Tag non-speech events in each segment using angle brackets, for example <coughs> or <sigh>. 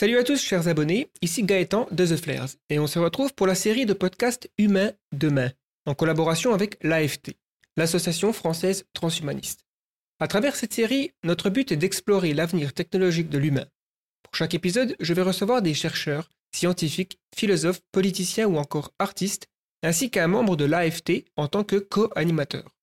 Salut à tous chers abonnés, ici Gaëtan de The Flares et on se retrouve pour la série de podcasts Humain demain en collaboration avec l'AFT, l'Association française transhumaniste. À travers cette série, notre but est d'explorer l'avenir technologique de l'humain. Pour chaque épisode, je vais recevoir des chercheurs, scientifiques, philosophes, politiciens ou encore artistes, ainsi qu'un membre de l'AFT en tant que co-animateur.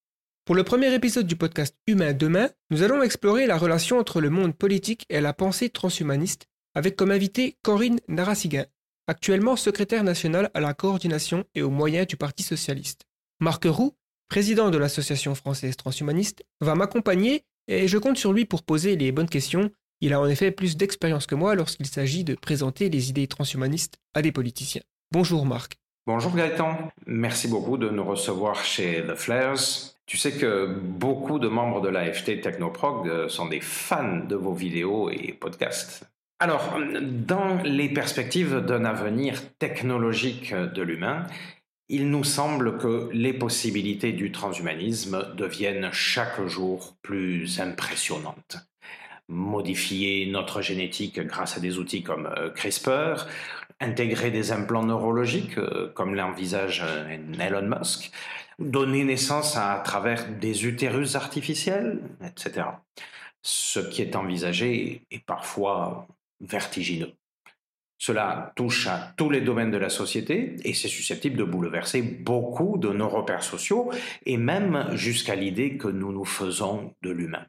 Pour le premier épisode du podcast Humain demain, nous allons explorer la relation entre le monde politique et la pensée transhumaniste avec comme invité Corinne Narasiguin, actuellement secrétaire nationale à la coordination et aux moyens du Parti socialiste. Marc Roux, président de l'Association française transhumaniste, va m'accompagner et je compte sur lui pour poser les bonnes questions. Il a en effet plus d'expérience que moi lorsqu'il s'agit de présenter les idées transhumanistes à des politiciens. Bonjour Marc. Bonjour Gaëtan, merci beaucoup de nous recevoir chez The Flares. Tu sais que beaucoup de membres de l'AFT Technoprog sont des fans de vos vidéos et podcasts. Alors, dans les perspectives d'un avenir technologique de l'humain, il nous semble que les possibilités du transhumanisme deviennent chaque jour plus impressionnantes. Modifier notre génétique grâce à des outils comme euh, CRISPR, intégrer des implants neurologiques euh, comme l'envisage euh, Elon Musk, donner naissance à, travers des utérus artificiels, etc. Ce qui est envisagé est parfois vertigineux. Cela touche à tous les domaines de la société et c'est susceptible de bouleverser beaucoup de nos repères sociaux et même jusqu'à l'idée que nous nous faisons de l'humain.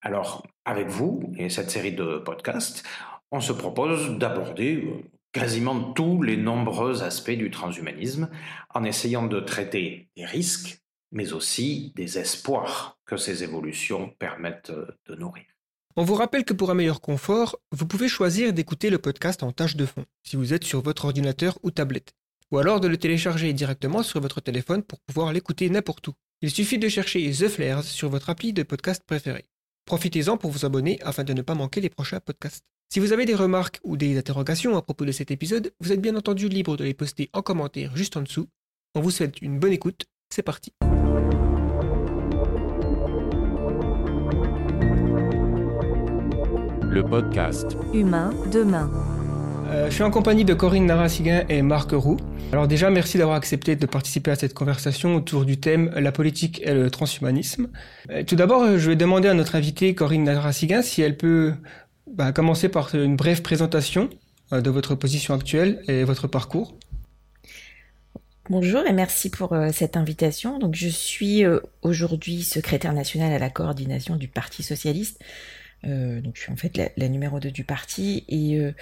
Alors, avec vous et cette série de podcasts, on se propose d'aborder euh, quasiment tous les nombreux aspects du transhumanisme en essayant de traiter des risques, mais aussi des espoirs que ces évolutions permettent euh, de nourrir. On vous rappelle que pour un meilleur confort, vous pouvez choisir d'écouter le podcast en tâche de fond, si vous êtes sur votre ordinateur ou tablette, ou alors de le télécharger directement sur votre téléphone pour pouvoir l'écouter n'importe où. Il suffit de chercher The Flares sur votre appli de podcast préféré. Profitez-en pour vous abonner afin de ne pas manquer les prochains podcasts. Si vous avez des remarques ou des interrogations à propos de cet épisode, vous êtes bien entendu libre de les poster en commentaire juste en dessous. On vous souhaite une bonne écoute, c'est parti. Le podcast Humain demain. Euh, je suis en compagnie de Corinne Narasiguin et Marc Roux. Alors déjà, merci d'avoir accepté de participer à cette conversation autour du thème la politique et le transhumanisme. Euh, tout d'abord, je vais demander à notre invitée Corinne Narasiguin si elle peut bah, commencer par une brève présentation euh, de votre position actuelle et votre parcours. Bonjour et merci pour cette invitation. Donc je suis aujourd'hui secrétaire nationale à la coordination du Parti socialiste. Euh, donc je suis en fait la, numéro 2 du parti et euh,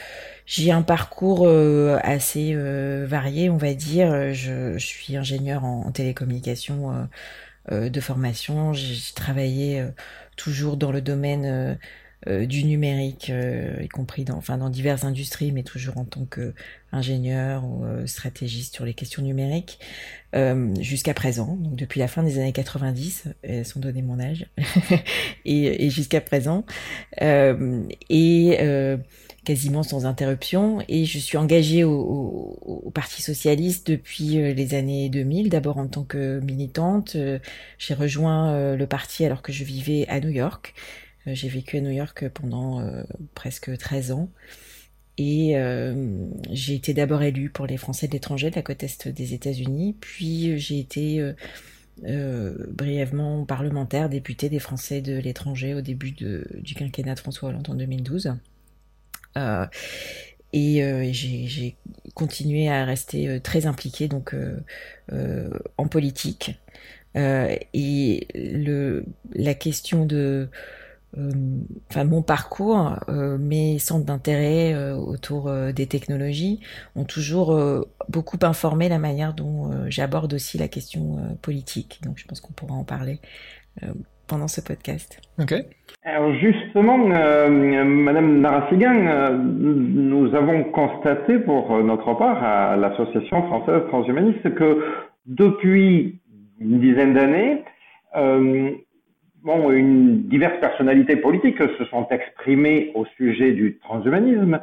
j'ai un parcours euh, assez varié, on va dire. Je, suis ingénieur en, télécommunication de formation. J'ai travaillé toujours dans le domaine du numérique, y compris dans, enfin, dans diverses industries, mais toujours en tant qu'ingénieur ou stratégiste sur les questions numériques. Euh, jusqu'à présent, donc depuis la fin des années 90, elles sont donné mon âge, <laughs> et, et jusqu'à présent, euh, et euh, quasiment sans interruption. Et je suis engagée au, au, au Parti socialiste depuis euh, les années 2000, d'abord en tant que militante. Euh, j'ai rejoint le parti alors que je vivais à New York. J'ai vécu à New York pendant presque 13 ans. Et euh, j'ai été d'abord élue pour les Français de l'étranger de la côte est des États-Unis, puis euh, j'ai été euh, euh, brièvement parlementaire, députée des Français de l'étranger au début du quinquennat de François Hollande en 2012. Euh, et j'ai continué à rester très impliquée donc en politique. et le, la question de euh, enfin mon parcours, euh, mes centres d'intérêt euh, autour des technologies ont toujours beaucoup informé la manière dont j'aborde aussi la question politique. Donc je pense qu'on pourra en parler pendant ce podcast. Ok. Alors justement, Madame Narasigan, nous avons constaté pour notre part à l'Association française transhumaniste que depuis une dizaine d'années, bon, une diverses personnalités politiques se sont exprimées au sujet du transhumanisme,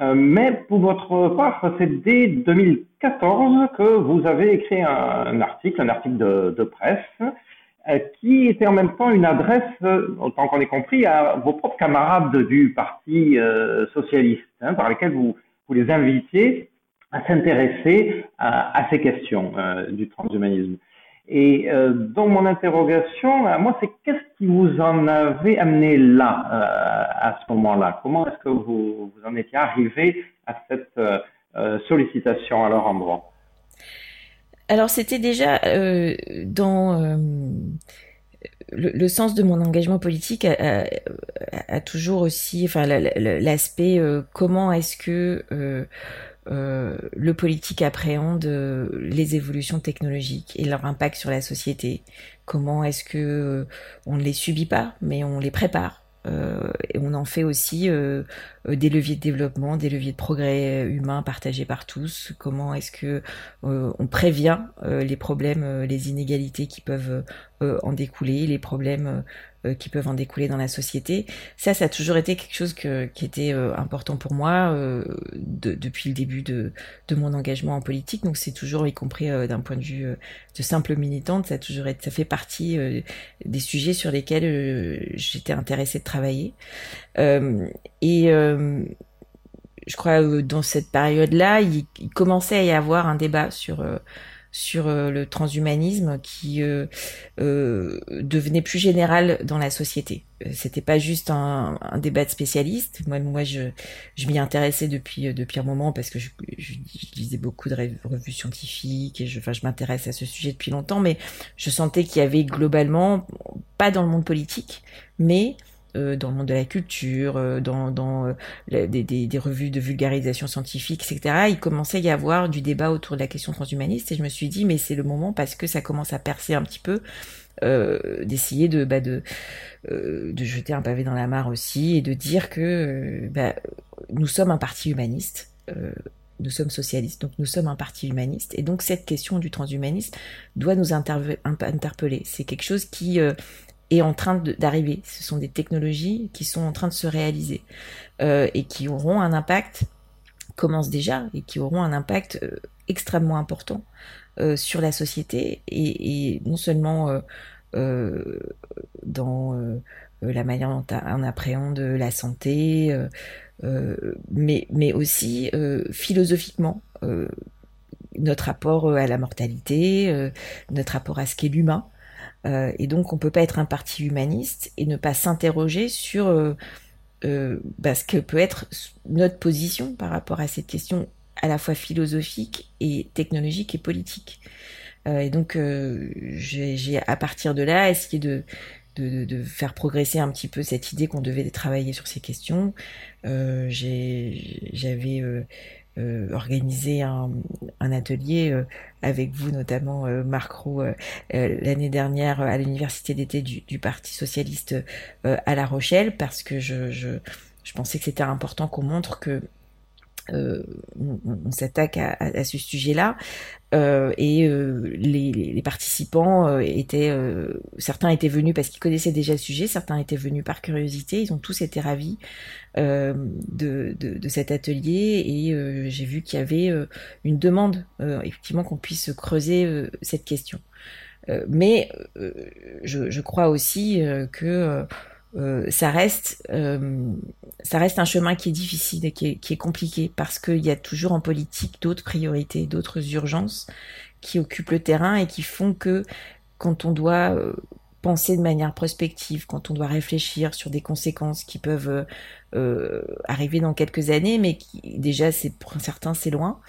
euh, mais pour votre part, c'est dès 2014 que vous avez écrit un, article, un article de, presse, qui était en même temps une adresse, autant qu'on ait compris, à vos propres camarades du Parti socialiste, hein, par lesquels vous les invitiez à s'intéresser à, ces questions du transhumanisme. Et euh, mon interrogation, moi, c'est qu'est-ce qui vous en avait amené là, euh, à ce moment-là? Comment est-ce que vous, vous, en étiez arrivé à cette euh, euh sollicitation à leur endroit Alors, c'était déjà euh, dans le, sens de mon engagement politique a, a, toujours aussi, enfin, l'aspect comment est-ce que euh, le politique appréhende euh, les évolutions technologiques et leur impact sur la société. Comment est-ce que euh, on ne les subit pas, mais on les prépare et on en fait aussi des leviers de développement, des leviers de progrès humain partagés par tous. Comment est-ce que on prévient les problèmes, les inégalités qui peuvent en découler, les problèmes euh, qui peuvent en découler dans la société. Ça, ça a toujours été quelque chose que, qui était euh, important pour moi euh, de, depuis le début de, de, mon engagement en politique. Donc c'est toujours, y compris d'un point de vue de simple militante, ça a toujours été, ça fait partie des sujets sur lesquels j'étais intéressée de travailler. et je crois dans cette période-là, il, il, commençait à y avoir un débat sur sur euh, le transhumanisme qui euh, euh, devenait plus général dans la société. C'était pas juste un, un, débat de spécialistes. Moi, moi, je, je m'y intéressais depuis depuis un moment parce que je, je, lisais beaucoup de revues scientifiques et je, enfin, je m'intéresse à ce sujet depuis longtemps. Mais je sentais qu'il y avait globalement, pas dans le monde politique, mais euh, dans le monde de la culture, euh, dans, euh, des, revues de vulgarisation scientifique, etc. Il commençait à y avoir du débat autour de la question transhumaniste et je me suis dit mais c'est le moment parce que ça commence à percer un petit peu d'essayer de, bah, de jeter un pavé dans la mare aussi et de dire que bah, nous sommes un parti humaniste nous sommes socialistes, donc nous sommes un parti humaniste, et donc cette question du transhumanisme doit nous interpeller. C'est quelque chose qui est en train d'arriver. Ce sont des technologies qui sont en train de se réaliser euh, et qui auront un impact, commencent déjà, et qui auront un impact euh, extrêmement important euh, sur la société et, et non seulement euh, euh, dans la manière dont on appréhende la santé, mais, mais aussi philosophiquement notre rapport à la mortalité, notre rapport à ce qu'est l'humain. Euh, et donc, on peut pas être un parti humaniste et ne pas s'interroger sur euh, euh, bah, ce que peut être notre position par rapport à cette question à la fois philosophique et technologique et politique. et donc, j'ai à partir de là essayé de, de, faire progresser un petit peu cette idée qu'on devait travailler sur ces questions. J'avais euh, organisé un, atelier euh, avec vous, notamment euh, Marc Roux, l'année dernière à l'université d'été du, du, Parti socialiste à La Rochelle, parce que je, je, je pensais que c'était important qu'on montre que euh, on, s'attaque à, ce sujet-là. Euh, et euh, les, participants étaient certains étaient venus parce qu'ils connaissaient déjà le sujet, certains étaient venus par curiosité, ils ont tous été ravis de, cet atelier. Et j'ai vu qu'il y avait une demande effectivement qu'on puisse creuser cette question. mais je, crois aussi que euh, ça reste euh, ça reste un chemin qui est difficile et qui est, qui est compliqué parce qu'il y a toujours en politique d'autres priorités, d'autres urgences qui occupent le terrain et qui font que quand on doit euh, penser de manière prospective, quand on doit réfléchir sur des conséquences qui peuvent euh, euh arriver dans quelques années, mais qui déjà c'est pour certains c'est loin,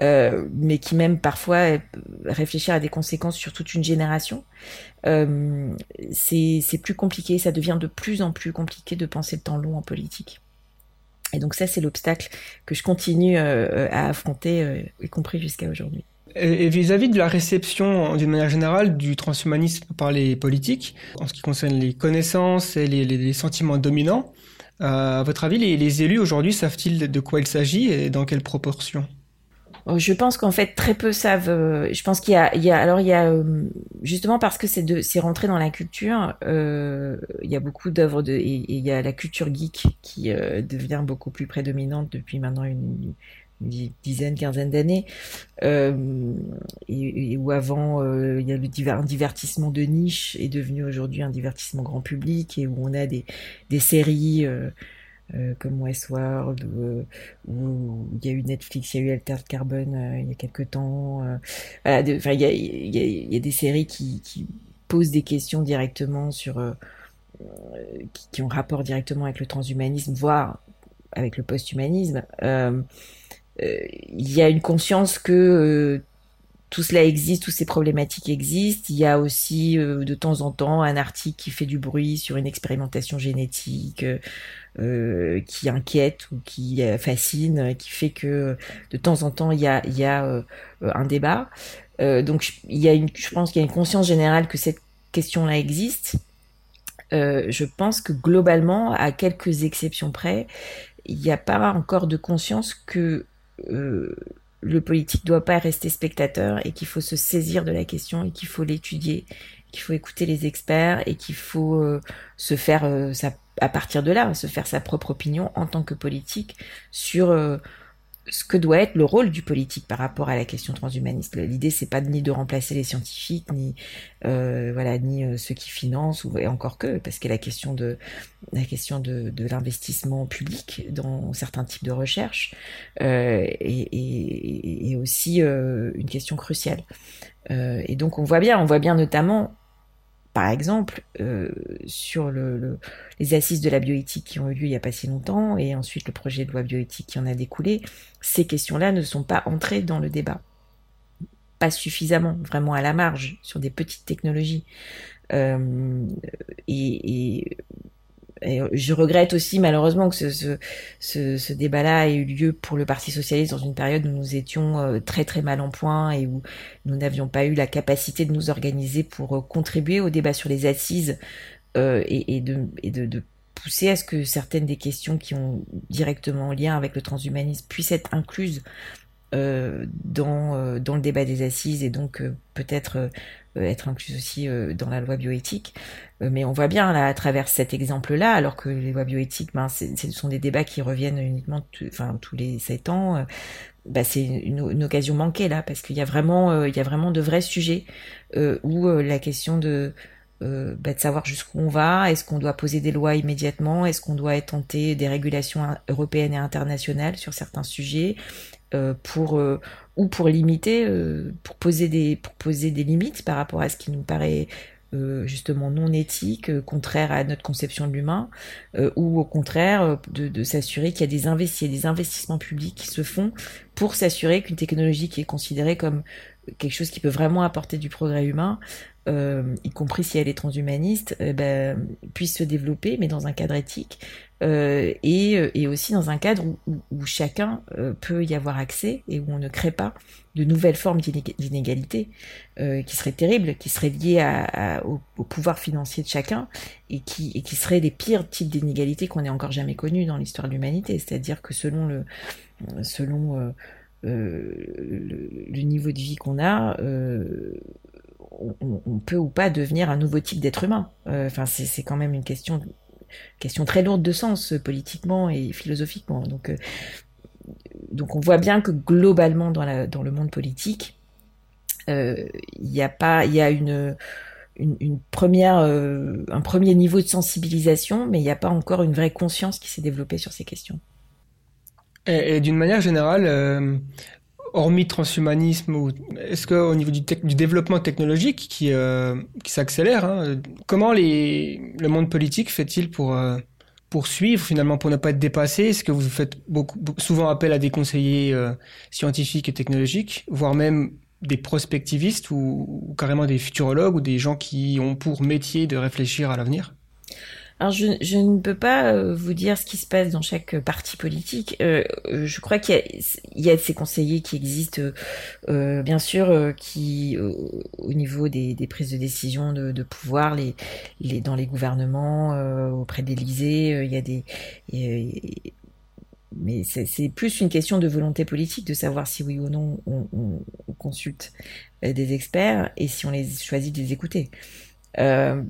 euh, mais qui même parfois réfléchir à des conséquences sur toute une génération, c'est plus compliqué, ça devient de plus en plus compliqué de penser le temps long en politique. Et donc ça c'est l'obstacle que je continue à affronter, y compris jusqu'à aujourd'hui. Et vis-à-vis de la réception, d'une manière générale, du transhumanisme par les politiques, en ce qui concerne les connaissances et les, sentiments dominants, euh, à votre avis, les, élus aujourd'hui savent-ils de quoi il s'agit et dans quelle proportion? Oh, je pense qu'en fait très peu savent. Euh, je pense qu'il y a, alors il y a euh, justement parce que c'est c'est rentré dans la culture. Euh, il y a beaucoup d'œuvres de et, il y a la culture geek qui euh, devient beaucoup plus prédominante depuis maintenant une dizaine, quinzaine d'années, euh, et, où avant euh, il y a le un divertissement de niche est devenu aujourd'hui un divertissement grand public et où on a des, des séries euh, euh comme Westworld, où, il y a eu Netflix, il y a eu Altered Carbon il y a quelques temps. voilà, il y a, des séries qui, qui, posent des questions directement sur qui, qui, ont rapport directement avec le transhumanisme, voire avec le post-humanisme. Euh, il y a une conscience que euh, tout cela existe, toutes ces problématiques existent. Il y a aussi euh, de temps en temps un article qui fait du bruit sur une expérimentation génétique qui inquiète ou qui fascine, qui fait que de temps en temps il y a, un débat. donc il y a une, je pense qu'il y a une conscience générale que cette question-là existe. je pense que globalement, à quelques exceptions près, il n'y a pas encore de conscience que le politique doit pas rester spectateur et qu'il faut se saisir de la question et qu'il faut l'étudier, qu'il faut écouter les experts et qu'il faut euh, se faire euh, à partir de là, se faire sa propre opinion en tant que politique sur ce que doit être le rôle du politique par rapport à la question transhumaniste. L'idée c'est pas ni de remplacer les scientifiques, ni euh, voilà, ni euh, ceux qui financent, ou et encore que, parce que la question de la question de, de l'investissement public dans certains types de recherche euh, est, est, aussi euh, une question cruciale. Euh, et donc on voit bien, on voit bien notamment par exemple, euh, sur le, les assises de la bioéthique qui ont eu lieu il n'y a pas si longtemps, et ensuite le projet de loi bioéthique qui en a découlé, ces questions-là ne sont pas entrées dans le débat. Pas suffisamment, vraiment à la marge, sur des petites technologies. Euh, et, et euh, je regrette aussi malheureusement que ce, ce, ce, ce débat-là ait eu lieu pour le Parti socialiste dans une période où nous étions euh, très très mal en point et où nous n'avions pas eu la capacité de nous organiser pour euh, contribuer au débat sur les assises euh, et, et, de, et de, de, pousser à ce que certaines des questions qui ont directement lien avec le transhumanisme puissent être incluses euh, dans, dans le débat des assises et donc peut-être être incluses aussi dans la loi bioéthique. Euh, mais on voit bien là à travers cet exemple-là, alors que les lois bioéthiques, ben, ce sont des débats qui reviennent uniquement, enfin tous les sept ans. Euh, bah, c'est une, occasion manquée là, parce qu'il y a vraiment, euh, il y a vraiment de vrais sujets euh, où la question de bah, de savoir jusqu'où on va, est-ce qu'on doit poser des lois immédiatement, est-ce qu'on doit tenter des régulations européennes et internationales sur certains sujets, pour ou pour limiter, pour poser des pour poser des limites par rapport à ce qui nous paraît euh, justement non éthique, euh, contraire à notre conception de l'humain, euh, ou au contraire de, s'assurer qu'il y a des, des investissements publics qui se font pour s'assurer qu'une technologie qui est considérée comme quelque chose qui peut vraiment apporter du progrès humain, y compris si elle est transhumaniste, ben, puisse se développer, mais dans un cadre éthique, euh, et, euh, et, aussi dans un cadre où, où, chacun euh, peut y avoir accès et où on ne crée pas de nouvelles formes d'inégalité euh, qui seraient terribles, qui seraient liées à, à, au, pouvoir financier de chacun et qui, et qui seraient les pires types d'inégalités qu'on ait encore jamais connues dans l'histoire de l'humanité. C'est-à-dire que selon le, selon euh, le, le, niveau de vie qu'on a, on, on, peut ou pas devenir un nouveau type d'être humain. Enfin, c'est quand même une question question très lourde de sens euh, politiquement et philosophiquement. Donc, euh, donc on voit bien que globalement dans, le monde politique, euh, il y a pas, il y a une, première, un premier niveau de sensibilisation, mais il n'y a pas encore une vraie conscience qui s'est développée sur ces questions. Et, d'une manière générale, hormis transhumanisme, est-ce qu'au niveau du, développement technologique qui, euh, qui s'accélère, hein, comment les, le monde politique fait-il pour, euh, pour suivre finalement, pour ne pas être dépassé? Est-ce que vous faites souvent appel à des conseillers euh, scientifiques et technologiques, voire même des prospectivistes ou, ou, carrément des futurologues ou des gens qui ont pour métier de réfléchir à l'avenir? Alors je, je, ne peux pas euh, vous dire ce qui se passe dans chaque parti politique. Euh, je crois qu'il y, y, a ces conseillers qui existent, euh, bien sûr, euh, qui au niveau des, des, prises de décision de, de pouvoir, les, les, dans les gouvernements, auprès d'Élysée, il y a des mais c'est plus une question de volonté politique de savoir si oui ou non on, on, on consulte des experts et si on les choisit de les écouter. Euh,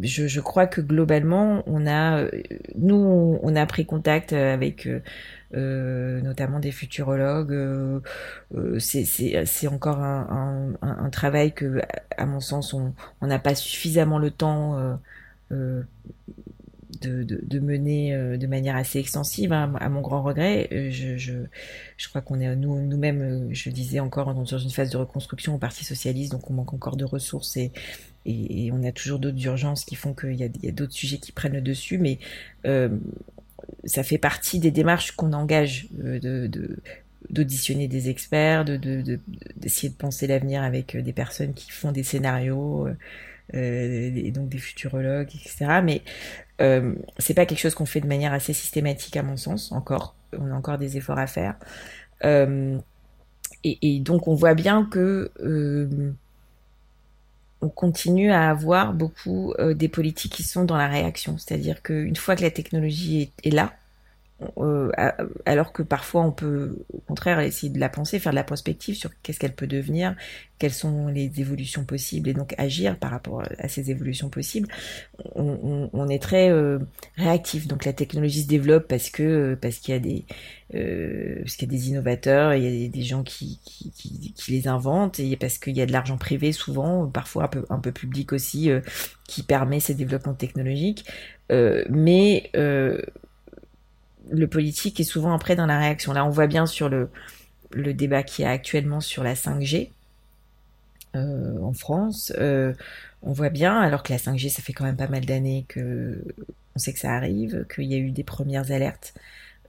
je, je, crois que globalement, on a, nous, on a pris contact avec euh, notamment des futurologues. Euh, euh, c'est encore un, un, un, travail que, à mon sens, on n'a pas suffisamment le temps de, de, de, mener de manière assez extensive, hein, à mon grand regret. Je, je, je crois qu'on est nous nous-mêmes, je disais encore, dans une phase de reconstruction au Parti socialiste, donc on manque encore de ressources et, et, on a toujours d'autres urgences qui font qu'il y a, a d'autres sujets qui prennent le dessus, mais euh, ça fait partie des démarches qu'on engage euh, de, d'auditionner des experts, de, d'essayer de, penser l'avenir avec euh, des personnes qui font des scénarios, euh, et donc des futurologues, etc. Mais euh, c'est pas quelque chose qu'on fait de manière assez systématique à mon sens, encore. On a encore des efforts à faire. et, et, donc on voit bien que on continue à avoir beaucoup euh, des politiques qui sont dans la réaction. C'est-à-dire qu'une fois que la technologie est là, euh, alors que parfois on peut au contraire essayer de la penser, faire de la prospective sur qu'est-ce qu'elle peut devenir, quelles sont les évolutions possibles et donc agir par rapport à ces évolutions possibles. On, est très euh, réactif. Donc la technologie se développe parce que parce qu'il y a des euh, parce qu'il y a des innovateurs, il y a des, gens qui, qui, les inventent et parce qu'il y a de l'argent privé souvent, parfois un peu un peu public aussi, euh, qui permet ces développements technologiques. mais le politique est souvent après dans la réaction. Là, on voit bien sur le, le débat qui y a actuellement sur la 5G euh, en France. Euh, on voit bien, alors que la 5G, ça fait quand même pas mal d'années que on sait que ça arrive, qu'il y a eu des premières alertes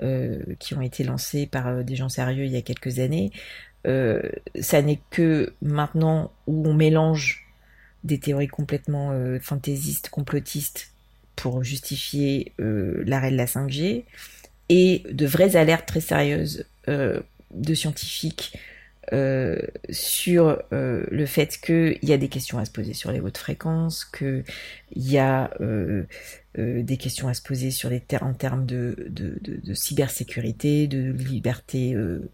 euh, qui ont été lancées par des gens sérieux il y a quelques années. ça n'est que maintenant où on mélange des théories complètement fantaisistes, complotistes pour justifier l'arrêt de la 5G et de vraies alertes très sérieuses euh, de scientifiques euh, sur euh, le fait qu'il y a des questions à se poser sur les hautes fréquences, qu'il y a euh, euh, des questions à se poser sur les ter en termes de, de, de, cybersécurité, de liberté euh,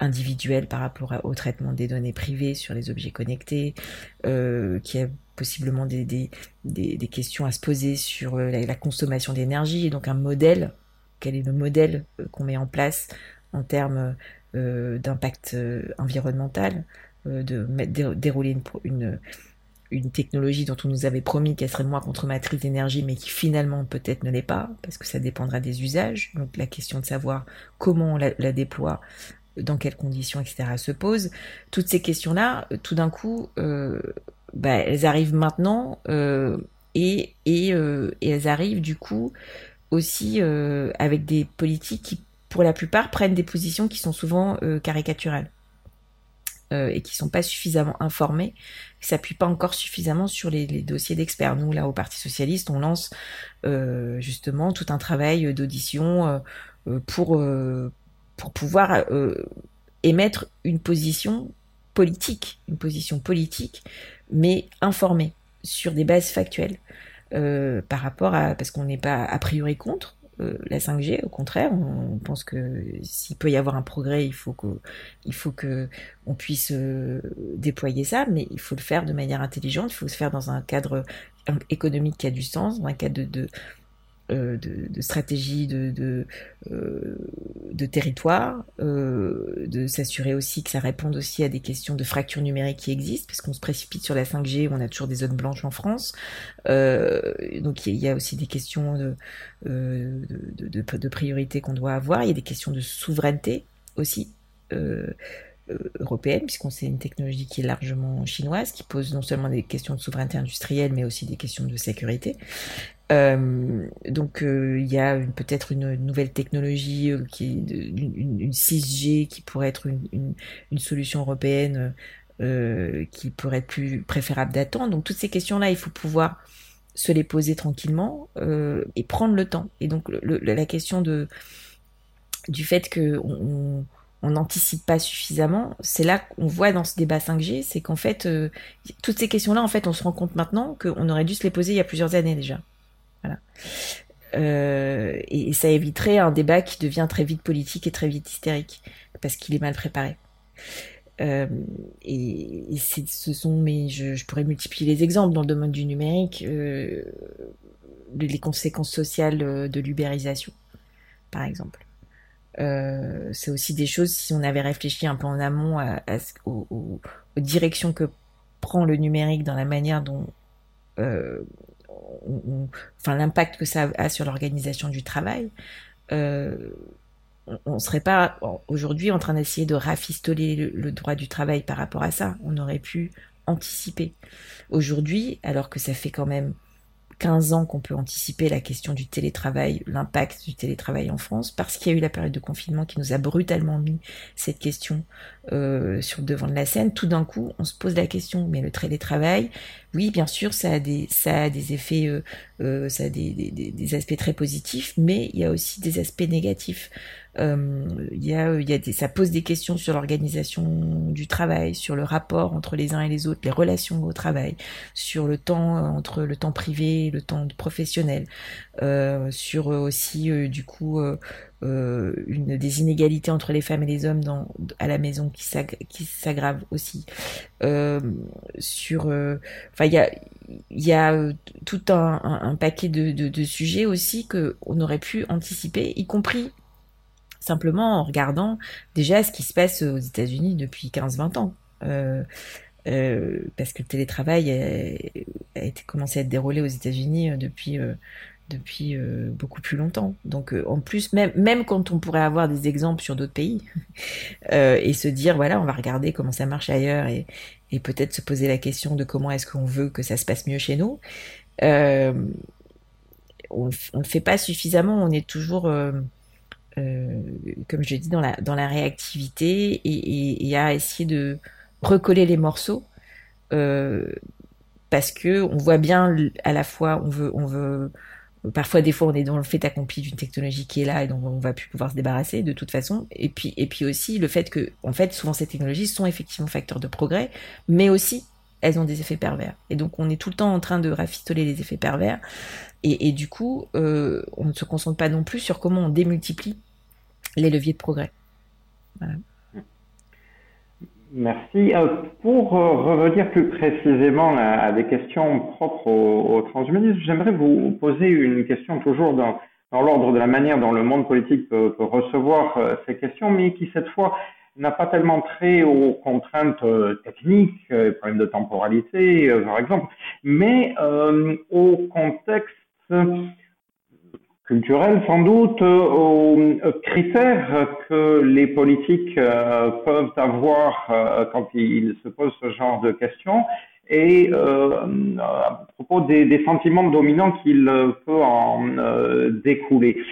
individuelle par rapport au traitement des données privées sur les objets connectés, qu'il y a possiblement des, des, des, des, questions à se poser sur la, la consommation d'énergie. Et donc un modèle quel est le modèle euh, qu'on met en place en termes euh, d'impact euh, environnemental, de dérouler une, technologie dont on nous avait promis qu'elle serait moins consommatrice d'énergie, mais qui finalement peut-être ne l'est pas, parce que ça dépendra des usages. Donc la question de savoir comment on la, déploie, dans quelles conditions, etc., se pose. Toutes ces questions-là, tout d'un coup, bah, elles arrivent maintenant et, elles arrivent du coup aussi euh, avec des politiques qui, pour la plupart, prennent des positions qui sont souvent euh, caricaturales euh, et qui sont pas suffisamment informées, qui s'appuient pas encore suffisamment sur les, les dossiers d'experts. Nous, là, au Parti socialiste, on lance euh, justement tout un travail d'audition euh, pour pour pouvoir émettre une position politique, une position politique, mais informée sur des bases factuelles. Euh, par rapport à parce qu'on n'est pas a priori contre euh, la 5G. Au contraire, on, pense que s'il peut y avoir un progrès, il faut que faut que on puisse euh, déployer ça, mais il faut le faire de manière intelligente. Il faut se faire dans un cadre économique qui a du sens, dans un cadre de, de euh, de, de, stratégie de, de, euh, de territoire, euh, de s'assurer aussi que ça réponde aussi à des questions de fracture numérique qui existent, parce qu'on se précipite sur la 5G, on a toujours des zones blanches en France. Euh, donc il y a aussi des questions de, euh, de, de, de priorité qu'on doit avoir, il y a des questions de souveraineté aussi. Euh, européenne, puisqu'on sait une technologie qui est largement chinoise, qui pose non seulement des questions de souveraineté industrielle, mais aussi des questions de sécurité. Euh, donc euh, il y a peut-être une, nouvelle technologie euh, une, une, 6G qui pourrait être une, solution européenne euh, qui pourrait être plus préférable d'attendre. Donc toutes ces questions-là, il faut pouvoir se les poser tranquillement et prendre le temps. Et donc le, la question de du fait que on, on n'anticipe pas suffisamment, c'est là qu'on voit dans ce débat 5G, c'est qu'en fait, toutes ces questions-là, en fait, on se rend compte maintenant qu'on aurait dû se les poser il y a plusieurs années déjà. Euh, et, ça éviterait un débat qui devient très vite politique et très vite hystérique, parce qu'il est mal préparé. et, ce sont, mais je, pourrais multiplier les exemples dans le domaine du numérique, les conséquences sociales de l'ubérisation, par exemple. c'est aussi des choses, si on avait réfléchi un peu en amont à, aux, directions que prend le numérique dans la manière dont enfin l'impact que ça a sur l'organisation du travail, euh, on ne serait pas aujourd'hui en train d'essayer de rafistoler le, droit du travail par rapport à ça. On aurait pu anticiper. Aujourd'hui, alors que ça fait quand même 15 ans qu'on peut anticiper la question du télétravail, l'impact du télétravail en France, parce qu'il y a eu la période de confinement qui nous a brutalement mis cette question euh, sur le devant de la scène. Tout d'un coup, on se pose la question, mais le télétravail, oui, bien sûr, ça a des, ça a des effets, euh, euh, ça a des, des, des, aspects très positifs, mais il y a aussi des aspects négatifs. Euh, y a, il y a des, ça pose des questions sur l'organisation du travail, sur le rapport entre les uns et les autres, les relations au travail, sur le temps entre le temps privé et le temps professionnel, euh, sur aussi euh, du coup euh, une des inégalités entre les femmes et les hommes dans, à la maison qui s'aggrave aussi. Euh, sur, euh, enfin, il y a, y a tout un, un, paquet de, de, de, sujets aussi que on aurait pu anticiper, y compris simplement en regardant déjà ce qui se passe aux États-Unis depuis 15-20 ans. Euh, euh, parce que le télétravail a, commencé à être déroulé aux États-Unis depuis depuis euh, beaucoup plus longtemps. Donc euh, en plus, même, même quand on pourrait avoir des exemples sur d'autres pays <laughs> euh, et se dire, voilà, on va regarder comment ça marche ailleurs et, et peut-être se poser la question de comment est-ce qu'on veut que ça se passe mieux chez nous, on ne le fait pas suffisamment, on est toujours, comme je l'ai dit, dans la, dans la réactivité et, et, et à essayer de recoller les morceaux. parce que on voit bien à la fois on veut on veut Parfois, des fois, on est dans le fait accompli d'une technologie qui est là et dont on va plus pouvoir se débarrasser de toute façon. Et puis, et puis aussi le fait que, en fait, souvent ces technologies sont effectivement facteurs de progrès, mais aussi elles ont des effets pervers. Et donc, on est tout le temps en train de rafistoler les effets pervers. Et, du coup, euh, on ne se concentre pas non plus sur comment on démultiplie les leviers de progrès. Merci. Euh, pour euh, revenir plus précisément à, des questions propres au, transhumanisme, j'aimerais vous poser une question toujours dans, dans l'ordre de la manière dont le monde politique peut, recevoir euh, ces questions, mais qui cette fois n'a pas tellement trait aux contraintes techniques, problèmes de temporalité par exemple, mais au contexte culturel sans doute euh, aux euh, critères que les politiques euh, peuvent avoir quand ils se posent ce genre de questions et à propos des, des sentiments dominants qu'il peut en découler.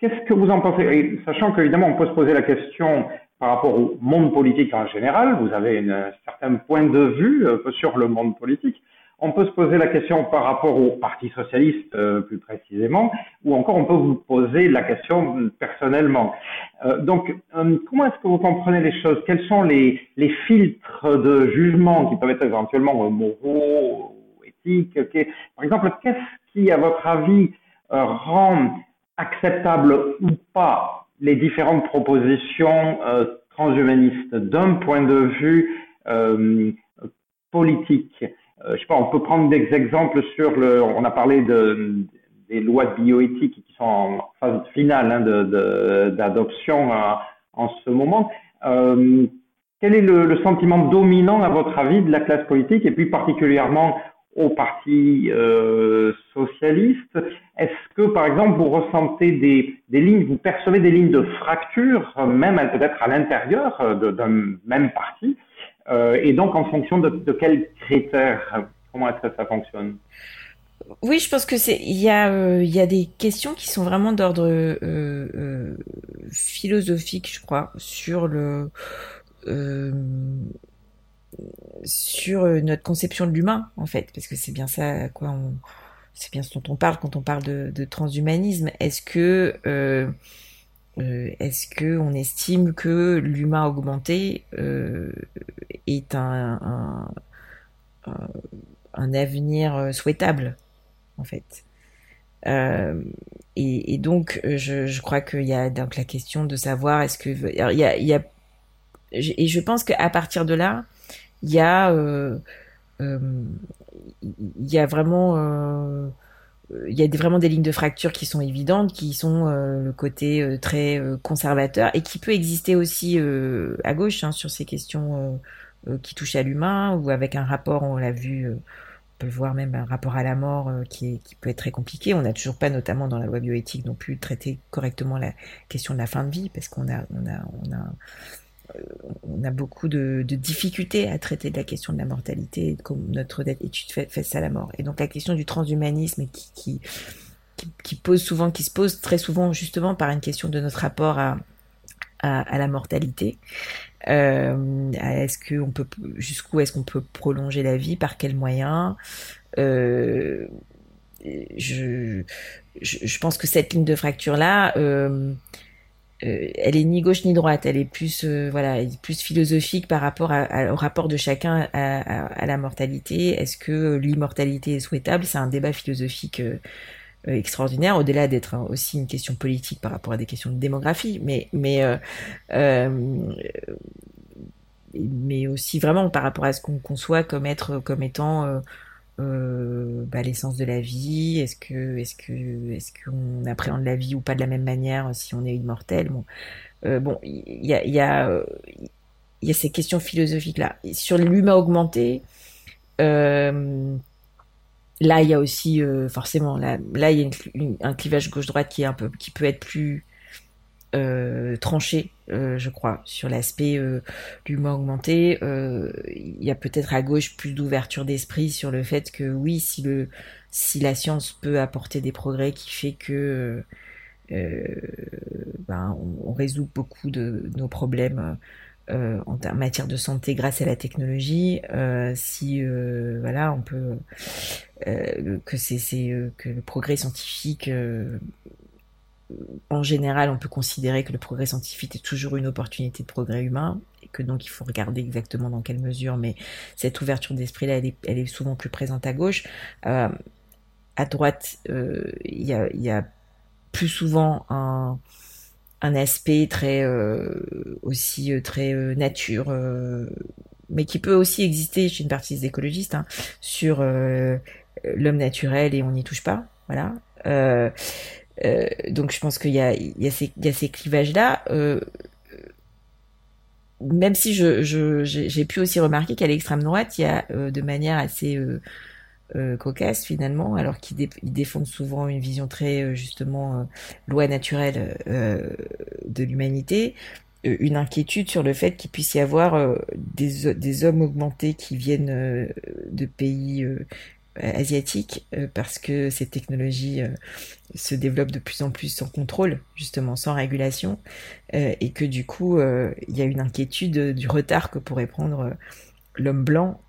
Qu'est-ce que vous en pensez? Sachant qu'évidemment on peut se poser la question par rapport au monde politique en général, vous avez un certain point de vue sur le monde politique, on peut se poser la question par rapport au Parti socialiste euh, plus précisément, ou encore on peut vous poser la question personnellement. Euh, donc, euh, comment est-ce que vous comprenez les choses? Quels sont les, les, filtres de jugement qui peuvent être éventuellement moraux, éthiques Par exemple, qu'est-ce qui, à votre avis, rend acceptable ou pas les différentes propositions transhumanistes d'un point de vue politique? euh, je sais pas, on peut prendre des exemples sur le. On a parlé de, des lois de bioéthique qui sont en phase finale hein, d'adoption euh, en ce moment. Euh, quel est le, le, sentiment dominant, à votre avis, de la classe politique et puis particulièrement au Parti euh, socialiste? Est-ce que, par exemple, vous ressentez des, des, lignes, vous percevez des lignes de fracture, même peut-être à l'intérieur d'un même parti euh, et donc, en fonction de, de quels critères Comment est-ce que ça fonctionne? Oui, je pense que c'est il y a euh, y a des questions qui sont vraiment d'ordre euh, philosophique, je crois, sur le sur notre conception de l'humain en fait, parce que c'est bien ça à quoi on c'est bien ce dont on parle quand on parle de, de transhumanisme. Est-ce que euh, est-ce que on estime que l'humain augmenté euh, est un, un, avenir euh, souhaitable en fait? Et, donc je, je crois qu'il y a donc la question de savoir est-ce que il y a, il y a et je pense qu'à partir de là, il y a, il y a vraiment il y a vraiment des lignes de fracture qui sont évidentes, qui sont le côté très conservateur et qui peut exister aussi à gauche hein, sur ces questions qui touchent à l'humain ou avec un rapport, on l'a vu, peut voir même un rapport à la mort euh, qui, qui, peut être très compliqué. On n'a toujours pas, notamment dans la loi bioéthique, non plus traité correctement la question de la fin de vie, parce qu'on a, on a, on a, euh, on a beaucoup de, difficultés à traiter de la question de la mortalité, comme notre étude fait, ça à la mort. Et donc la question du transhumanisme qui, pose souvent, qui se pose très souvent justement par une question de notre rapport à, la mortalité. Euh, est-ce peut jusqu'où est-ce qu'on peut prolonger la vie? Par quels moyens? Euh, je, je, pense que cette ligne de fracture là, euh, euh, elle est ni gauche ni droite. Elle est plus euh, voilà, plus philosophique par rapport à, au rapport de chacun à, à, la mortalité. Est-ce que l'immortalité est souhaitable? C'est un débat philosophique euh, extraordinaire, au-delà d'être aussi une question politique par rapport à des questions de démographie, mais mais euh, euh, mais aussi vraiment par rapport à ce qu'on conçoit comme être comme étant bah, l'essence de la vie Est-ce que, est-ce que, est-ce qu'on appréhende la vie ou pas de la même manière si on est immortel? Bon, bon, il y a, il y a, a ces questions philosophiques là. Sur l'humain augmenté, Là, il y a aussi euh, forcément là, là il y a un clivage gauche-droite qui est un peu, qui peut être plus euh, tranché, euh, je crois, sur l'aspect euh, l'humain augmenté. Euh, il y a peut-être à gauche plus d'ouverture d'esprit sur le fait que oui, si le si la science peut apporter des progrès qui fait que ben, on, résout beaucoup de nos problèmes en, matière de santé grâce à la technologie, si voilà, on peut que c'est que le progrès scientifique en général, on peut considérer que le progrès scientifique est toujours une opportunité de progrès humain et que donc il faut regarder exactement dans quelle mesure, mais cette ouverture d'esprit-là, elle est, elle est, souvent plus présente à gauche. Euh, à droite, il y a, y, a, plus souvent un, un aspect très euh, aussi euh, très euh, nature, mais qui peut aussi exister chez une partie des écologistes hein, sur l'homme naturel et on n'y touche pas, voilà. Donc je pense qu'il y a, il y a ces, il y a ces clivages là. même si je, je j'ai pu aussi remarquer qu'à l'extrême droite, il y a de manière assez euh, cocasse finalement, alors qu'ils défendent souvent une vision très euh, justement euh, loi naturelle de l'humanité, une inquiétude sur le fait qu'il puisse y avoir des, des, hommes augmentés qui viennent de pays asiatiques parce que ces technologies se développent de plus en plus sans contrôle, justement sans régulation, et que du coup il y a une inquiétude du retard que pourrait prendre l'homme blanc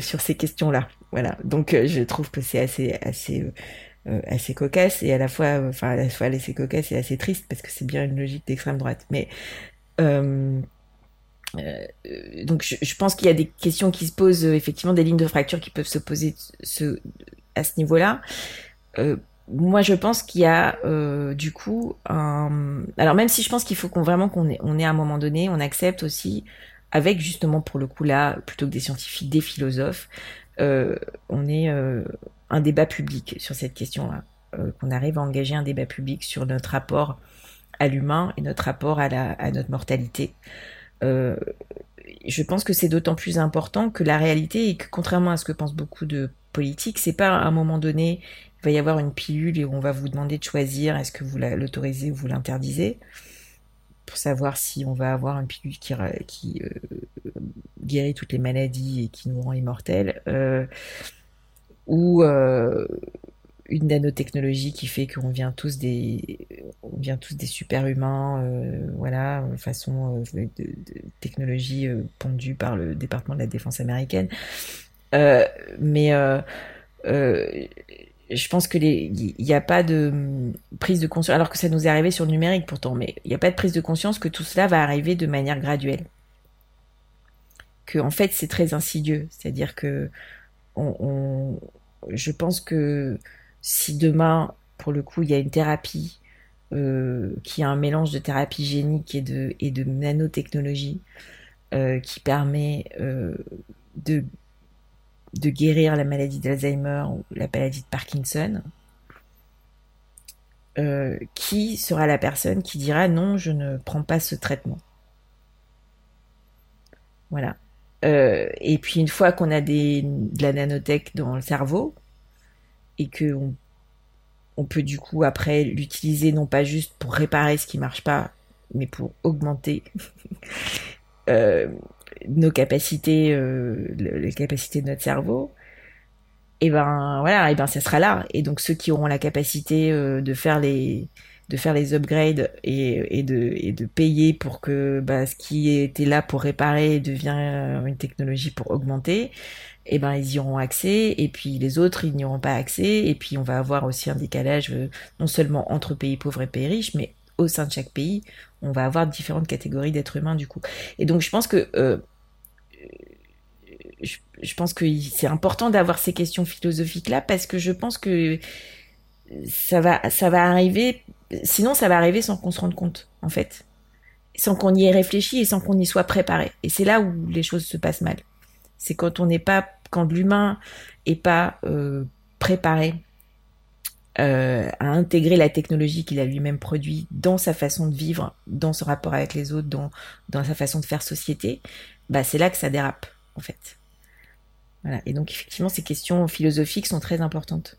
sur ces questions-là. Voilà. Donc euh, je trouve que c'est assez assez euh, euh, assez cocasse et à la fois enfin à la fois assez cocasse et assez triste parce que c'est bien une logique d'extrême droite. Mais donc je, pense qu'il y a des questions qui se posent effectivement des lignes de fracture qui peuvent se poser ce, à ce niveau-là. moi, je pense qu'il y a du coup un. Alors même si je pense qu'il faut qu'on vraiment qu'on ait, on ait à un moment donné, on accepte aussi avec justement pour le coup là plutôt que des scientifiques, des philosophes, euh, on est euh, un débat public sur cette question-là, euh, qu'on arrive à engager un débat public sur notre rapport à l'humain et notre rapport à, la, à notre mortalité. Je pense que c'est d'autant plus important que la réalité est que contrairement à ce que pensent beaucoup de politiques, c'est pas à un moment donné il va y avoir une pilule et on va vous demander de choisir est-ce que vous l'autorisez ou vous l'interdisez pour savoir si on va avoir une pilule qui, qui euh, guérit toutes les maladies et qui nous rend immortels, euh, ou euh, une nanotechnologie qui fait qu'on vient tous des on vient tous des super humains voilà façon de, de, technologie pondue par le département de la défense américaine mais je pense que il n'y a pas de prise de conscience, alors que ça nous est arrivé sur le numérique pourtant, mais il n'y a pas de prise de conscience que tout cela va arriver de manière graduelle. Que en fait c'est très insidieux, c'est-à-dire que on, on, je pense que si demain, pour le coup, il y a une thérapie euh, qui a un mélange de thérapie génique et de, nanotechnologie, qui permet de, de guérir la maladie d'Alzheimer ou la maladie de Parkinson, qui sera la personne qui dira non, je ne prends pas ce traitement. Voilà. et puis une fois qu'on a de la nanotech dans le cerveau et que on peut du coup après l'utiliser non pas juste pour réparer ce qui marche pas, mais pour augmenter <laughs> euh, nos capacités, euh, les capacités de notre cerveau. Et ben voilà, et ben ça sera là. Et donc ceux qui auront la capacité euh, de faire les de faire les upgrades et, et, de, et de payer pour que bah, ce qui était là pour réparer devient une technologie pour augmenter, et eh ben ils y auront accès. Et puis les autres ils n'y auront pas accès. Et puis on va avoir aussi un décalage euh, non seulement entre pays pauvres et pays riches mais au sein de chaque pays on va avoir différentes catégories d'êtres humains du coup. Et donc je pense que euh, je, pense que c'est important d'avoir ces questions philosophiques là parce que je pense que ça va ça va arriver sinon ça va arriver sans qu'on se rende compte en fait sans qu'on y ait réfléchi et sans qu'on y soit préparé et c'est là où les choses se passent mal c'est quand on n'est pas quand l'humain est pas euh, préparé euh, à intégrer la technologie qu'il a lui-même produit dans sa façon de vivre, dans son rapport avec les autres, dans, dans sa façon de faire société, bah c'est là que ça dérape en fait. Voilà. Et donc effectivement, ces questions philosophiques sont très importantes.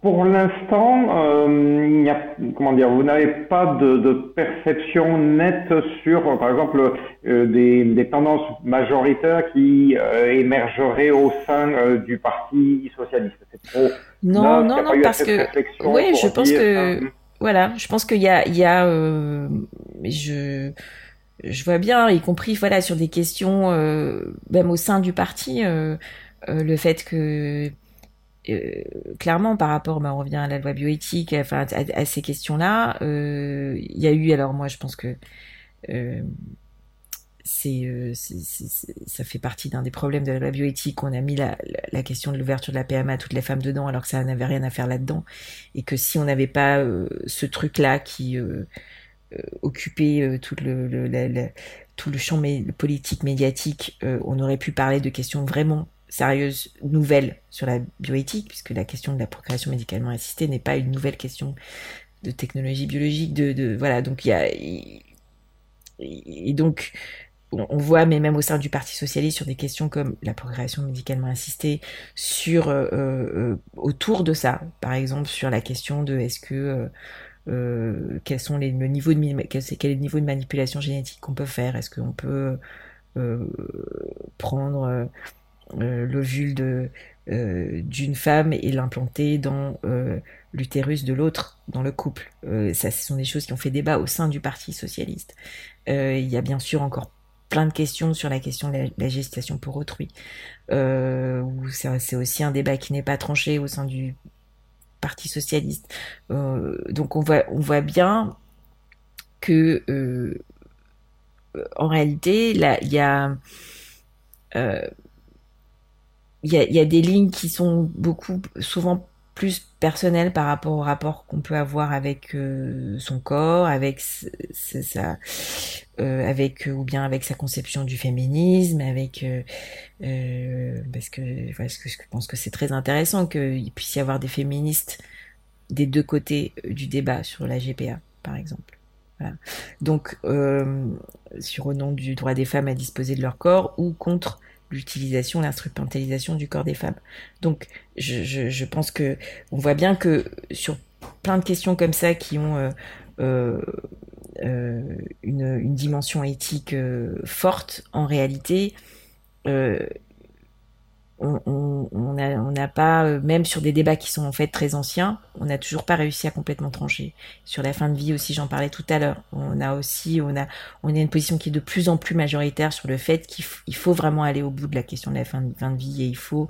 Pour l'instant, euh, il y a, comment dire, vous n'avez pas de, de, perception nette sur, par exemple, euh, des, des, tendances majoritaires qui euh, émergeraient au sein du Parti socialiste. Trop non, non, non, parce que, oui, je pense que, voilà, je pense qu'il y a, il y a, je, je vois bien, y compris, voilà, sur des questions, même au sein du parti, le fait que euh, clairement, par rapport, bah, on revient à la loi bioéthique, à, ces questions-là, euh, il y a eu, alors moi, je pense que euh, c'est, ça fait partie d'un des problèmes de la loi bioéthique. On a mis la, question de l'ouverture de la PMA à toutes les femmes dedans, alors que ça n'avait rien à faire là-dedans, et que si on n'avait pas ce truc-là qui occupait tout le champ politique médiatique, on aurait pu parler de questions vraiment sérieuse nouvelle sur la bioéthique, puisque la question de la procréation médicalement assistée n'est pas une nouvelle question de technologie biologique, de, de voilà, donc il y a et donc on voit, mais même au sein du Parti socialiste, sur des questions comme la procréation médicalement assistée, sur euh, euh, autour de ça, par exemple sur la question de est-ce que euh, quels sont les le niveau de quel, est le niveau de manipulation génétique qu'on peut faire, est-ce qu'on peut prendre euh, l'ovule de euh, d'une femme et l'implanter dans euh, l'utérus de l'autre dans le couple. ça, ce sont des choses qui ont fait débat au sein du Parti socialiste. il y a bien sûr encore plein de questions sur la question de la, gestation pour autrui. Euh, c'est aussi un débat qui n'est pas tranché au sein du Parti socialiste. Euh, donc on voit, on voit bien que euh, en réalité, là, il y a il y a, des lignes qui sont beaucoup, souvent plus personnelles par rapport au rapport qu'on peut avoir avec euh, son corps, avec sa, euh, avec ou bien avec sa conception du féminisme, avec euh, parce que parce que je pense que c'est très intéressant qu'il puisse y avoir des féministes des deux côtés du débat sur la GPA, par exemple. Donc, sur au nom du droit des femmes à disposer de leur corps ou contre l'utilisation, l'instrumentalisation du corps des femmes. Donc, je, pense que on voit bien que sur plein de questions comme ça qui ont euh, euh, euh une, dimension éthique forte, en réalité, on n'a on, pas, euh, même sur des débats qui sont en fait très anciens, on n'a toujours pas réussi à complètement trancher. Sur la fin de vie aussi, j'en parlais tout à l'heure. On a aussi, on a, on a une position qui est de plus en plus majoritaire sur le fait qu'il faut vraiment aller au bout de la question de la fin de, vie et il faut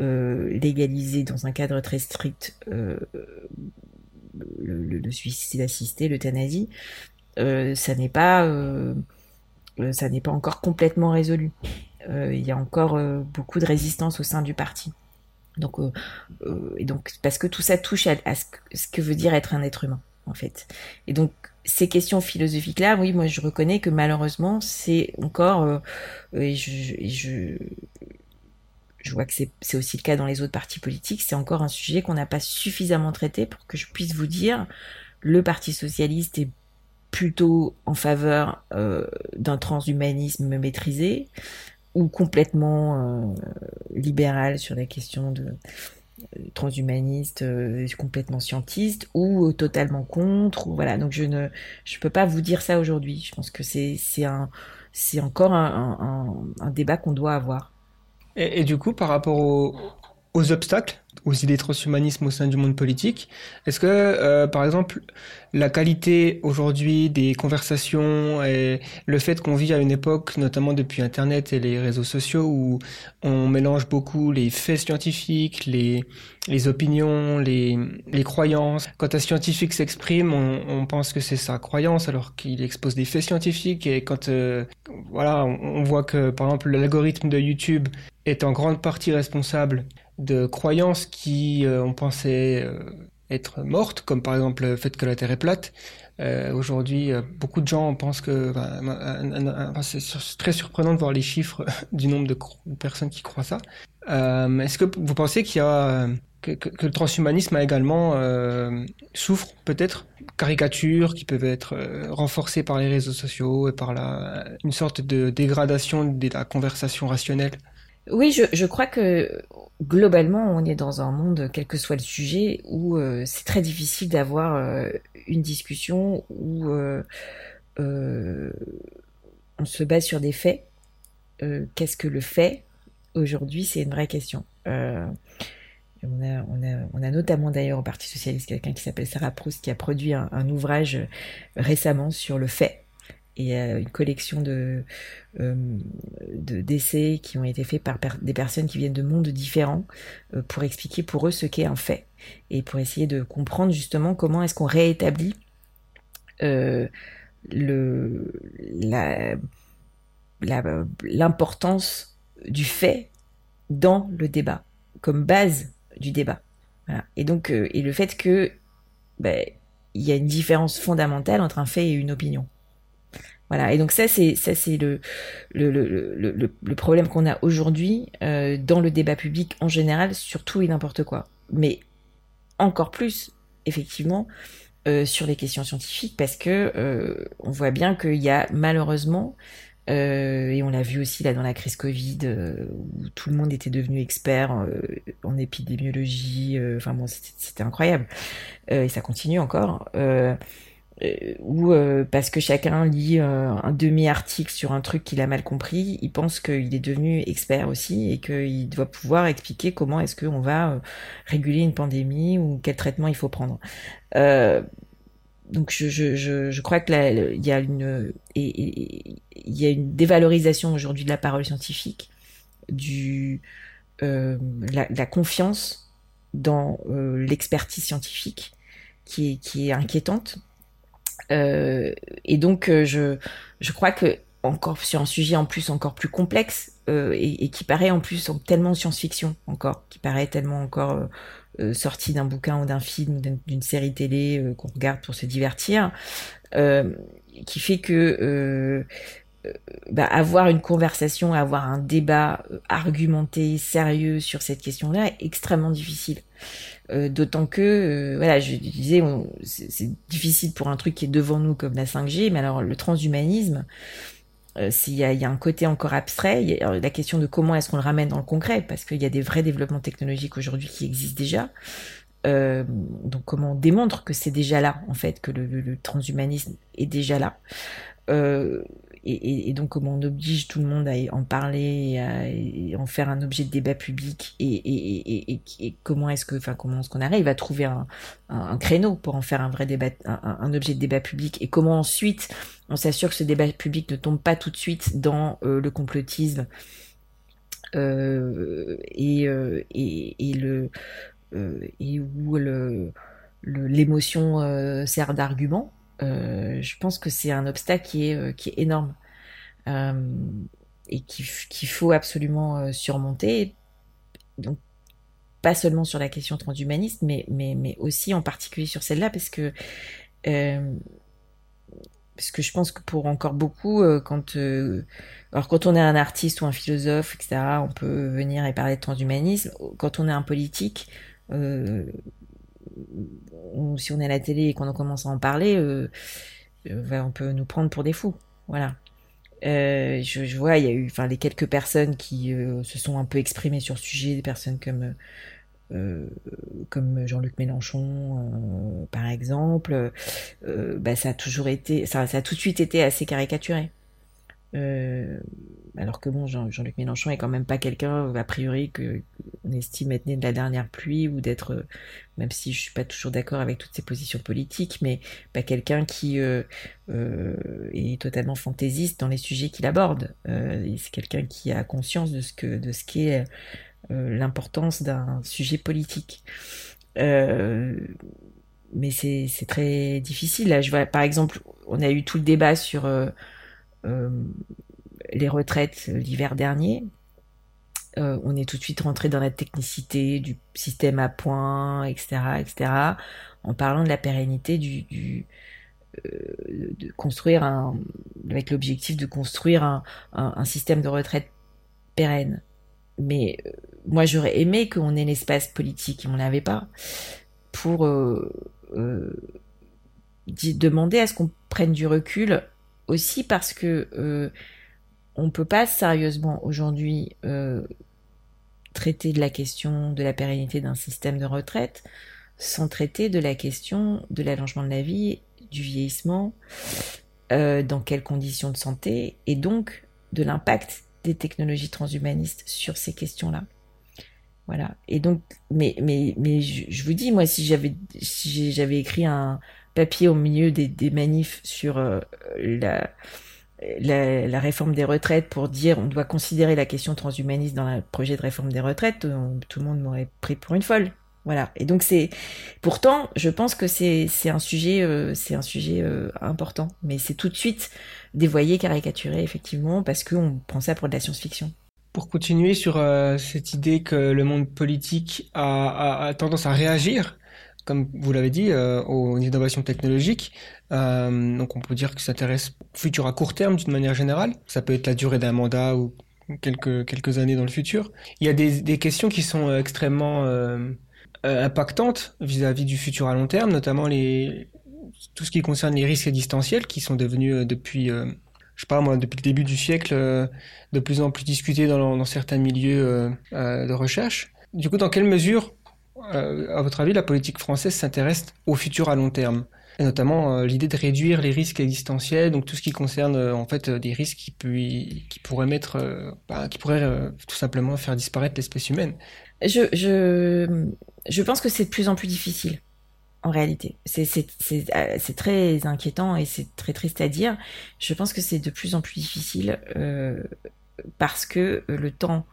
euh, légaliser dans un cadre très strict euh, le, le, suicide assisté, l'euthanasie. Euh, ça n'est pas, euh, ça n'est pas encore complètement résolu. Euh, il y a encore euh, beaucoup de résistance au sein du parti. Donc, euh, et donc parce que tout ça touche à, ce, que, veut dire être un être humain, en fait. Et donc, ces questions philosophiques-là, oui, moi je reconnais que malheureusement, c'est encore, et je, vois que c'est aussi le cas dans les autres partis politiques, c'est encore un sujet qu'on n'a pas suffisamment traité pour que je puisse vous dire, le Parti socialiste est plutôt en faveur d'un transhumanisme maîtrisé ou complètement euh, libéral sur la question de euh, transhumaniste, complètement scientiste ou totalement contre. Voilà, donc je ne je peux pas vous dire ça aujourd'hui. Je pense que c'est un c'est encore un, débat qu'on doit avoir. Et, du coup, par rapport aux obstacles, aux idées transhumanisme au sein du monde politique. Est-ce que, euh, par exemple, la qualité aujourd'hui des conversations et le fait qu'on vit à une époque, notamment depuis Internet et les réseaux sociaux, où on mélange beaucoup les faits scientifiques, les, les opinions, les, les croyances. Quand un scientifique s'exprime, on, on, pense que c'est sa croyance alors qu'il expose des faits scientifiques. Et quand euh, voilà, on, on voit que, par exemple, l'algorithme de YouTube est en grande partie responsable de croyances qui, euh, on pensait euh, être mortes, comme par exemple le fait que la Terre est plate. Euh, Aujourd'hui, euh, beaucoup de gens pensent que c'est très surprenant de voir les chiffres <laughs> du nombre de, personnes qui croient ça. Euh, Est-ce que vous pensez qu'il y a que, le transhumanisme a également souffre peut-être? Caricatures qui peuvent être renforcées par les réseaux sociaux et par la, une sorte de dégradation de la conversation rationnelle? Oui, je, crois que globalement, on est dans un monde, quel que soit le sujet, où euh, c'est très difficile d'avoir euh, une discussion où euh, on se base sur des faits. Qu'est-ce que le fait Aujourd'hui, c'est une vraie question. On a, notamment d'ailleurs au Parti Socialiste quelqu'un qui s'appelle Sarah Proust qui a produit un ouvrage récemment sur le fait et euh, une collection de euh, d'essais qui ont été faits par des personnes qui viennent de mondes différents euh, pour expliquer pour eux ce qu'est un fait et pour essayer de comprendre justement comment est-ce qu'on réétablit euh, le la l'importance du fait dans le débat comme base du débat voilà. et donc et le fait que ben, il y a une différence fondamentale entre un fait et une opinion voilà. Et donc ça, c'est ça, c'est le problème qu'on a aujourd'hui euh, dans le débat public en général, sur tout et n'importe quoi. Mais encore plus, effectivement, euh, sur les questions scientifiques, parce que euh, on voit bien qu'il y a malheureusement, et on l'a vu aussi là dans la crise Covid, où tout le monde était devenu expert en épidémiologie. Enfin bon, c'était incroyable, et ça continue encore. Euh, ou euh, parce que chacun lit euh, un demi-article sur un truc qu'il a mal compris, il pense qu'il est devenu expert aussi et qu'il doit pouvoir expliquer comment est-ce qu'on va réguler une pandémie ou quel traitement il faut prendre. donc je, crois que il y a une dévalorisation aujourd'hui de la parole scientifique, du la, confiance dans l'expertise scientifique qui est, qui est inquiétante et donc, euh, je, je crois que encore sur un sujet en plus encore plus complexe euh, et, et, qui paraît en plus tellement science-fiction encore, qui paraît tellement encore euh, sorti d'un bouquin ou d'un film, d'une série télé qu'on regarde pour se divertir, qui fait que bah, avoir une conversation, avoir un débat argumenté, sérieux sur cette question-là est extrêmement difficile. Euh, d'autant que, euh, voilà, je disais, c'est difficile pour un truc qui est devant nous comme la 5G, mais alors le transhumanisme, euh, s'il y, y, a un côté encore abstrait, la question de comment est-ce qu'on le ramène dans le concret, parce qu'il y a des vrais développements technologiques aujourd'hui qui existent déjà. Euh, donc comment on démontre que c'est déjà là, en fait, que le, le, le transhumanisme est déjà là. Et, et, donc comment on oblige tout le monde à en parler, à, en faire un objet de débat public, et, et comment est-ce que, enfin comment est-ce qu'on arrive à trouver un, créneau pour en faire un vrai débat, un, objet de débat public, et comment ensuite on s'assure que ce débat public ne tombe pas tout de suite dans euh, le complotisme euh, et, euh, et, le et où l'émotion sert d'argument je pense que c'est un obstacle qui est, euh, qui est énorme euh, et qu'il faut absolument surmonter. Donc, pas seulement sur la question transhumaniste, mais, mais, mais aussi en particulier sur celle-là, parce que parce que je pense que pour encore beaucoup, quand alors quand on est un artiste ou un philosophe, etc., on peut venir et parler de transhumanisme. Quand on est un politique, ou si on est à la télé et qu'on commence à en parler, euh, euh, on peut nous prendre pour des fous. Voilà. Euh, je, vois, il y a eu, enfin, les quelques personnes qui se sont un peu exprimées sur le sujet, des personnes comme comme Jean-Luc Mélenchon, par exemple. bah, ça a toujours été, ça a tout de suite été assez caricaturé. Alors que bon, Jean, luc Mélenchon est quand même pas quelqu'un, a priori, que on estime être né de la dernière pluie ou d'être, euh, même si je suis pas toujours d'accord avec toutes ses positions politiques, mais pas quelqu'un qui euh, euh, est totalement fantaisiste dans les sujets qu'il aborde. c'est quelqu'un qui a conscience de ce que, de ce qu'est l'importance d'un sujet politique. mais c'est, très difficile. Là, je vois, par exemple, on a eu tout le débat sur les retraites l'hiver dernier. Euh, on est tout de suite rentré dans la technicité du système à points, etc., etc., en parlant de la pérennité du, euh, de construire un, avec l'objectif de construire un, système de retraite pérenne. Mais moi, j'aurais aimé qu'on ait l'espace politique, et on l'avait pas, pour demander à ce qu'on prenne du recul aussi parce que euh, on peut pas sérieusement aujourd'hui euh, traiter de la question de la pérennité d'un système de retraite sans traiter de la question de l'allongement de la vie, du vieillissement, euh, dans quelles conditions de santé, et donc de l'impact des technologies transhumanistes sur ces questions-là. Voilà. Et donc, mais, mais, mais je, vous dis, moi, si j'avais, si écrit un, papier au milieu des, des manifs sur euh, la, la, réforme des retraites pour dire on doit considérer la question transhumaniste dans le projet de réforme des retraites, tout le monde m'aurait pris pour une folle. Voilà. Et donc c'est pourtant, je pense que c'est un sujet euh, c'est un sujet euh, important, mais c'est tout de suite dévoyé, caricaturé effectivement parce qu'on prend ça pour de la science-fiction. Pour continuer sur cette idée que le monde politique a tendance à réagir comme vous l'avez dit, euh, aux innovations technologiques. Euh, donc on peut dire que ça s'intéresse au futur à court terme d'une manière générale. Ça peut être la durée d'un mandat ou quelques, années dans le futur. Il y a des, questions qui sont extrêmement euh, impactantes vis-à-vis du futur à long terme, notamment tout ce qui concerne les risques existentiels qui sont devenus depuis, je moi, depuis le début du siècle, de plus en plus discutés dans, certains milieux de recherche. Du coup, dans quelle mesure à votre avis, la politique française s'intéresse au futur à long terme et notamment euh, l'idée de réduire les risques existentiels, donc tout ce qui concerne euh, en fait des risques qui, pourraient mettre, bah, qui pourraient tout simplement faire disparaître l'espèce humaine. Je, pense que c'est de plus en plus difficile en réalité. C'est très inquiétant et c'est très triste à dire. Je pense que c'est de plus en plus difficile euh, parce que le temps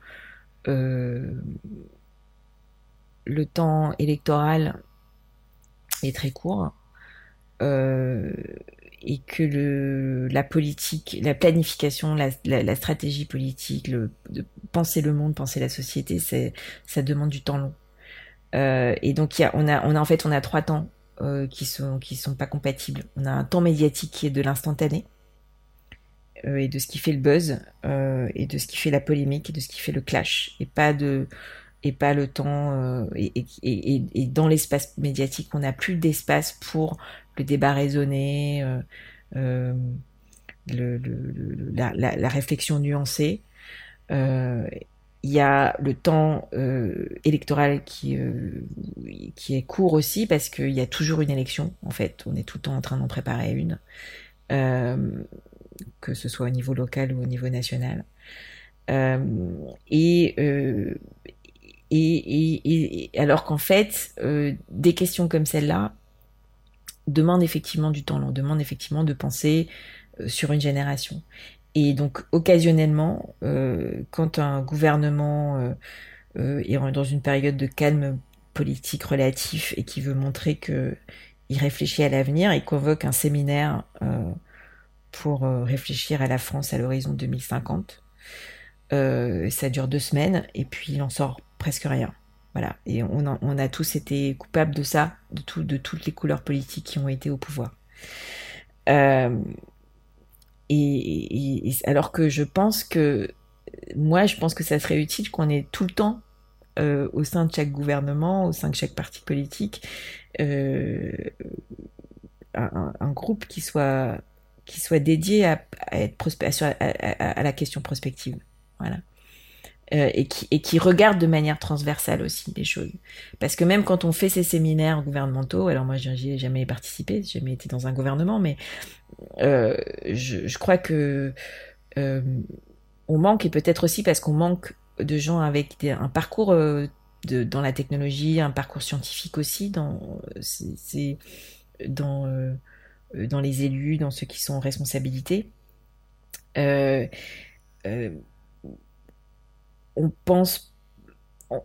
euh, le temps électoral est très court euh, et que la politique, la planification, la, stratégie politique, penser le monde, penser la société, ça demande du temps long. Euh, et donc on a en fait, on a trois temps euh, qui sont qui sont pas compatibles. On a un temps médiatique qui est de l'instantané et de ce qui fait le buzz et de ce qui fait la polémique et de ce qui fait le clash et pas de et pas le temps euh, et, et, et, dans l'espace médiatique on n'a plus d'espace pour le débat raisonné euh, euh le, le, la, la, la, réflexion nuancée. Euh, il y a le temps euh, électoral qui qui est court aussi parce qu'il y a toujours une élection en fait. On est tout le temps en train d'en préparer une que ce soit au niveau local ou au niveau national. Et et, alors qu'en fait, euh, des questions comme celle-là demandent effectivement du temps long, demandent effectivement de penser euh, sur une génération. Et donc, occasionnellement, euh, quand un gouvernement est dans une période de calme politique relatif et qui veut montrer que il réfléchit à l'avenir, il convoque un séminaire pour réfléchir à la France à l'horizon 2050. ça dure deux semaines et puis il en sort presque rien. Voilà. Et on a, tous été coupables de ça, de, tout, de toutes les couleurs politiques qui ont été au pouvoir. Euh, et, alors que je pense que moi, je pense que ça serait utile qu'on ait tout le temps euh, au sein de chaque gouvernement, au sein de chaque parti politique, euh, un, groupe qui soit qui soit dédié à, être à, la question prospective, voilà, euh, et qui et qui regarde de manière transversale aussi les choses, parce que même quand on fait ces séminaires gouvernementaux, alors moi j'y ai jamais participé, j'ai jamais été dans un gouvernement, mais je, je, crois que on manque et peut-être aussi parce qu'on manque de gens avec un parcours euh, de, dans la technologie, un parcours scientifique aussi, dans, dans, euh, dans les élus, dans ceux qui sont en responsabilité. Euh, on pense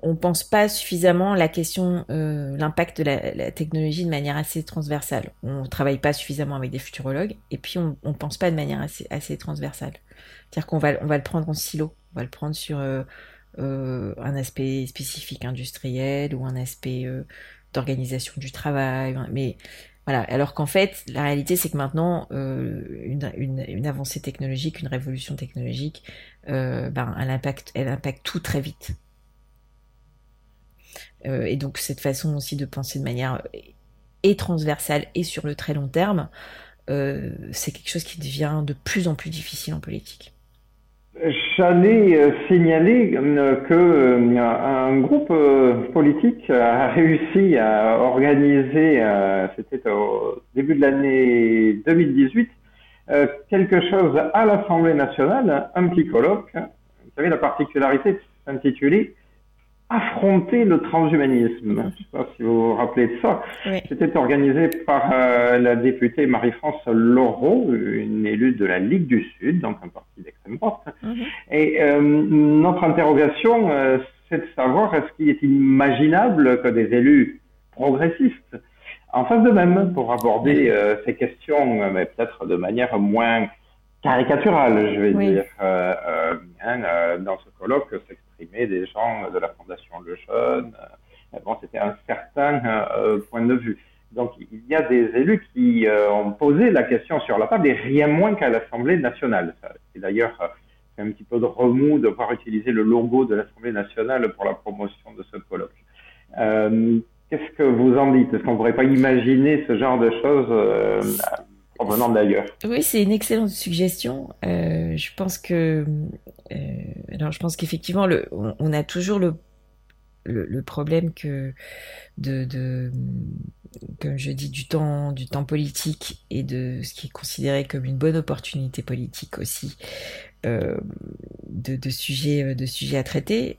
on pense pas suffisamment la question, l'impact de la, technologie de manière assez transversale. On travaille pas suffisamment avec des futurologues et puis on, ne pense pas de manière assez, assez transversale. C'est-à-dire qu'on va, on va le prendre en silo. On va le prendre sur euh, euh, un aspect spécifique industriel ou un aspect euh, d'organisation du travail. Mais voilà. Alors qu'en fait, la réalité, c'est que maintenant, une, une, avancée technologique, une révolution technologique, ben, elle impacte, tout très vite. et donc cette façon aussi de penser de manière et transversale et sur le très long terme, c'est quelque chose qui devient de plus en plus difficile en politique. J'allais euh, signaler euh, que euh, un groupe politique a réussi à organiser, c'était au début de l'année 2018, quelque chose à l'Assemblée nationale, un petit colloque, qui avait la particularité de s'intituler affronter le transhumanisme. Je ne sais pas si vous vous rappelez de ça. C'était organisé par euh, la députée Marie-France Laureau, une élue de la Ligue du Sud, donc un parti d'extrême droite. Mhm. Et euh, notre interrogation, euh, c'est de savoir est-ce qu'il est imaginable que des élus progressistes en fassent de même pour aborder ces questions, mais peut-être de manière moins caricaturale, je vais dire. Hein, dans ce colloque, des gens de la Fondation Le Jeune. Euh, bon, c'était un certain euh, point de vue. Donc, il y a des élus qui euh, ont posé la question sur la table, et rien moins qu'à l'Assemblée nationale. C'est d'ailleurs un petit peu de remous de voir utiliser le logo de l'Assemblée nationale pour la promotion de ce colloque. Qu'est-ce que vous en dites? Est-ce qu'on ne pourrait pas imaginer ce genre de choses provenant d'ailleurs? Oui, c'est une excellente suggestion. Euh, je pense que, euh, alors je pense qu'effectivement, on, a toujours le, problème que de, comme je dis, du temps, du temps politique et de ce qui est considéré comme une bonne opportunité politique aussi, euh, de sujets, de sujets à traiter.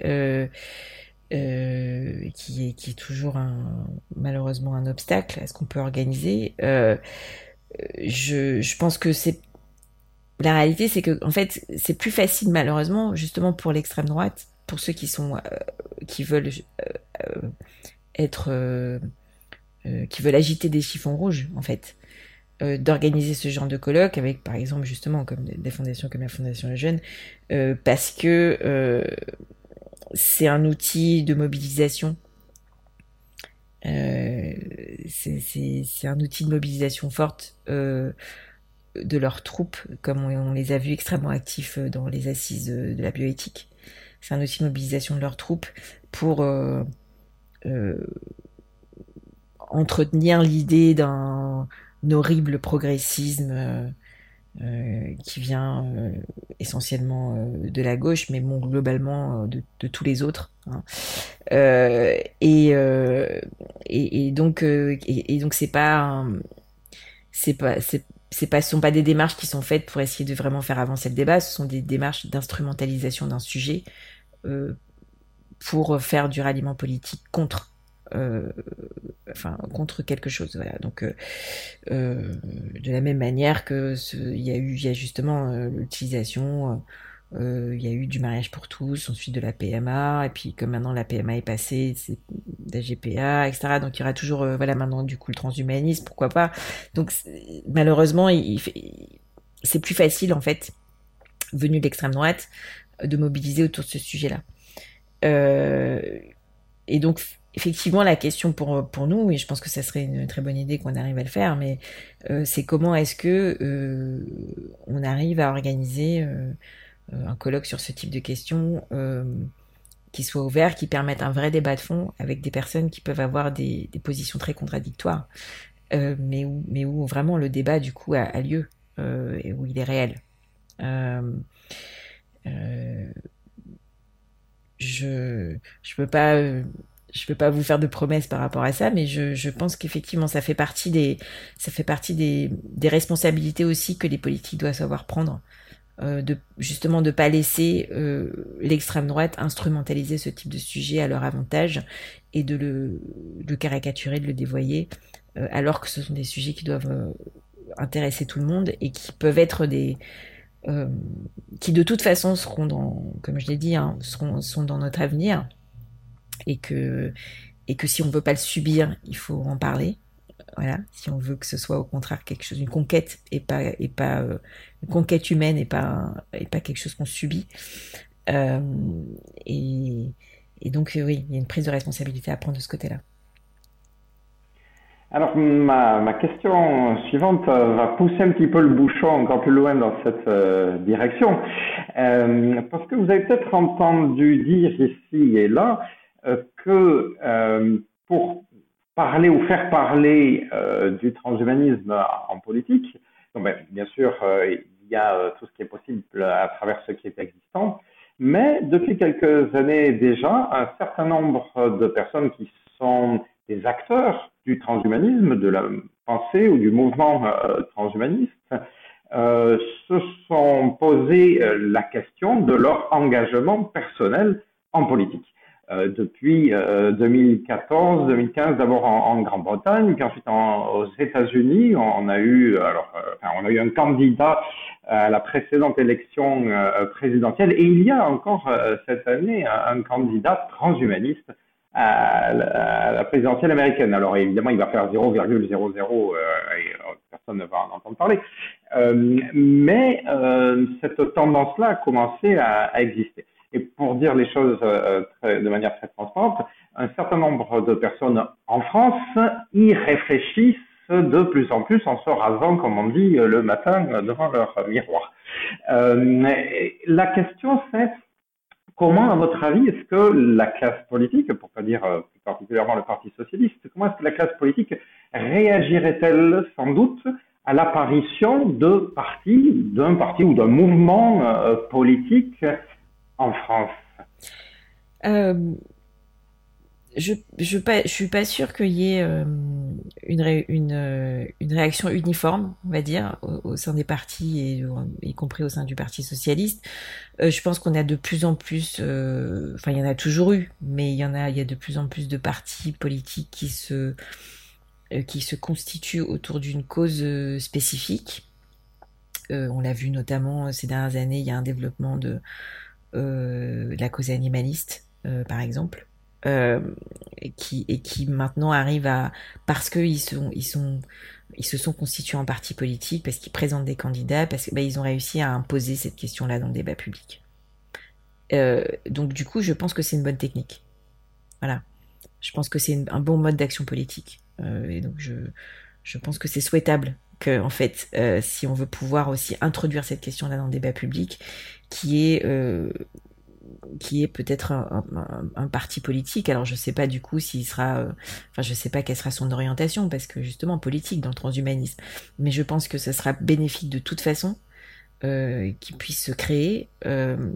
Euh, qui est toujours un, malheureusement un obstacle à ce qu'on peut organiser. Euh, je, pense que c'est la réalité, c'est que en fait, c'est plus facile malheureusement, justement pour l'extrême droite, pour ceux qui sont, euh, qui veulent être, qui veulent agiter des chiffons rouges, en fait, d'organiser ce genre de colloque avec, par exemple, justement, comme des fondations comme la Fondation Les Jeunes, parce que c'est un outil de mobilisation euh, c'est un outil de mobilisation forte euh, de leurs troupes, comme on, les a vus extrêmement actifs euh, dans les assises de, la bioéthique. C'est un outil de mobilisation de leurs troupes pour entretenir l'idée d'un horrible progressisme euh, qui vient euh, essentiellement euh, de la gauche, mais bon, globalement de, tous les autres. Hein. Et, donc, et, et, donc c'est pas, c'est pas, c'est pas, sont pas des démarches qui sont faites pour essayer de vraiment faire avancer le débat. Ce sont des démarches d'instrumentalisation d'un sujet pour faire du ralliement politique contre euh, contre quelque chose. Voilà. Donc euh, euh, de la même manière que il y a eu, justement l'utilisation. il y a eu du mariage pour tous, ensuite de la PMA, et puis comme maintenant la PMA est passée, c'est la GPA, etc. Donc il y aura toujours, voilà, maintenant du coup le transhumanisme, pourquoi pas. Donc malheureusement, c'est plus facile en fait, venu de l'extrême droite, de mobiliser autour de ce sujet-là. et donc effectivement, la question pour, pour nous, et je pense que ça serait une très bonne idée qu'on arrive à le faire, mais c'est comment est-ce que on arrive à organiser un colloque sur ce type de questions qui soit ouvert, qui permette un vrai débat de fond avec des personnes qui peuvent avoir des, des positions très contradictoires, mais, où, mais où vraiment le débat du coup a, a lieu et où il est réel. Euh, je je peux pas je peux pas vous faire de promesses par rapport à ça, mais je, pense qu'effectivement ça fait partie des responsabilités aussi que les politiques doivent savoir prendre. Euh, de justement de pas laisser euh, l'extrême droite instrumentaliser ce type de sujet à leur avantage et de le, caricaturer, de le dévoyer, euh, alors que ce sont des sujets qui doivent euh, intéresser tout le monde et qui peuvent être des qui de toute façon seront dans, comme je l'ai dit, hein, sont dans notre avenir, et que, et que si on veut pas le subir, il faut en parler. Voilà, si on veut que ce soit au contraire quelque chose, une conquête et pas et pas euh, une conquête humaine et pas et pas quelque chose qu'on subit. Euh, et, donc oui, il y a une prise de responsabilité à prendre de ce côté-là. Alors, ma, ma, question suivante euh, va pousser un petit peu le bouchon encore plus loin dans cette euh, direction. Euh, parce que vous avez peut-être entendu dire ici et là euh, que euh, pour parler ou faire parler du transhumanisme en politique, bien sûr, il y a tout ce qui est possible à travers ce qui est existant, mais depuis quelques années déjà, un certain nombre de personnes qui sont des acteurs du transhumanisme, de la pensée ou du mouvement euh, transhumaniste, euh, se sont posé euh, la question de leur engagement personnel en politique. Euh, depuis 2014-2015, d'abord en, en Grande-Bretagne, puis ensuite en, aux États-Unis, on a eu alors enfin, on a eu un candidat à la précédente élection présidentielle, et il y a encore cette année un, un candidat transhumaniste à la, présidentielle américaine. Alors évidemment, il va faire 0,00 euh, et euh, personne ne va en entendre parler. Euh, mais euh, cette tendance-là a commencé à, à, exister. Et pour dire les choses euh, très, de manière très transparente, un certain nombre de personnes en France y réfléchissent de plus en plus en se rasant, comme on dit, le matin devant leur miroir. la question, c'est Comment, à votre avis, est-ce que la classe politique, pour pas dire euh, plus particulièrement le Parti socialiste, comment est-ce que la classe politique réagirait-elle sans doute à l'apparition de partis, d'un parti ou d'un mouvement euh, politique en France euh, je je, pas, je suis pas sûre qu'il y ait euh, une, une, euh, une réaction uniforme, on va dire, au, sein des partis et y compris au sein du Parti socialiste. Je pense qu'on a de plus en plus, enfin il y en a toujours eu, mais il y a, y a de plus en plus de partis politiques qui se qui se constituent autour d'une cause spécifique. on l'a vu notamment ces dernières années, il y a un développement de la cause animaliste, par exemple euh, qui et qui maintenant arrivent à parce que ils sont ils sont ils se sont constitués en parti politique parce qu'ils présentent des candidats parce que bah, ont réussi à imposer cette question-là dans le débat public. Euh, donc du coup, je pense que c'est une bonne technique. Voilà. Je pense que c'est un bon mode d'action politique. Euh, et donc je je pense que c'est souhaitable que en fait, euh, si on veut pouvoir aussi introduire cette question-là dans le débat public, qui est euh, peut-être un, parti politique. Alors je sais pas du coup s'il sera, euh, enfin je sais pas quelle sera son orientation parce que justement politique dans le transhumanisme. Mais je pense que ce sera bénéfique de toute façon qu'il puisse se créer euh,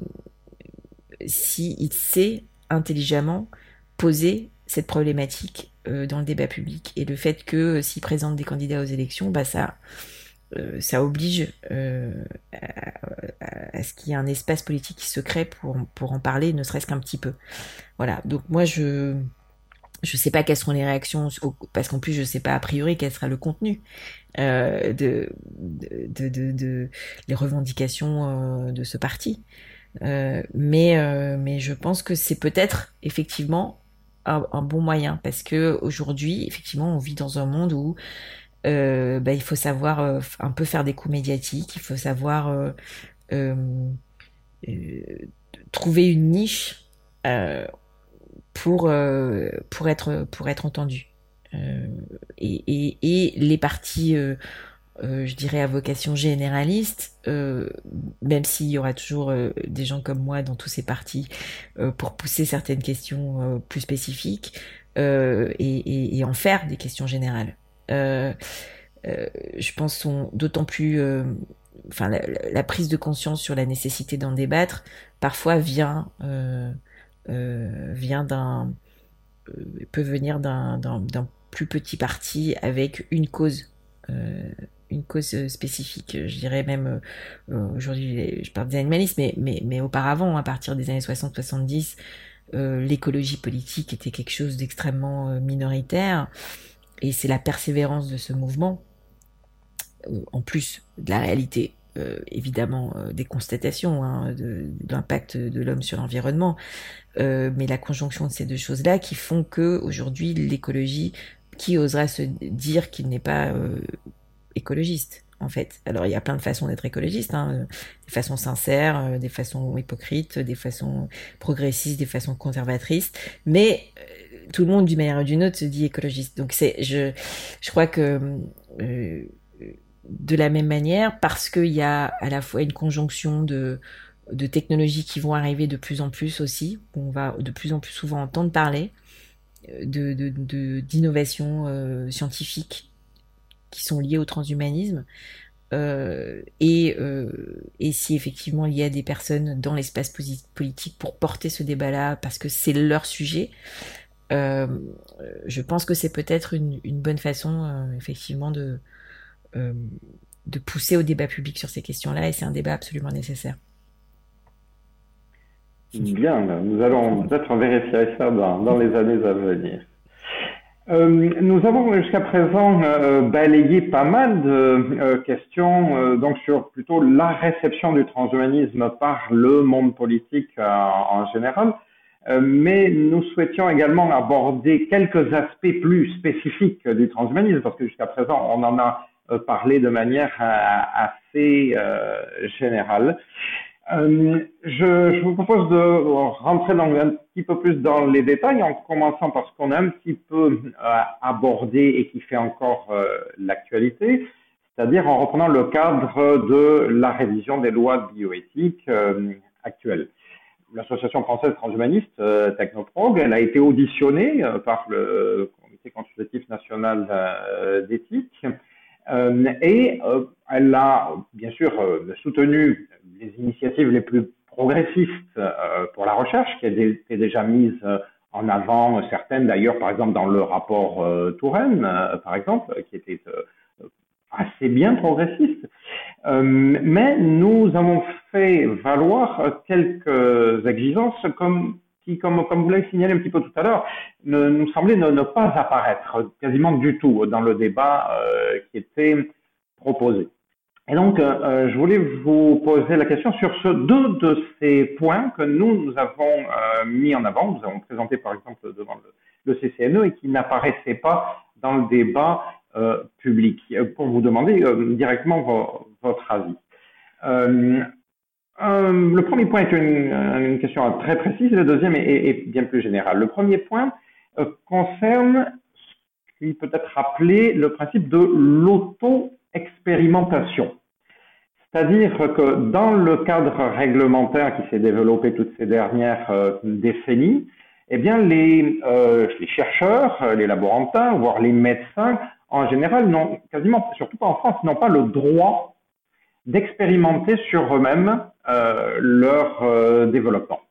si il sait intelligemment poser cette problématique euh, dans le débat public et le fait que euh, s'il présente des candidats aux élections, bah ça euh, ça oblige euh, à, ce qu'il y ait un espace politique qui se crée pour, pour en parler, ne serait-ce qu'un petit peu. Voilà, donc moi je je sais pas quelles seront les réactions, parce qu'en plus je sais pas a priori quel sera le contenu de, de, de, les revendications de ce parti. Mais, mais je pense que c'est peut-être effectivement un, bon moyen, parce que aujourd'hui, effectivement, on vit dans un monde où euh, bah, il faut savoir euh, un peu faire des coups médiatiques, il faut savoir euh, trouver une niche pour, pour, être, pour être entendu. Et, et, et, les partis euh, je dirais, à vocation généraliste, euh, même s'il y aura toujours euh, des gens comme moi dans tous ces partis pour pousser certaines questions plus spécifiques et, en faire des questions générales. je pense sont d'autant plus, enfin, la, prise de conscience sur la nécessité d'en débattre parfois vient vient d'un peut venir d'un plus petit parti avec une cause une cause euh, spécifique. Je dirais même, euh, euh, aujourd'hui, je parle des animalistes, mais, mais, mais auparavant, à partir des années 60-70, l'écologie politique était quelque chose d'extrêmement minoritaire. Et c'est la persévérance de ce mouvement, en plus de la réalité, évidemment, des constatations hein, de, l'impact de l'homme sur l'environnement, mais la conjonction de ces deux choses-là qui font que aujourd'hui l'écologie, qui osera se dire qu'il n'est pas écologiste en fait. Alors il y a plein de façons d'être écologiste, hein, des façons sincères, euh, des façons hypocrites, des façons progressistes, des façons conservatrices, mais euh, tout le monde d'une manière ou d'une autre se dit écologiste. Donc c'est, je, je crois que euh, de la même manière, parce qu'il y a à la fois une conjonction de de technologies qui vont arriver de plus en plus aussi, on va de plus en plus souvent entendre parler de d'innovation de, scientifique qui sont liées au transhumanisme. Euh, et, euh, et, si effectivement il y a des personnes dans l'espace politique pour porter ce débat-là parce que c'est leur sujet, euh, je pense que c'est peut-être une, bonne façon effectivement de, de pousser au débat public sur ces questions-là et c'est un débat absolument nécessaire. Bien, nous allons peut-être vérifier ça dans les années à venir. Euh, nous avons jusqu'à présent euh, balayé pas mal de euh, questions donc sur plutôt la réception du transhumanisme par le monde politique en général, mais nous souhaitions également aborder quelques aspects plus spécifiques du transhumanisme parce que jusqu'à présent on en a parlé de manière assez générale. Euh, je, je, vous propose de rentrer un petit peu plus dans les détails en commençant par ce qu'on a un petit peu euh, abordé et qui fait encore euh, l'actualité, c'est-à-dire en reprenant le cadre de la révision des lois de bioéthique actuelles. L'Association française transhumaniste Technoprog, elle a été auditionnée par le Comité consultatif national d'éthique et elle a bien sûr soutenu les initiatives les plus progressistes euh, pour la recherche, qui étaient déjà mises euh, en avant, certaines d'ailleurs, par exemple dans le rapport euh, Touraine, par exemple, qui était assez bien progressiste. mais nous avons fait valoir quelques exigences comme, qui, comme, vous l'avez signalé un petit peu tout à l'heure, ne, nous semblaient ne, pas apparaître quasiment du tout dans le débat qui était proposé. Et donc, euh, euh, je voulais vous poser la question sur ce, deux de ces points que nous, avons euh, mis en avant, nous avons présenté par exemple devant le, CCNE et qui n'apparaissaient pas dans le débat public, pour vous demander directement votre avis. Le premier point est une, question très précise, le deuxième est, bien plus général. Le premier point concerne ce qui peut être appelé le principe de l'auto-expérimentation. C'est-à-dire que dans le cadre réglementaire qui s'est développé toutes ces dernières euh, décennies, eh bien les, euh, chercheurs, les laborantins, voire les médecins, en général, n'ont quasiment, surtout pas en France, n'ont pas le droit d'expérimenter sur eux-mêmes euh, leur euh, développement.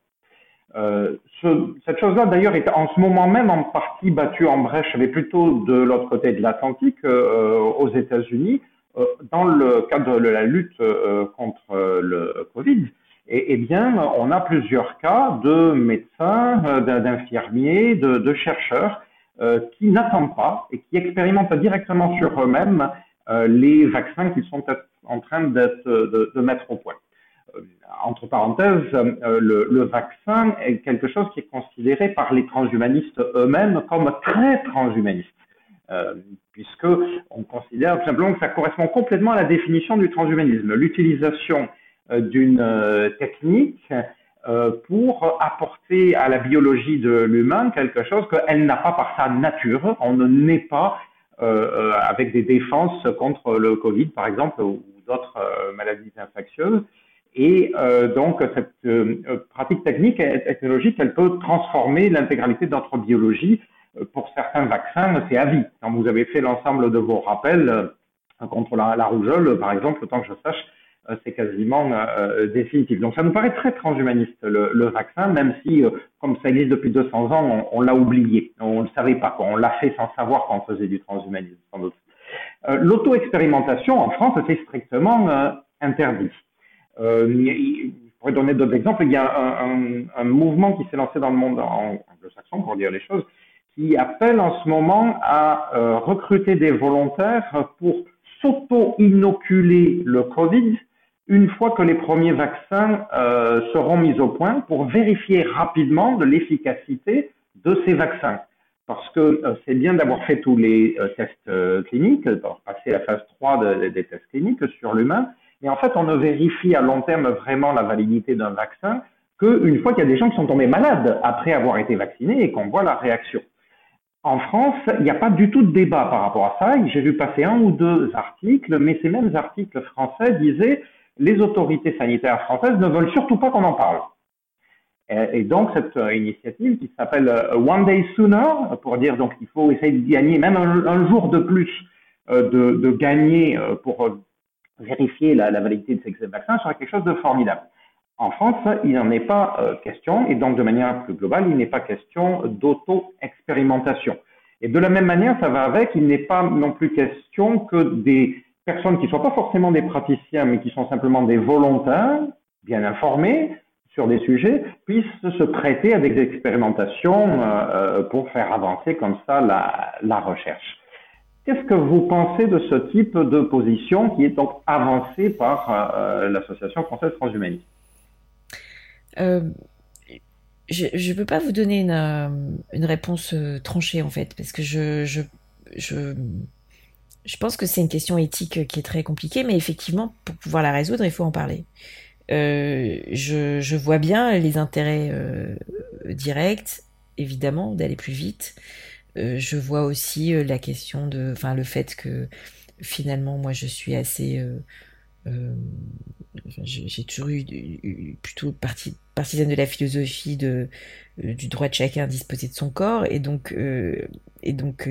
Euh, ce, cette chose-là, d'ailleurs, est en ce moment même en partie battue en brèche, mais plutôt de l'autre côté de l'Atlantique, aux États-Unis, euh, dans le cadre de la lutte euh, contre euh, le Covid, eh, bien, on a plusieurs cas de médecins, d'infirmiers, de, chercheurs qui n'attendent pas et qui expérimentent directement sur eux-mêmes les vaccins qu'ils sont en train de, de, mettre au point. entre parenthèses, le, le, vaccin est quelque chose qui est considéré par les transhumanistes eux-mêmes comme très transhumaniste. Euh, puisque on considère simplement que ça correspond complètement à la définition du transhumanisme. L'utilisation euh, d'une euh, technique pour apporter à la biologie de l'humain quelque chose qu'elle n'a pas par sa nature. On ne naît pas avec des défenses contre le Covid, par exemple, d'autres maladies infectieuses. Et euh, donc, cette euh, pratique technique et technologique, elle peut transformer l'intégralité de notre biologie. Euh, pour certains vaccins, c'est à vie. Quand vous avez fait l'ensemble de vos rappels contre la, rougeole, par exemple, autant que je sache, c'est quasiment définitif. Donc, ça nous paraît très transhumaniste, le, vaccin, même si, comme ça existe depuis 200 ans, on, l'a oublié. On ne le savait pas. On l'a fait sans savoir qu'on faisait du transhumanisme, sans doute. L'auto-expérimentation, en France, c'est strictement interdit. Euh, je pourrais donner d'autres exemples. Il y a un, mouvement qui s'est lancé dans le monde anglo-saxon, pour dire les choses, qui appelle en ce moment à euh, recruter des volontaires pour s'auto-inoculer le Covid une fois que les premiers vaccins euh, seront mis au point pour vérifier rapidement de l'efficacité de ces vaccins. Parce que euh, c'est bien d'avoir fait tous les euh, tests cliniques, d'avoir passé la phase 3 des tests cliniques sur l'humain, mais en fait, on ne vérifie à long terme vraiment la validité d'un vaccin qu'une fois qu'il y a des gens qui sont tombés malades après avoir été vaccinés et qu'on voit la réaction. En France, il n'y a pas du tout de débat par rapport à ça. J'ai vu passer un ou deux articles, mais ces mêmes articles français disaient les autorités sanitaires françaises ne veulent surtout pas qu'on en parle. Et donc cette euh, initiative qui s'appelle euh, One Day Sooner, pour dire donc il faut essayer de gagner même un, jour de plus euh, de, gagner pour vérifier la, validité de ces vaccins serait quelque chose de formidable. En France, il n'en est pas euh, question, et donc de manière plus globale, il n'est pas question d'auto-expérimentation. Et de la même manière, ça va avec, il n'est pas non plus question que des personnes qui ne soient pas forcément des praticiens, mais qui sont simplement des volontaires, bien informés sur des sujets, puissent se prêter avec des expérimentations euh, euh, pour faire avancer comme ça la, recherche. Qu'est-ce que vous pensez de ce type de position qui est donc avancée par euh, l'Association française transhumaniste? Je ne peux pas vous donner une, une, réponse tranchée en fait, parce que je, je, je, je pense que c'est une question éthique qui est très compliquée, mais effectivement, pour pouvoir la résoudre, il faut en parler. Je, je, vois bien les intérêts directs, évidemment, d'aller plus vite. Euh, je vois aussi euh, la question de, enfin, le fait que finalement, moi, je suis assez, euh, j'ai toujours eu, plutôt partie partisane de la philosophie de du droit de chacun à disposer de son corps, et donc, et donc,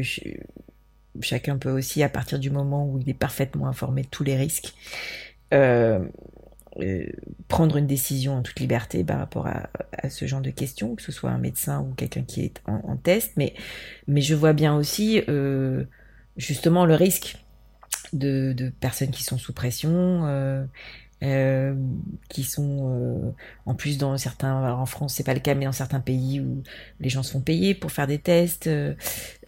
chacun peut aussi, à partir du moment où il est parfaitement informé de tous les risques, euh, prendre une décision en toute liberté par rapport à, ce genre de questions, que ce soit un médecin ou quelqu'un qui est en, test, mais, mais je vois bien aussi euh, justement le risque de, personnes qui sont sous pression, euh, qui sont en plus dans certains, en France c'est pas le cas, mais dans certains pays où les gens se font payer pour faire des tests,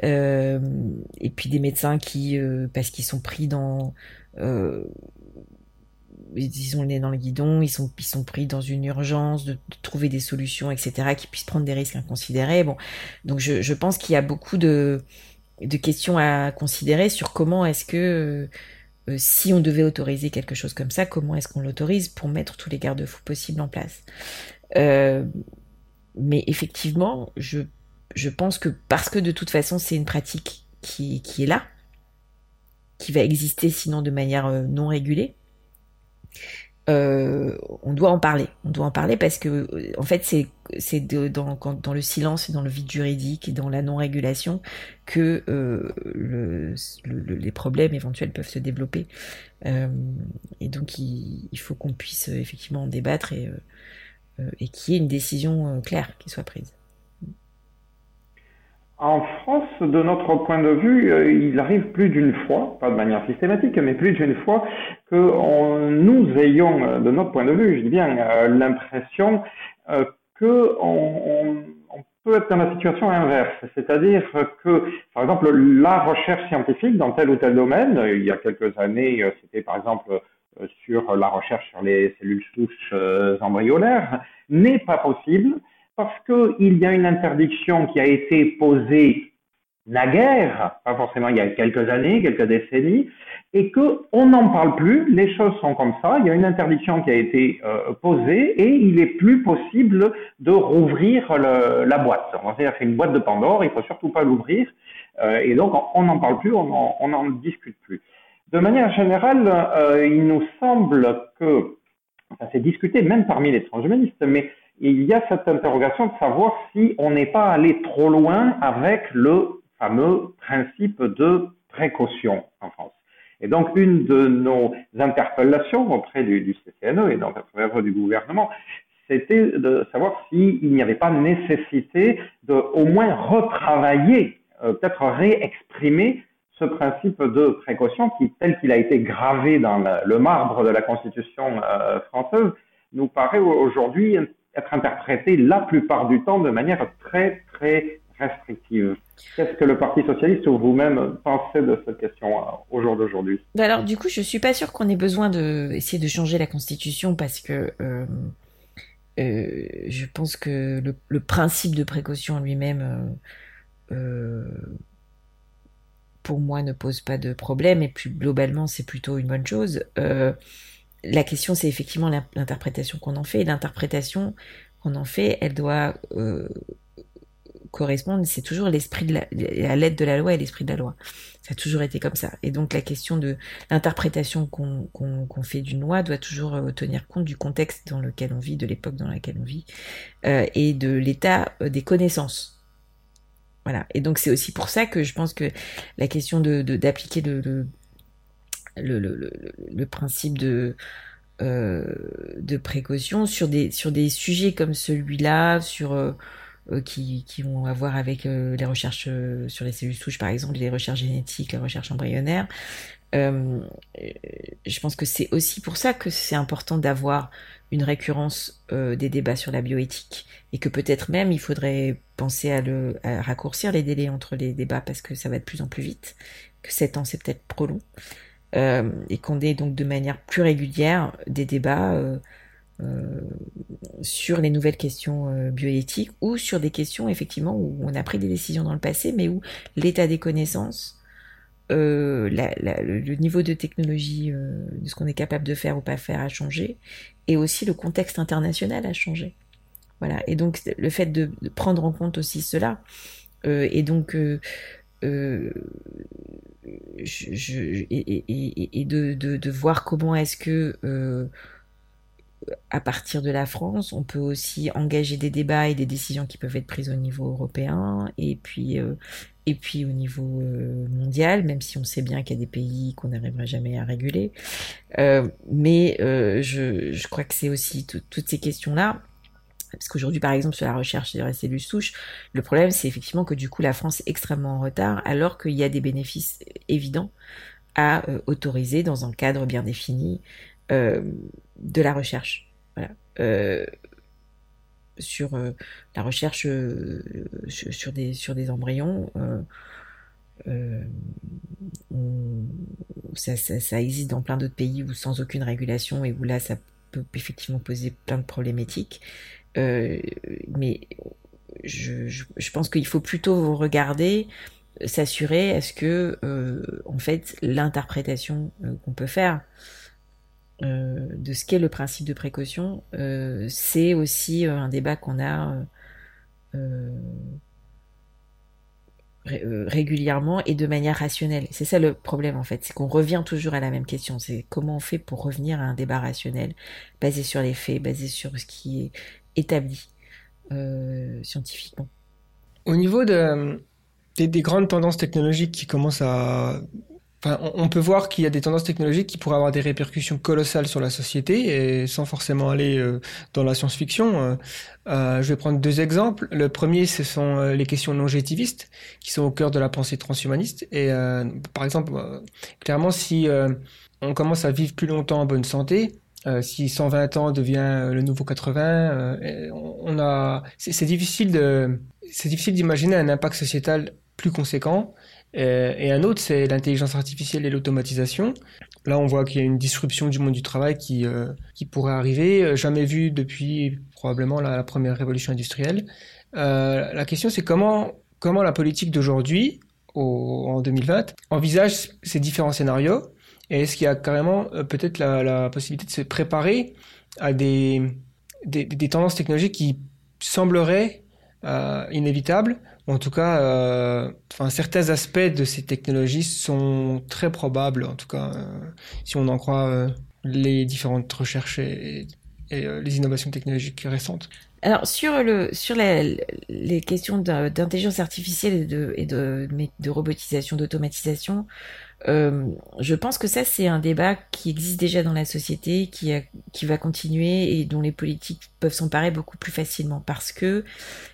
et puis des médecins qui, parce qu'ils sont pris dans ils ont le nez dans le guidon, ils sont, ils sont pris dans une urgence de, trouver des solutions, etc., qui puissent prendre des risques inconsidérés. Bon, donc je, je pense qu'il y a beaucoup de, de questions à considérer sur comment est-ce que, euh, si on devait autoriser quelque chose comme ça, comment est-ce qu'on l'autorise pour mettre tous les garde-fous possibles en place. Euh, mais effectivement, je, je pense que parce que de toute façon c'est une pratique qui, qui est là, qui va exister sinon de manière euh, non régulée, euh, on doit en parler. On doit en parler parce que, en fait, c'est dans, le silence et dans le vide juridique et dans la non-régulation que euh, le, les problèmes éventuels peuvent se développer. Euh, et donc, il, il faut qu'on puisse effectivement en débattre et, et qu'il y ait une décision claire qui soit prise. En France, de notre point de vue, euh, il arrive plus d'une fois, pas de manière systématique, mais plus d'une fois, que nous ayons, euh, de notre point de vue, je dis bien, euh, l'impression que on, peut être dans la situation inverse, c'est-à-dire que, par exemple, la recherche scientifique dans tel ou tel domaine, il y a quelques années, c'était par exemple sur la recherche sur les cellules souches embryolaires, n'est pas possible parce qu'il y a une interdiction qui a été posée naguère, pas forcément il y a quelques années, quelques décennies, et que on n'en parle plus. Les choses sont comme ça. Il y a une interdiction qui a été euh, posée et il est plus possible de rouvrir la boîte. A fait une boîte de Pandore, il faut surtout pas l'ouvrir, euh, et donc on n'en parle plus, on n'en discute plus. De manière générale, euh, il nous semble que ça s'est discuté même parmi les transhumanistes, mais il y a cette interrogation de savoir si on n'est pas allé trop loin avec le fameux principe de précaution en France. Et donc, une de nos interpellations auprès du, du CCNE et à travers du gouvernement, c'était de savoir s'il n'y avait pas nécessité de au moins retravailler, euh, peut-être réexprimer ce principe de précaution qui, tel qu'il a été gravé dans le, marbre de la Constitution euh, française, nous paraît aujourd'hui être interprété la plupart du temps de manière très, très restrictive. Qu'est-ce que le Parti socialiste ou vous-même pensez de cette question euh, au jour d'aujourd'hui? Bah Alors, du coup, je suis pas sûr qu'on ait besoin de, de changer la Constitution parce que euh, euh, je pense que le, principe de précaution lui-même, pour moi, ne pose pas de problème et plus globalement, c'est plutôt une bonne chose. La question, c'est effectivement l'interprétation qu'on en fait. Et l'interprétation qu'on en fait, elle doit correspondent, c'est toujours l'esprit de la, lettre de la loi et l'esprit de la loi. Ça a toujours été comme ça. Et donc la question de l'interprétation qu'on fait d'une loi doit toujours euh, tenir compte du contexte dans lequel on vit, de l'époque dans laquelle on vit, euh, et de l'état euh, des connaissances. Voilà. Et donc c'est aussi pour ça que je pense que la question de d'appliquer le le, le, principe de euh, de précaution sur des sur des sujets comme celui-là, sur euh, qui, qui vont avoir avec euh, les recherches euh, sur les cellules souches, par exemple, les recherches génétiques, les recherches embryonnaires. Euh, je pense que c'est aussi pour ça que c'est important d'avoir une récurrence euh, des débats sur la bioéthique et que peut-être même il faudrait penser à, le, à raccourcir les délais entre les débats parce que ça va de plus en plus vite, que 7 ans c'est peut-être trop long, euh, et qu'on ait donc de manière plus régulière des débats euh, sur les nouvelles questions euh, bioéthiques ou sur des questions effectivement où on a pris des décisions dans le passé, mais où l'état des connaissances, euh, le, niveau de technologie de ce qu'on est capable de faire ou pas faire a changé, et aussi le contexte international a changé. Voilà. Et donc le fait de, prendre en compte aussi cela, et donc et, de, de, de, voir comment est-ce que à partir de la France, on peut aussi engager des débats et des décisions qui peuvent être prises au niveau européen et puis euh, et puis au niveau euh, mondial, même si on sait bien qu'il y a des pays qu'on n'arrivera jamais à réguler. Euh, mais je, je, crois que c'est aussi toutes ces questions-là. Parce qu'aujourd'hui, par exemple, sur la recherche sur les cellules souches, le problème, c'est effectivement que du coup, la France est extrêmement en retard, alors qu'il y a des bénéfices évidents à autoriser dans un cadre bien défini euh, de la recherche. Voilà. Euh, sur euh, la recherche sur, des, sur des embryons, ça, ça, existe dans plein d'autres pays où sans aucune régulation et où là ça peut effectivement poser plein de problématiques. Mais je, je, pense qu'il faut plutôt regarder, s'assurer est-ce que en fait l'interprétation qu'on peut faire euh, de ce qu'est le principe de précaution, euh, c'est aussi euh, un débat qu'on a régulièrement et de manière rationnelle. C'est ça le problème en fait, c'est qu'on revient toujours à la même question, c'est comment on fait pour revenir à un débat rationnel, basé sur les faits, basé sur ce qui est établi scientifiquement. Au niveau de, des, grandes tendances technologiques qui commencent à on peut voir qu'il y a des tendances technologiques qui pourraient avoir des répercussions colossales sur la société et sans forcément aller euh, dans la science-fiction. Euh, euh, je vais prendre deux exemples. Le premier, ce sont les questions longétivistes qui sont au cœur de la pensée transhumaniste. Et par exemple, clairement, si on commence à vivre plus longtemps en bonne santé, si 120 ans devient le nouveau 80, on a, c'est difficile de, c'est difficile d'imaginer un impact sociétal plus conséquent euh, et un autre, c'est l'intelligence artificielle et l'automatisation. Là, on voit qu'il y a une disruption du monde du travail qui, euh, qui pourrait arriver, euh, jamais vue depuis probablement la, la première révolution industrielle. Euh, la question, c'est comment, comment la politique d'aujourd'hui en 2020 envisage ces différents scénarios et est-ce qu'il y a carrément peut-être la, possibilité de se préparer à des, des, tendances technologiques qui sembleraient inévitables? En tout cas, enfin certains aspects de ces technologies sont très probables, en tout cas, si on en croit les différentes recherches et, les innovations technologiques récentes. Alors sur le sur les questions d'intelligence artificielle et et de, de robotisation, d'automatisation, euh, je pense que ça c'est un débat qui existe déjà dans la société, qui a, qui va continuer et dont les politiques peuvent s'emparer beaucoup plus facilement parce que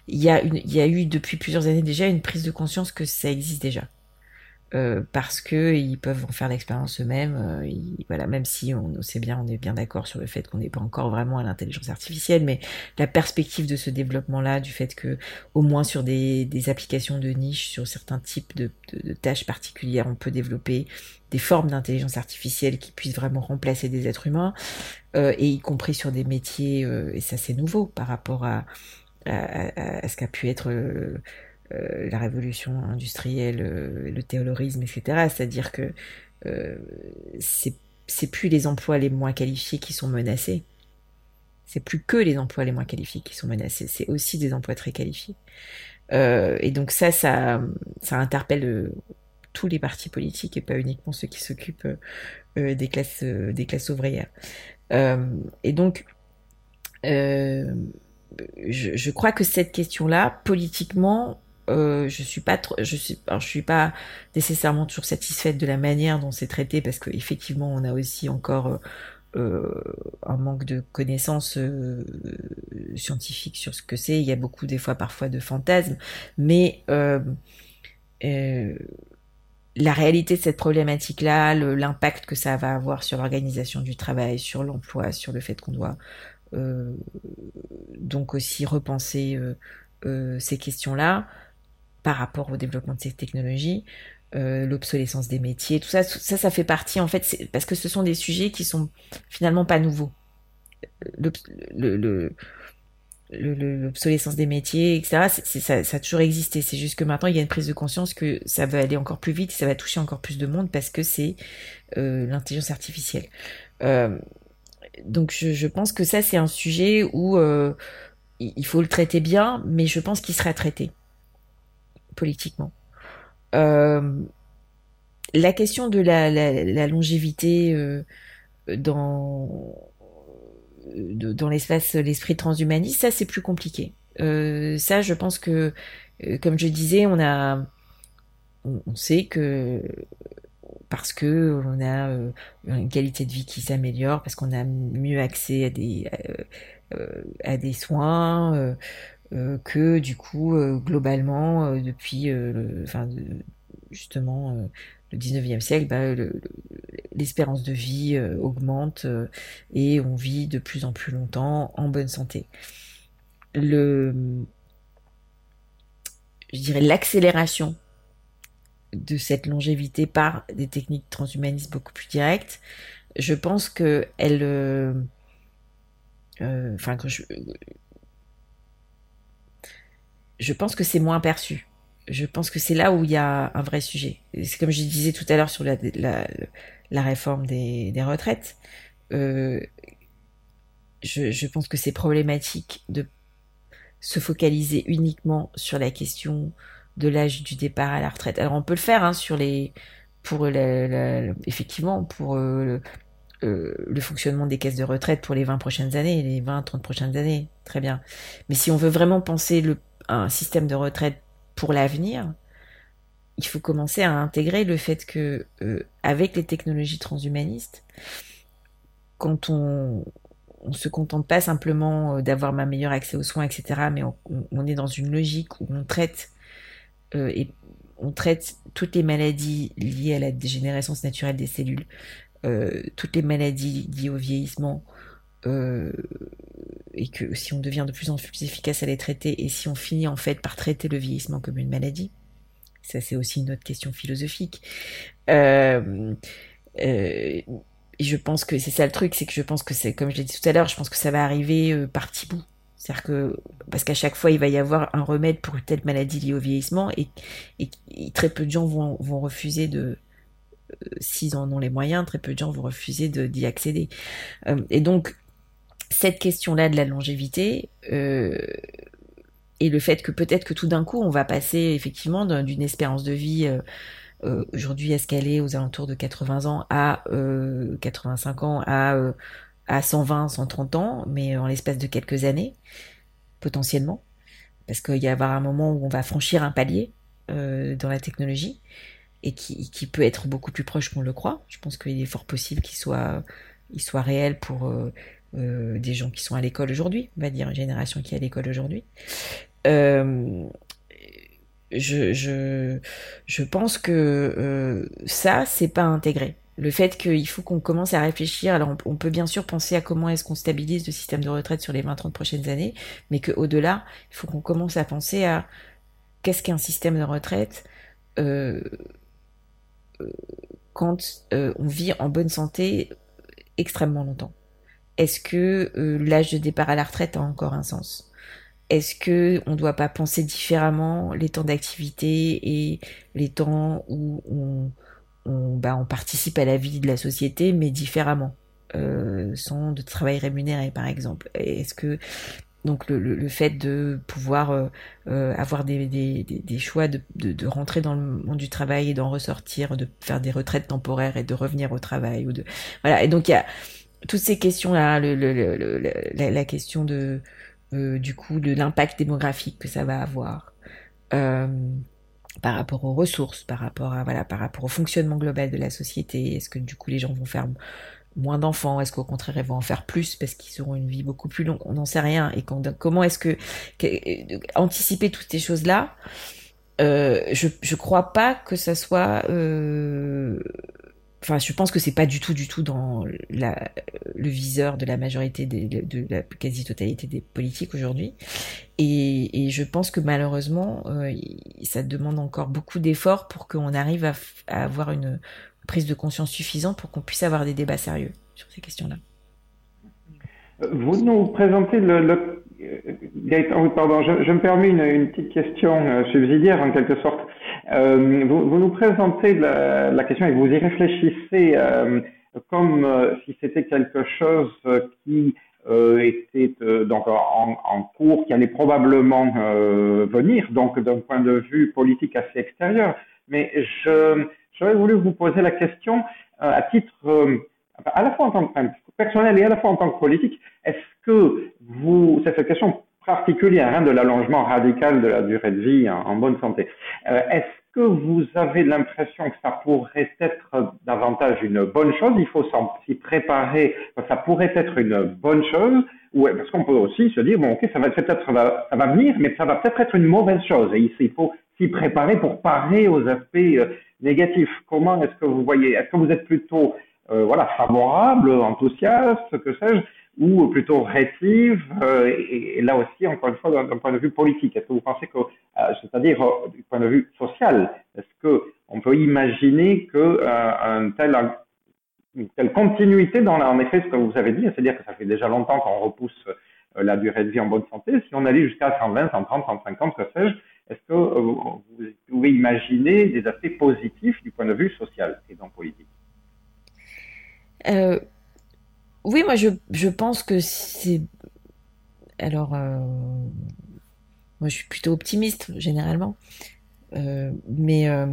il y a une y a eu depuis plusieurs années déjà une prise de conscience que ça existe déjà. Euh, parce que ils peuvent en faire l'expérience eux-mêmes. Euh, voilà, même si on, sait bien, on est bien d'accord sur le fait qu'on n'est pas encore vraiment à l'intelligence artificielle, mais la perspective de ce développement-là, du fait que au moins sur des, des applications de niche, sur certains types de, de, tâches particulières, on peut développer des formes d'intelligence artificielle qui puissent vraiment remplacer des êtres humains, euh, et y compris sur des métiers, euh, et ça c'est nouveau par rapport à, à, à, ce qu'a pu être euh, la révolution industrielle, euh, le théolorisme, etc. C'est-à-dire que euh, c'est plus les emplois les moins qualifiés qui sont menacés. C'est plus que les emplois les moins qualifiés qui sont menacés. C'est aussi des emplois très qualifiés. et donc ça, ça, interpelle tous les partis politiques et pas uniquement ceux qui s'occupent des classes, des classes ouvrières. et donc, je, je, crois que cette question-là, politiquement, euh, je suis pas je suis, alors je suis pas nécessairement toujours satisfaite de la manière dont c'est traité parce qu'effectivement on a aussi encore euh, euh, un manque de connaissances euh, scientifiques sur ce que c'est. Il y a beaucoup des fois parfois de fantasmes, mais euh, la réalité de cette problématique-là, l'impact que ça va avoir sur l'organisation du travail, sur l'emploi, sur le fait qu'on doit donc aussi repenser ces questions-là par rapport au développement de ces technologies, euh, l'obsolescence des métiers, tout ça, ça, ça fait partie en fait, parce que ce sont des sujets qui sont finalement pas nouveaux. L'obsolescence des métiers, etc., ça, a toujours existé. C'est juste que maintenant, il y a une prise de conscience que ça va aller encore plus vite, ça va toucher encore plus de monde parce que c'est euh, l'intelligence artificielle. Euh, donc, je, pense que ça, c'est un sujet où euh, il faut le traiter bien, mais je pense qu'il sera traité politiquement. Euh, la question de la, longévité euh, dans, dans l'espace, l'esprit transhumaniste, ça c'est plus compliqué. Euh, ça, je pense que, comme je disais, on sait que parce que on a une qualité de vie qui s'améliore, parce qu'on a mieux accès à des soins, euh, que du coup euh, globalement euh, depuis enfin justement le 19e siècle, bah, l'espérance de vie augmente et on vit de plus en plus longtemps en bonne santé. Le, je dirais l'accélération de cette longévité par des techniques transhumanistes beaucoup plus directes, je pense que elle, enfin que je, je pense que c'est moins perçu. Je pense que c'est là où il y a un vrai sujet. C'est comme je disais tout à l'heure sur la, la, la réforme des, des retraites. Euh, je, je, pense que c'est problématique de se focaliser uniquement sur la question de l'âge du départ à la retraite. Alors on peut le faire hein, sur les, pour la, effectivement pour euh, euh, le fonctionnement des caisses de retraite pour les 20 prochaines années, les 20, 30 prochaines années, très bien. Mais si on veut vraiment penser le un système de retraite pour l'avenir, il faut commencer à intégrer le fait que euh, avec les technologies transhumanistes, quand on on se contente pas simplement euh, d'avoir ma meilleur accès aux soins, etc., mais on, est dans une logique où on traite euh, on traite toutes les maladies liées à la dégénérescence naturelle des cellules, toutes les maladies liées au vieillissement, euh, et que si on devient de plus en plus efficace à les traiter et si on finit en fait par traiter le vieillissement comme une maladie, ça c'est aussi une autre question philosophique. Euh, euh, et je pense que c'est ça le truc, c'est que je pense que c'est, comme je l'ai dit tout à l'heure, je pense que ça va arriver par petits bouts. C'est-à-dire que parce qu'à chaque fois il va y avoir un remède pour telle maladie liée au vieillissement et, et, très peu de gens vont, vont refuser de euh, s'ils en ont les moyens, très peu de gens vont refuser d'y accéder. Euh, et donc cette question-là de la longévité euh, et le fait que peut-être que tout d'un coup on va passer effectivement d'une espérance de vie euh, aujourd'hui est-ce qu'elle est aux alentours de 80 ans à 85 ans à à 120, 130 ans, mais en l'espace de quelques années, potentiellement, parce qu'il y avoir un moment où on va franchir un palier euh, dans la technologie et qui, qui, peut être beaucoup plus proche qu'on le croit. Je pense qu'il est fort possible qu'il soit, il soit réel pour euh, des gens qui sont à l'école aujourd'hui, on va dire une génération qui est à l'école aujourd'hui. Euh, je, je, je pense que euh, ça, c'est pas intégré le fait qu'il faut qu'on commence à réfléchir. Alors, on, peut bien sûr penser à comment est-ce qu'on stabilise le système de retraite sur les 20-30 prochaines années, mais qu'au-delà, il faut qu'on commence à penser à qu'est-ce qu'un système de retraite euh, euh, quand euh, on vit en bonne santé extrêmement longtemps. Est-ce que l'âge de départ à la retraite a encore un sens? Est-ce que on ne doit pas penser différemment les temps d'activité et les temps où on bah, participe à la vie de la société, mais différemment, euh, sans de travail rémunéré, par exemple. Est-ce que donc le, fait de pouvoir euh, euh, avoir des, choix de, rentrer dans le monde du travail et d'en ressortir, de faire des retraites temporaires et de revenir au travail ou de voilà. Et donc toutes ces questions là, le, la, la, question de euh, du coup de l'impact démographique que ça va avoir. Euh, par rapport aux ressources, par rapport à voilà, par rapport au fonctionnement global de la société. Est-ce que du coup les gens vont faire moins d'enfants? Est-ce qu'au contraire ils vont en faire plus parce qu'ils auront une vie beaucoup plus longue? On n'en sait rien. Et comment est-ce que, anticiper toutes ces choses là euh, je je crois pas que ça soit euh, enfin, je pense que c'est pas du tout, du tout dans le viseur de la majorité de la quasi-totalité des politiques aujourd'hui. Et, je pense que malheureusement, euh, ça demande encore beaucoup d'efforts pour qu'on arrive à, avoir une prise de conscience suffisante pour qu'on puisse avoir des débats sérieux sur ces questions-là. Vous nous présentez le, Gaëtan, pardon, je, me permets une, une petite question euh, subsidiaire en quelque sorte. Euh, vous, nous présentez la, question et vous y réfléchissez euh, comme euh, si c'était quelque chose qui était donc en, cours, qui allait probablement venir, donc d'un point de vue politique assez extérieur. Mais j'aurais voulu vous poser la question à titre à la fois en tant que personnel et à la fois en tant que politique. Est-ce que vous, c'est cette question particulière hein, de l'allongement radical de la durée de vie en, bonne santé. Que vous avez l'impression que ça pourrait être davantage une bonne chose Il faut s'y préparer, ça pourrait être une bonne chose ou parce qu'on peut aussi se dire bon ok ça va peut-être ça va, venir mais ça va peut-être être une mauvaise chose. Et il faut s'y préparer pour parer aux aspects euh, négatifs. Comment est-ce que vous voyez? Est-ce que vous êtes plutôt euh, voilà favorable, enthousiaste, que sais-je? Ou plutôt rétive, euh, et, là aussi, encore une fois, d'un point de vue politique. Est-ce que vous pensez que, euh, c'est-à-dire euh, du point de vue social, est-ce que on peut imaginer que un tel, une telle continuité dans, en effet, ce que vous avez dit, c'est-à-dire que ça fait déjà longtemps qu'on repousse la durée de vie en bonne santé, si on allait jusqu'à 120, 130, 150, que sais-je, est-ce que vous pouvez imaginer des aspects positifs du point de vue social et non politique? Oui, moi je, je pense que c'est. Alors, euh, moi je suis plutôt optimiste généralement. Euh, mais euh,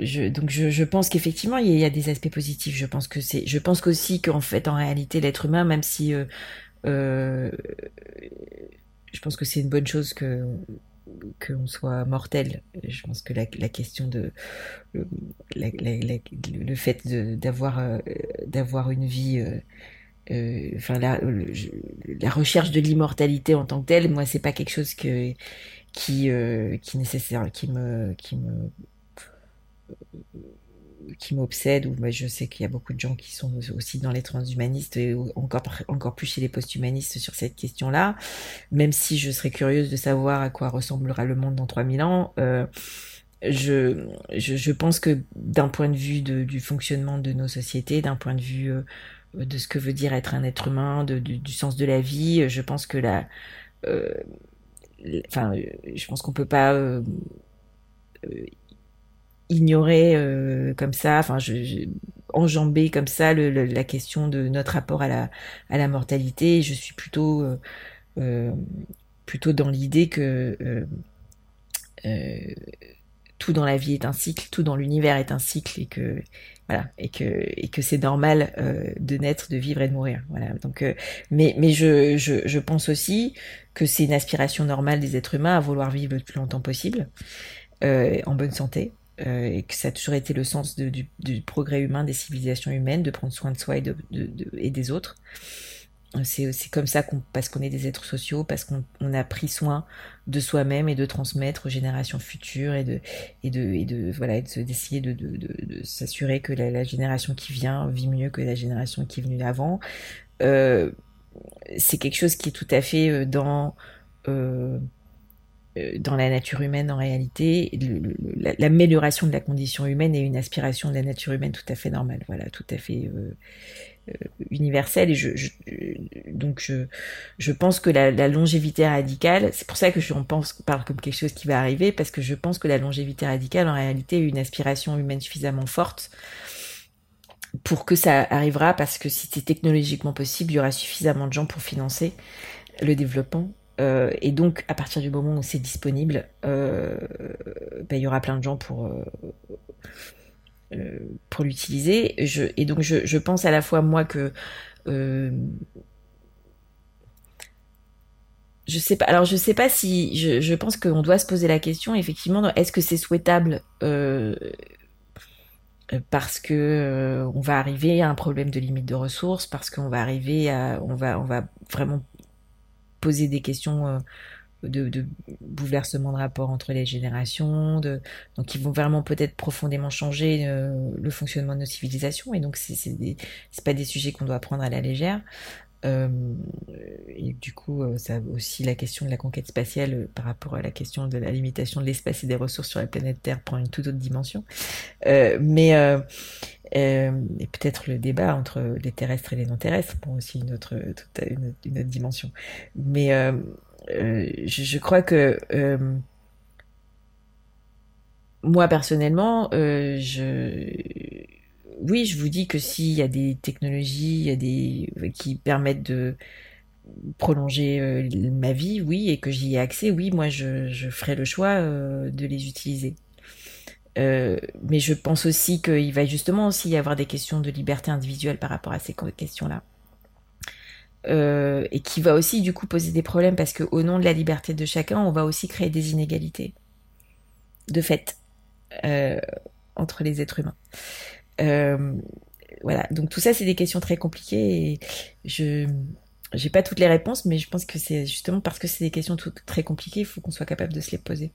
je, donc je, je pense qu'effectivement il y, a des aspects positifs. Je pense que c'est, je pense qu'aussi qu'en fait en réalité l'être humain, même si je pense que c'est une bonne chose que qu'on soit mortel. Je pense que la, question de le, fait d'avoir d'avoir une vie enfin la, la recherche de l'immortalité en tant que telle, moi c'est pas quelque chose que qui euh, qui nécessaire, qui me qui me qui m'obsède ou je sais qu'il y a beaucoup de gens qui sont aussi dans les transhumanistes et encore encore plus chez les posthumanistes sur cette question-là. Même si je serais curieuse de savoir à quoi ressemblera le monde dans 3000 ans euh, je, je, je, pense que d'un point de vue de, du fonctionnement de nos sociétés, d'un point de vue euh, de ce que veut dire être un être humain, du, sens de la vie. Je pense que la, enfin, je pense qu'on peut pas ignorer comme ça, enfin, enjamber comme ça la question de notre rapport à la, à la mortalité. Je suis plutôt, plutôt dans l'idée que tout dans la vie est un cycle, tout dans l'univers est un cycle et que voilà et que et que c'est normal euh, de naître, de vivre et de mourir. Voilà. Donc, euh, mais mais je, je, je pense aussi que c'est une aspiration normale des êtres humains à vouloir vivre le plus longtemps possible euh, en bonne santé. et que ça a toujours été le sens du, du, progrès humain, des civilisations humaines, de prendre soin de soi et, de, de, et des autres c'est comme ça qu'on parce qu'on est des êtres sociaux, parce qu'on a pris soin de soi-même et de transmettre aux générations futures et de et de et de voilà d'essayer de, de, de, s'assurer que la, génération qui vient vit mieux que la génération qui est venue avant. Euh, c'est quelque chose qui est tout à fait euh, dans euh, euh, dans la nature humaine en réalité. L'amélioration de la condition humaine est une aspiration de la nature humaine tout à fait normale. Voilà, tout à fait. Euh, universelle et je, donc je, je pense que la, longévité radicale c'est pour ça que je pense parle comme quelque chose qui va arriver parce que je pense que la longévité radicale en réalité est une aspiration humaine suffisamment forte pour que ça arrivera parce que si c'est technologiquement possible il y aura suffisamment de gens pour financer le développement. Euh, et donc à partir du moment où c'est disponible euh, ben, il y aura plein de gens pour euh, pour l'utiliser. et donc je, pense à la fois moi que euh, je sais pas. Alors je sais pas si je, je pense qu'on doit se poser la question effectivement. Est-ce que c'est souhaitable euh, parce que on va arriver à un problème de limite de ressources, parce qu'on va arriver à, on va, on va vraiment poser des questions de, de bouleversement de rapport entre les générations, de, donc ils vont vraiment peut-être profondément changer euh, le fonctionnement de nos civilisations, et donc c'est pas des sujets qu'on doit prendre à la légère. Euh, et du coup, euh, ça aussi la question de la conquête spatiale par rapport à la question de la limitation de l'espace et des ressources sur la planète Terre prend une toute autre dimension. mais et peut-être le débat entre les terrestres et les non terrestres prend aussi une autre, une autre dimension. Mais euh, je, crois que euh, moi personnellement, euh, oui, je vous dis que s'il y a des technologies, qui permettent de prolonger ma vie, oui, et que j'y ai accès, oui, moi je ferai le choix de les utiliser. mais je pense aussi qu'il va justement aussi y avoir des questions de liberté individuelle par rapport à ces questions-là. Euh, et qui va aussi du coup poser des problèmes parce que au nom de la liberté de chacun, on va aussi créer des inégalités de fait euh, entre les êtres humains. Euh, voilà, donc tout ça c'est des questions très compliquées et je j'ai pas toutes les réponses, mais je pense que c'est justement parce que c'est des questions très compliquées, il faut qu'on soit capable de se les poser.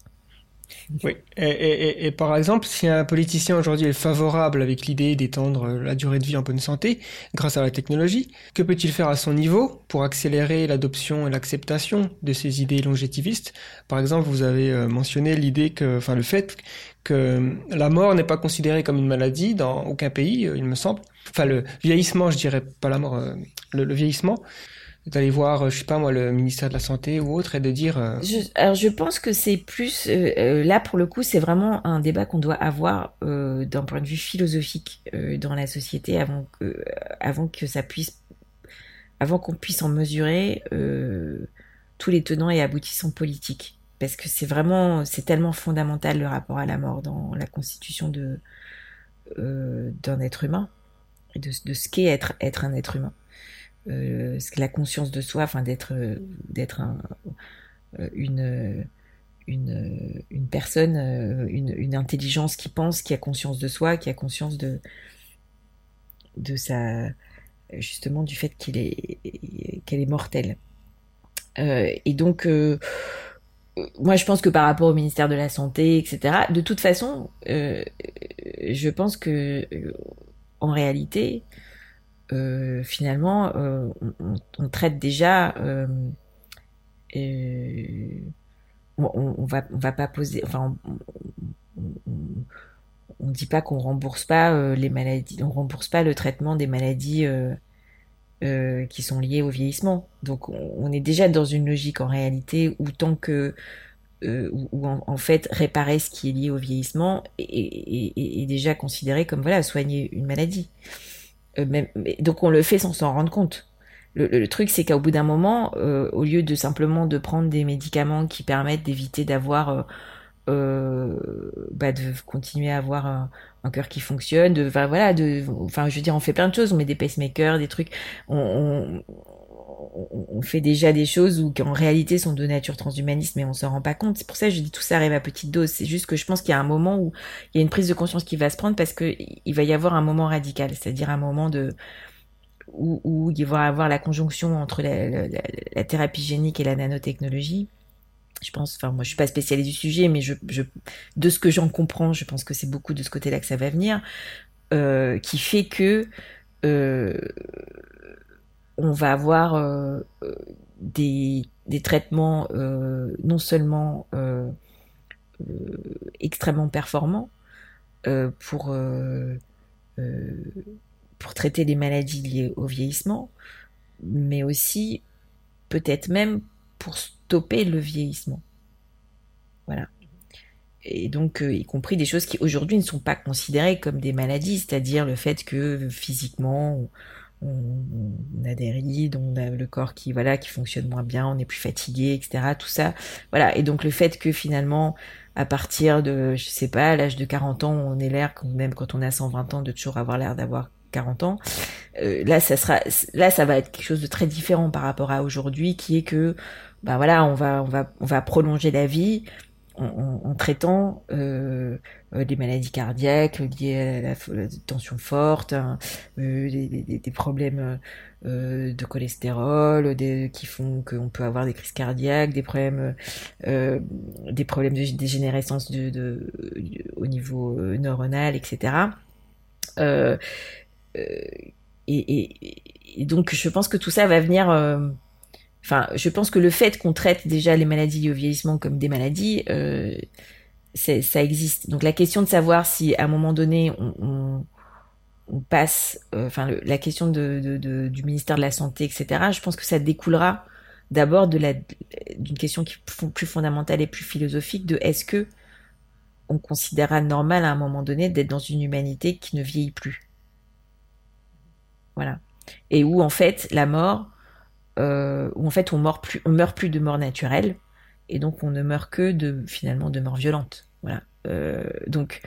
Oui, et, par exemple, si un politicien aujourd'hui est favorable avec l'idée d'étendre la durée de vie en bonne santé grâce à la technologie, que peut-il faire à son niveau pour accélérer l'adoption et l'acceptation de ces idées longétivistes? Par exemple, vous avez euh, mentionné l'idée que, enfin le fait que la mort n'est pas considérée comme une maladie dans aucun pays, euh, il me semble. Enfin le vieillissement, je dirais pas la mort, euh, le vieillissement d'aller voir, euh, je sais pas moi, le ministère de la Santé ou autre et de dire. Euh, alors je pense que c'est plus euh, là pour le coup, c'est vraiment un débat qu'on doit avoir d'un point de vue philosophique dans la société avant que, avant que ça puisse, avant qu'on puisse en mesurer tous les tenants et aboutissants politiques, parce que c'est vraiment, c'est tellement fondamental le rapport à la mort dans la constitution de d'un être humain et de, de ce qu'est être être un être humain euh, la conscience de soi, enfin d'être euh, d'être euh, une une, une personne, euh, une, une, intelligence qui pense, qui a conscience de soi, qui a conscience de de sa justement du fait qu'il est qu'elle est mortelle. Euh, et donc moi, je pense que par rapport au ministère de la Santé, etc., de toute façon, je pense que en réalité, euh, finalement, euh, on, traite déjà. Euh, on, on, va, on va pas poser. Enfin, on, dit pas qu'on rembourse pas les maladies. On rembourse pas le traitement des maladies qui sont liées au vieillissement. Donc on, est déjà dans une logique en réalité où tant que où, en, fait réparer ce qui est lié au vieillissement est, déjà considéré comme voilà soigner une maladie. Donc on le fait sans s'en rendre compte. Le, truc, c'est qu'au bout d'un moment, au lieu de simplement de prendre des médicaments qui permettent d'éviter d'avoir euh, bah de continuer à avoir un, un cœur qui fonctionne, de, enfin, voilà, de, enfin, je veux dire, on fait plein de choses, on met des pacemakers, des trucs, on, on, on fait déjà des choses où, qui en réalité sont de nature transhumaniste, mais on s'en rend pas compte. C'est pour ça que je dis tout ça arrive à petite dose. C'est juste que je pense qu'il y a un moment où il y a une prise de conscience qui va se prendre parce que il va y avoir un moment radical, c'est-à-dire un moment de, où, où, il va y avoir la conjonction entre la, la, la, thérapie génique et la nanotechnologie je pense, enfin moi je suis pas spécialiste du sujet, mais je, je de ce que j'en comprends, je pense que c'est beaucoup de ce côté-là que ça va venir, euh, qui fait que euh, on va avoir euh, des, des, traitements euh, non seulement euh, euh, extrêmement performants pour pour traiter les maladies liées au vieillissement, mais aussi peut-être même pour stopper le vieillissement. Voilà. Et donc, euh, y compris des choses qui aujourd'hui ne sont pas considérées comme des maladies, c'est-à-dire le fait que physiquement, a des rides, on a le corps qui voilà qui fonctionne moins bien, on est plus fatigué, etc. Tout ça, voilà. Et donc le fait que finalement, à partir de, je sais pas, l'âge de 40 ans, on est l'air, même quand on a 120 ans, de toujours avoir l'air d'avoir 40 ans. Euh, là, ça sera, là, ça va être quelque chose de très différent par rapport à aujourd'hui, qui est que bah voilà, on va, on va, on va prolonger la vie en, en, traitant euh, euh, des maladies cardiaques liées à la, tension forte, hein, euh, des, problèmes euh, de cholestérol, qui font qu'on peut avoir des crises cardiaques, des problèmes, euh, des problèmes de dégénérescence de, de, au niveau neuronal, etc. Et, et, et, donc, je pense que tout ça va venir Enfin, je pense que le fait qu'on traite déjà les maladies liées au vieillissement comme des maladies, euh, ça existe. Donc la question de savoir si à un moment donné on, passe, euh, enfin la question du ministère de la santé, etc. Je pense que ça découlera d'abord d'une question qui est plus fondamentale et plus philosophique de est-ce que on considérera normal à un moment donné d'être dans une humanité qui ne vieillit plus? Voilà. Et où en fait la mort euh, où en fait on meurt plus, meurt plus de mort naturelle et donc on ne meurt que de finalement de mort violente. Voilà. Euh, donc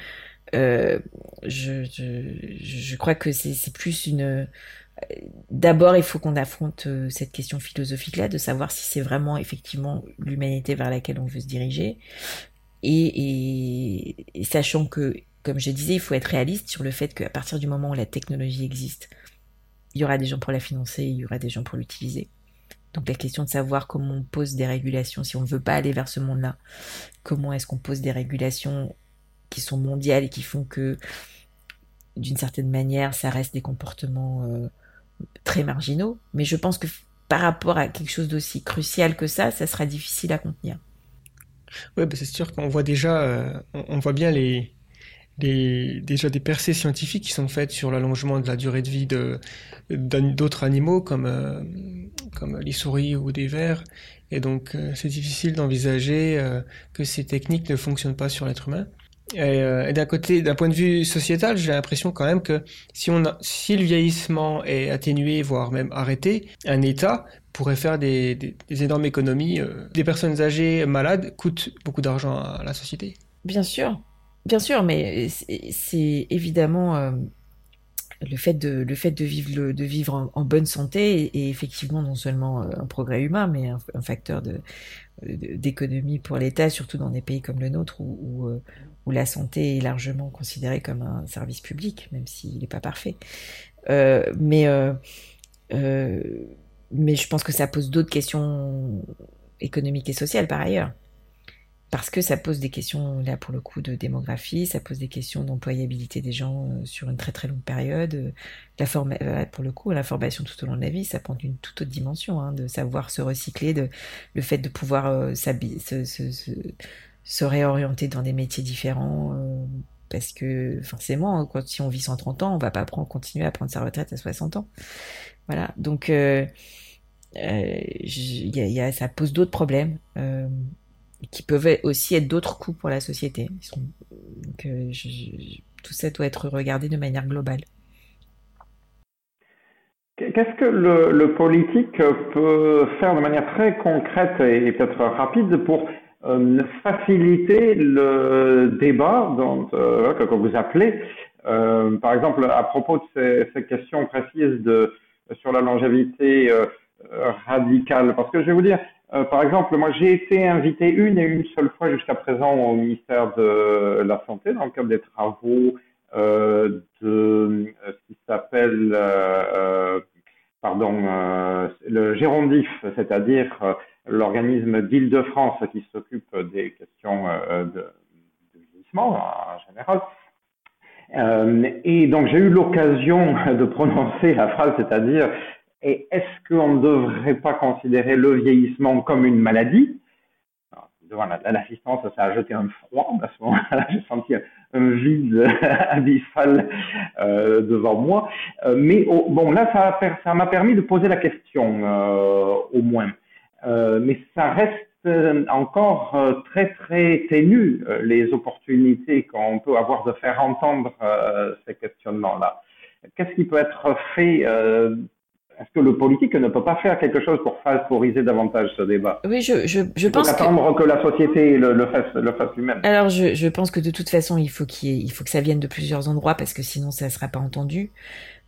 euh, je, crois que c'est plus une. D'abord, il faut qu'on affronte cette question philosophique-là, de savoir si c'est vraiment effectivement l'humanité vers laquelle on veut se diriger, et sachant que, comme je disais, il faut être réaliste sur le fait qu'à partir du moment où la technologie existe, il y aura des gens pour la financer, il y aura des gens pour l'utiliser. Donc la question de savoir comment on pose des régulations, si on ne veut pas aller vers ce monde-là, comment est-ce qu'on pose des régulations qui sont mondiales et qui font que, d'une certaine manière, ça reste des comportements euh, très marginaux. Mais je pense que par rapport à quelque chose d'aussi crucial que ça, ça sera difficile à contenir. Oui, bah c'est sûr qu'on voit déjà, euh, on voit bien les, déjà des percées scientifiques qui sont faites sur l'allongement de la durée de vie d'autres animaux comme, euh, comme les souris ou des vers. Et donc euh, c'est difficile d'envisager euh, que ces techniques ne fonctionnent pas sur l'être humain. Et, d'un côté, d'un point de vue sociétal, j'ai l'impression quand même que si, on si le vieillissement est atténué, voire même arrêté, un État pourrait faire des, des énormes économies. des personnes âgées malades coûtent beaucoup d'argent à la société. Bien sûr, Bien sûr, mais c'est évidemment euh, le fait de le vivre en, bonne santé est, effectivement non seulement euh, un progrès humain, mais un, facteur d'économie pour l'État, surtout dans des pays comme le nôtre où, euh, où, la santé est largement considérée comme un service public, même s'il n'est pas parfait. Mais je pense que ça pose d'autres questions économiques et sociales par ailleurs parce que ça pose des questions, là pour le coup, de démographie, ça pose des questions d'employabilité des gens euh, sur une très très longue période. La forme, euh, pour le coup, la formation tout au long de la vie, ça prend une toute autre dimension, hein, de savoir se recycler, de, le fait de pouvoir euh, se, réorienter dans des métiers différents. Parce que forcément, quand, si on vit 130 ans, on va pas continuer à prendre sa retraite à 60 ans. Voilà, donc ça pose d'autres problèmes qui peuvent aussi être d'autres coûts pour la société. donc, tout ça doit être regardé de manière globale. Qu'est-ce que le, politique peut faire de manière très concrète et peut-être rapide pour euh, faciliter le débat dont, euh, que, vous appelez euh, Par exemple, à propos de ces, ces questions précises de, sur la longévité radicale, parce que je vais vous dire, par exemple, moi j'ai été invité une et une seule fois jusqu'à présent au ministère de la Santé dans le cadre des travaux de ce qui s'appelle pardon, euh, le Gérondif, c'est-à-dire euh, l'organisme d'Île-de-France qui s'occupe des questions euh, de, de, vieillissement en général. et donc j'ai eu l'occasion de prononcer la phrase, c'est-à-dire est-ce qu'on ne devrait pas considérer le vieillissement comme une maladie? Devant l'assistance, ça a jeté un froid à ce moment-là. J'ai senti un vide <laughs> abyssal euh, devant moi. Euh, mais bon, là, ça m'a permis de poser la question, euh, au moins. mais ça reste encore très très ténu les opportunités qu'on peut avoir de faire entendre ces questionnements-là. Qu'est-ce qui peut être fait est-ce que le politique ne peut pas faire quelque chose pour favoriser davantage ce débat Oui, je, je, je pense attendre que... la société le, le fasse, le fasse lui-même. Alors, je, je pense que de toute façon, il faut qu'il il faut que ça vienne de plusieurs endroits parce que sinon, ça ne sera pas entendu.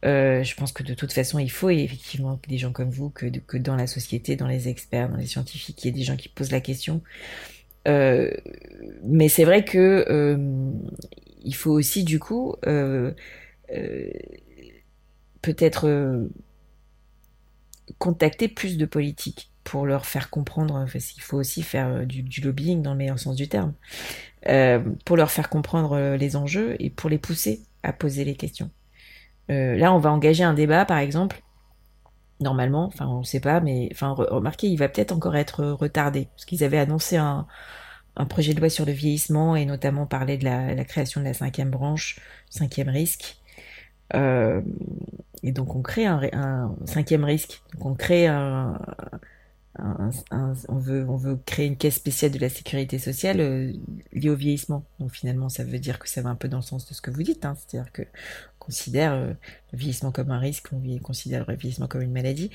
Euh, je pense que de toute façon, il faut effectivement que des gens comme vous, que, que dans la société, dans les experts, dans les scientifiques, il y ait des gens qui posent la question. Euh, mais c'est vrai que euh, il faut aussi du coup peut-être contacter plus de politiques pour leur faire comprendre, enfin, il faut aussi faire euh, du, lobbying dans le meilleur sens du terme, euh, pour leur faire comprendre euh, les enjeux et pour les pousser à poser les questions. là, on va engager un débat, par exemple, normalement, enfin on ne sait pas, mais enfin remarquez, il va peut-être encore être retardé, parce qu'ils avaient annoncé un, projet de loi sur le vieillissement et notamment parler de la création de la cinquième branche, cinquième risque. Euh, et donc on crée un, un, cinquième risque. Donc on crée un, un, on veut on veut créer une caisse spéciale de la sécurité sociale euh, liée au vieillissement. Donc finalement ça veut dire que ça va un peu dans le sens de ce que vous dites, hein. c'est-à-dire que on considère euh, le vieillissement comme un risque, on considère le vieillissement comme une maladie.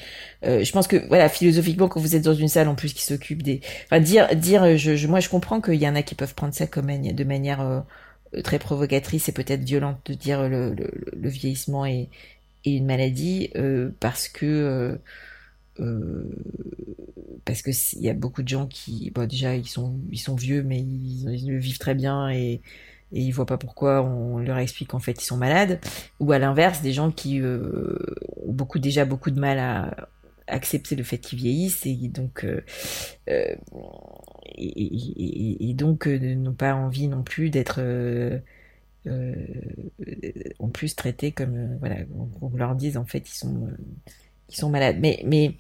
Euh, je pense que voilà philosophiquement quand vous êtes dans une salle en plus qui s'occupe des, enfin dire dire je, je, moi je comprends qu'il y en a qui peuvent prendre ça comme de manière euh, très provocatrice et peut-être violente de dire le, vieillissement est, une maladie euh, parce que euh, euh parce que il y a beaucoup de gens qui bon déjà ils sont vieux mais ils, vivent très bien et et ils voient pas pourquoi on leur explique qu'en fait ils sont malades. Ou à l'inverse des gens qui euh, ont beaucoup déjà beaucoup de mal à accepter le fait qu'ils vieillissent et donc euh, et, donc euh, n'ont pas envie non plus d'être euh, euh, en plus traités comme voilà on, leur dise en fait ils sont ils sont malades. Mais mais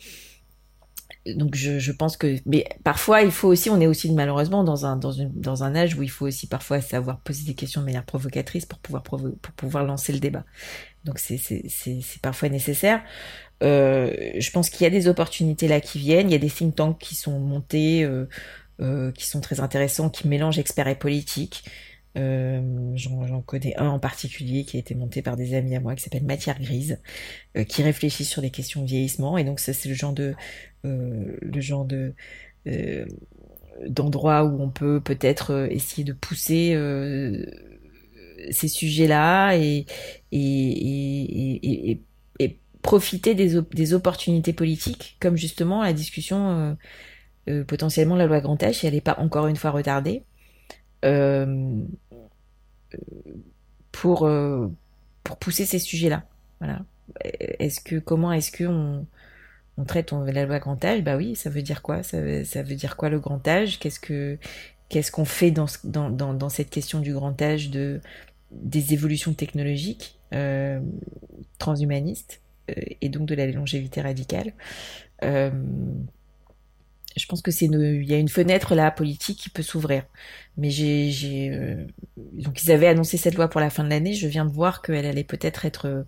donc je, je, pense que mais parfois il faut aussi on est aussi malheureusement dans un dans une dans un âge où il faut aussi parfois savoir poser des questions de manière provocatrice pour pouvoir pour pouvoir lancer le débat. Donc c'est c'est parfois nécessaire. Je pense qu'il y a des opportunités là qui viennent. Il y a des think tanks qui sont montés euh, qui sont très intéressants, qui mélangent experts et politiques. Euh, J'en connais un en particulier qui a été monté par des amis à moi qui s'appelle Matière Grise, euh, qui réfléchit sur les questions de vieillissement. Et donc ça c'est le genre de euh, le genre de d'endroit où on peut peut-être essayer de pousser ces sujets-là et et, et, et, et, profiter des, des opportunités politiques, comme justement la discussion euh, potentiellement la loi Grand Âge, si elle n'est pas encore une fois retardée, euh, pour, euh, pour pousser ces sujets-là. Voilà. Est-ce que comment est-ce que on, traite la loi grand âge Bah oui, ça veut dire quoi? Ça veut, ça veut dire quoi le grand âge Qu'est-ce que qu'est-ce qu'on fait dans, dans, dans, cette question du grand âge de des évolutions technologiques transhumanistes et donc de la longévité radicale? Je pense que c'est il y a une fenêtre là politique qui peut s'ouvrir. Mais j'ai, euh, donc ils avaient annoncé cette loi pour la fin de l'année. Je viens de voir qu'elle allait peut-être être,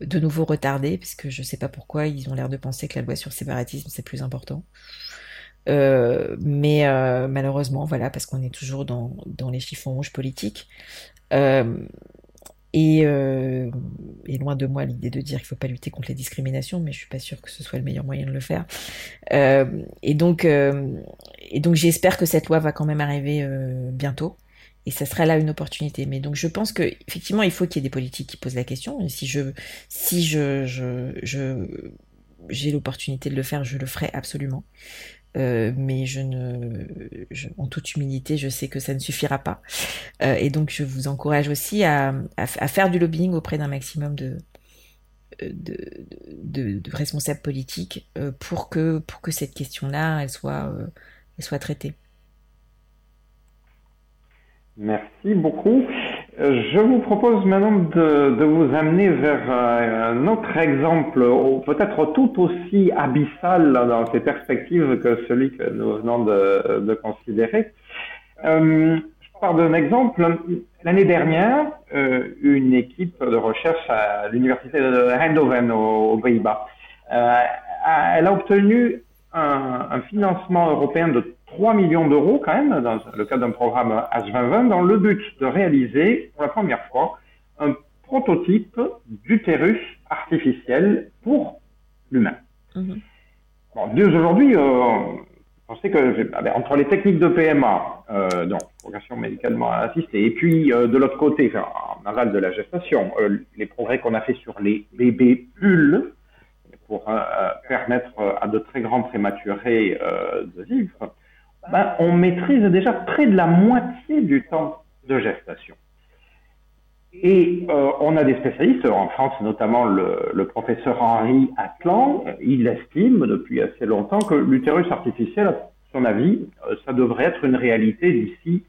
de nouveau retardée, parce que je sais pas pourquoi ils ont l'air de penser que la loi sur le séparatisme c'est plus important. Euh, mais euh, malheureusement, voilà, parce qu'on est toujours dans, dans les chiffons rouges politiques. Euh, et, euh, et, loin de moi l'idée de dire qu'il faut pas lutter contre les discriminations, mais je suis pas sûre que ce soit le meilleur moyen de le faire. Euh, et donc, euh, donc j'espère que cette loi va quand même arriver bientôt. Et ça sera là une opportunité. Mais donc je pense que effectivement il faut qu'il y ait des politiques qui posent la question. Et si je si je je, je j'ai l'opportunité de le faire, je le ferai absolument. Euh, mais je ne, en toute humilité, je sais que ça ne suffira pas. Euh, et donc, je vous encourage aussi à, faire du lobbying auprès d'un maximum de, responsables politiques euh, pour que cette question-là, soit traitée. Merci beaucoup. Je vous propose maintenant de, vous amener vers euh, un autre exemple, peut-être tout aussi abyssal dans ses perspectives que celui que nous venons de, considérer. Euh, je parle d'un exemple. L'année dernière, euh, une équipe de recherche à l'université de Eindhoven aux, Pays-Bas, euh, elle a obtenu un financement européen de 3 millions d'euros quand même, dans le cadre d'un programme H2020, dans le but de réaliser pour la première fois un prototype d'utérus artificiel pour l'humain. Mm aujourd'hui, euh, on sait que ah ben, entre les techniques de PMA, euh, donc progression médicalement assistée, et puis euh, de l'autre côté, enfin, en aval de la gestation, euh, les progrès qu'on a fait sur les bébés bulles pour euh, permettre à de très grands prématurés de vivre, ben, on maîtrise déjà près de la moitié du temps de gestation. Et euh, on a des spécialistes, en France notamment le, le, professeur Henri Atlan, il estime depuis assez longtemps que l'utérus artificiel, à son avis, euh, ça devrait être une réalité d'ici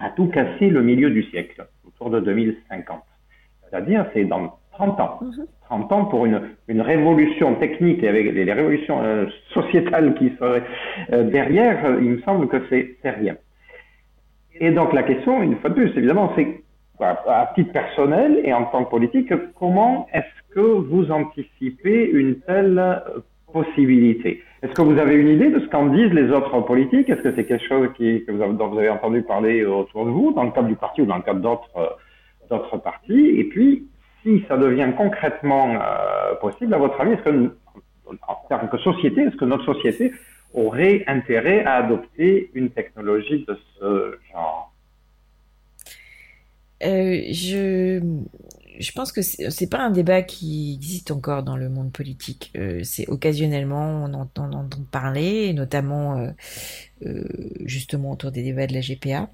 à tout casser le milieu du siècle, autour de 2050. C'est-à-dire, c'est dans 30 ans. 30 ans pour une, révolution technique et avec les, révolutions euh, sociétales qui seraient euh, derrière, euh, il me semble que c'est rien. Et donc la question, une fois de plus, évidemment, c'est à titre personnel et en tant que politique, comment est-ce que vous anticipez une telle possibilité? Est-ce que vous avez une idée de ce qu'en disent les autres politiques? Est-ce que c'est quelque chose que vous avez, dont vous avez entendu parler autour de vous, dans le cadre du parti ou dans le cadre d'autres d'autres partis? Et puis, si ça devient concrètement euh, possible, à votre avis, est-ce que, en tant que société, est-ce que notre société aurait intérêt à adopter une technologie de ce genre? Euh, je, je pense que c'est pas un débat qui existe encore dans le monde politique. Euh, c'est occasionnellement on entend, entend parler, notamment justement autour des débats de la GPA.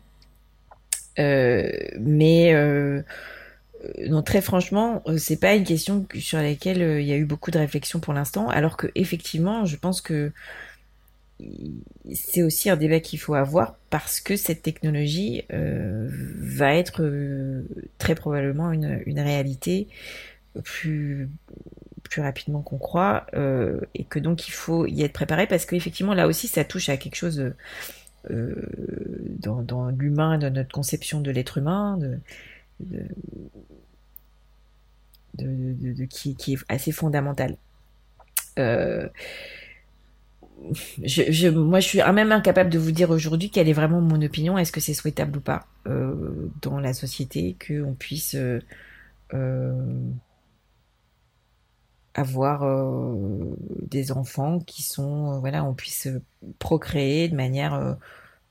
Mais euh, non, très franchement, euh, c'est pas une question sur laquelle euh, il y a eu beaucoup de réflexion pour l'instant, alors que effectivement, je pense que c'est aussi un débat qu'il faut avoir parce que cette technologie va être très probablement une, réalité plus rapidement qu'on croit et que donc il faut y être préparé parce qu'effectivement là aussi ça touche à quelque chose dans, l'humain, dans notre conception de l'être humain, de, de, qui, qui, est assez fondamental. Euh, je, je, moi, je suis même incapable de vous dire aujourd'hui quelle est vraiment mon opinion. Est-ce que c'est souhaitable ou pas euh, dans la société qu'on puisse euh, euh avoir euh, des enfants qui sont, voilà, on puisse procréer de manière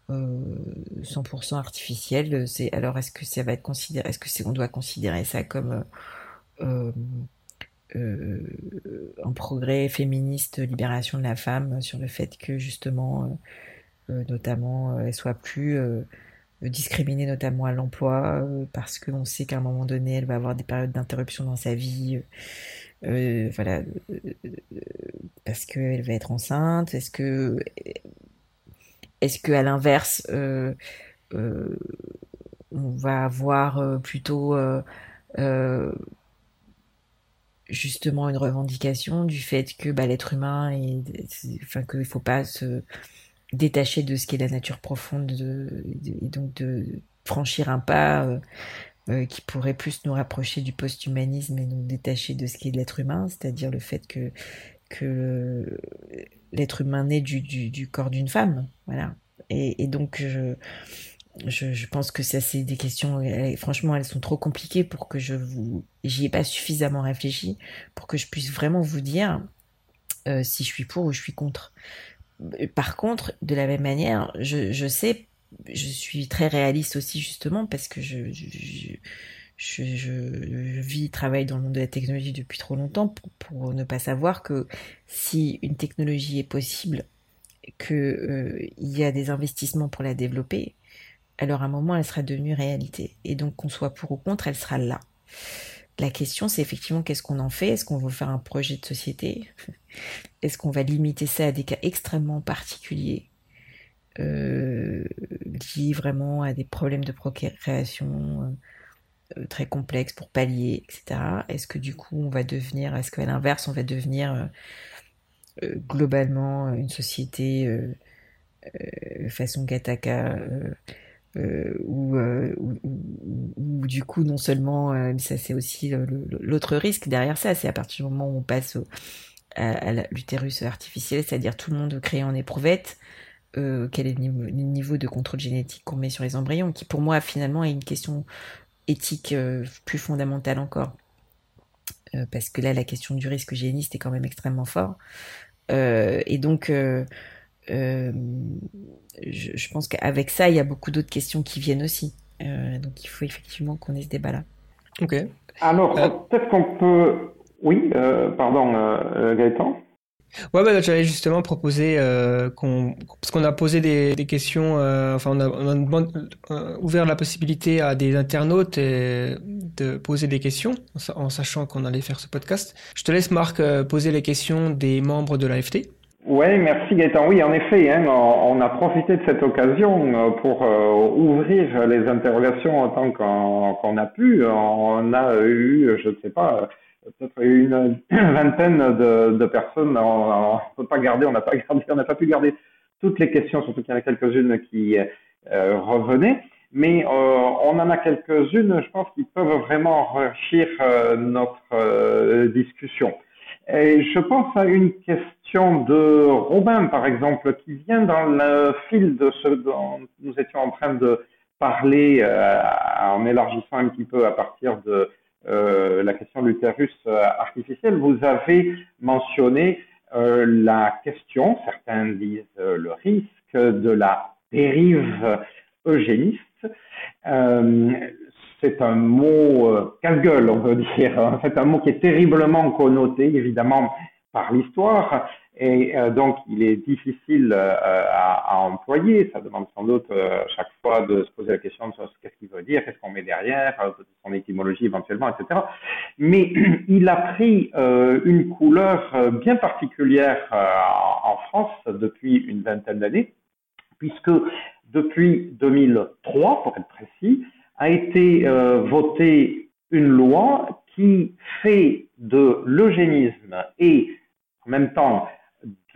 100% artificielle. C'est alors est-ce que ça va être considéré, est-ce que c'est on doit considérer ça comme euh, euh, un progrès féministe, libération de la femme, sur le fait que justement, euh, notamment, elle soit plus discriminée notamment à l'emploi parce qu'on sait qu'à un moment donné elle va avoir des périodes d'interruption dans sa vie euh, voilà parce qu'elle va être enceinte est-ce que est-ce que à l'inverse euh, euh, on va avoir plutôt justement une revendication du fait que bah, l'être humain est, enfin qu'il faut pas se détacher de ce qu'est la nature profonde de, et donc de franchir un pas euh, qui pourrait plus nous rapprocher du post-humanisme et nous détacher de ce qui est de l'être humain, c'est-à-dire le fait que, l'être humain naît du, du, corps d'une femme. Voilà. Et, donc, je, pense que ça, c'est des questions, franchement, elles sont trop compliquées pour que je vous. J'y ai pas suffisamment réfléchi pour que je puisse vraiment vous dire euh, si je suis pour ou je suis contre. Par contre, de la même manière, je, sais, je suis très réaliste aussi, justement, parce que je, je, je, vis, travaille dans le monde de la technologie depuis trop longtemps pour, pour ne pas savoir que si une technologie est possible, qu'il euh, y a des investissements pour la développer, alors à un moment, elle sera devenue réalité. Et donc, qu'on soit pour ou contre, elle sera là. La question, c'est effectivement qu'est-ce qu'on en fait? Est-ce qu'on veut faire un projet de société? <laughs> Est-ce qu'on va limiter ça à des cas extrêmement particuliers? Euh, liés vraiment à des problèmes de procréation euh, très complexes pour pallier, etc. Est-ce que du coup, on va devenir, est-ce qu'à l'inverse, on va devenir euh, euh, globalement une société façon Gataka euh, euh, ou, du coup non seulement euh, ça c'est aussi l'autre risque derrière ça c'est à partir du moment où on passe à, l'utérus artificiel c'est-à-dire tout le monde créé en éprouvette quel est le niveau, de contrôle génétique qu'on met sur les embryons qui pour moi finalement est une question éthique plus fondamentale encore. Parce que là la question du risque géniste est quand même extrêmement fort et donc euh, je, pense qu'avec ça, il y a beaucoup d'autres questions qui viennent aussi. Euh, donc il faut effectivement qu'on ait ce débat-là. Ok. Alors, euh, peut-être qu'on peut. Oui, pardon, Gaëtan Ouais, bah, j'allais justement proposer qu'on, parce qu'on a posé des, questions, enfin, on a, ouvert la possibilité à des internautes de poser des questions, en, sachant qu'on allait faire ce podcast. Je te laisse, Marc, poser les questions des membres de l'AFT. Oui, merci Gaëtan. Oui, en effet, hein, on, a profité de cette occasion euh, pour euh, ouvrir les interrogations autant qu'on a pu. On a eu, je ne sais pas, peut-être une <coughs> vingtaine de, personnes. On ne peut pas garder, on n'a pas <laughs> gardé, on n'a pas pu garder toutes les questions, surtout qu'il y en a quelques-unes qui euh, revenaient. Mais on en a quelques-unes, je pense, qui peuvent vraiment enrichir notre discussion. Je pense à une question de Robin, par exemple, qui vient dans le fil de ce dont nous étions en train de parler euh, en élargissant un petit peu à partir de euh, la question de l'utérus euh, artificiel. Vous avez mentionné la question, certains disent le risque de la dérive eugéniste. C'est un mot euh, casse-gueule, on veut <laughs> dire. Hein. C'est un mot qui est terriblement connoté, évidemment, par l'histoire. Et euh, donc, il est difficile euh, à, employer. Ça demande sans doute chaque fois de se poser la question de qu'est-ce qu'il veut dire, qu'est-ce qu'on met derrière, son étymologie éventuellement, etc. Mais <clears throat> il a pris une couleur bien particulière en France depuis une vingtaine d'années, puisque depuis 2003, pour être précis, a été euh, votée une loi qui fait de l'eugénisme et en même temps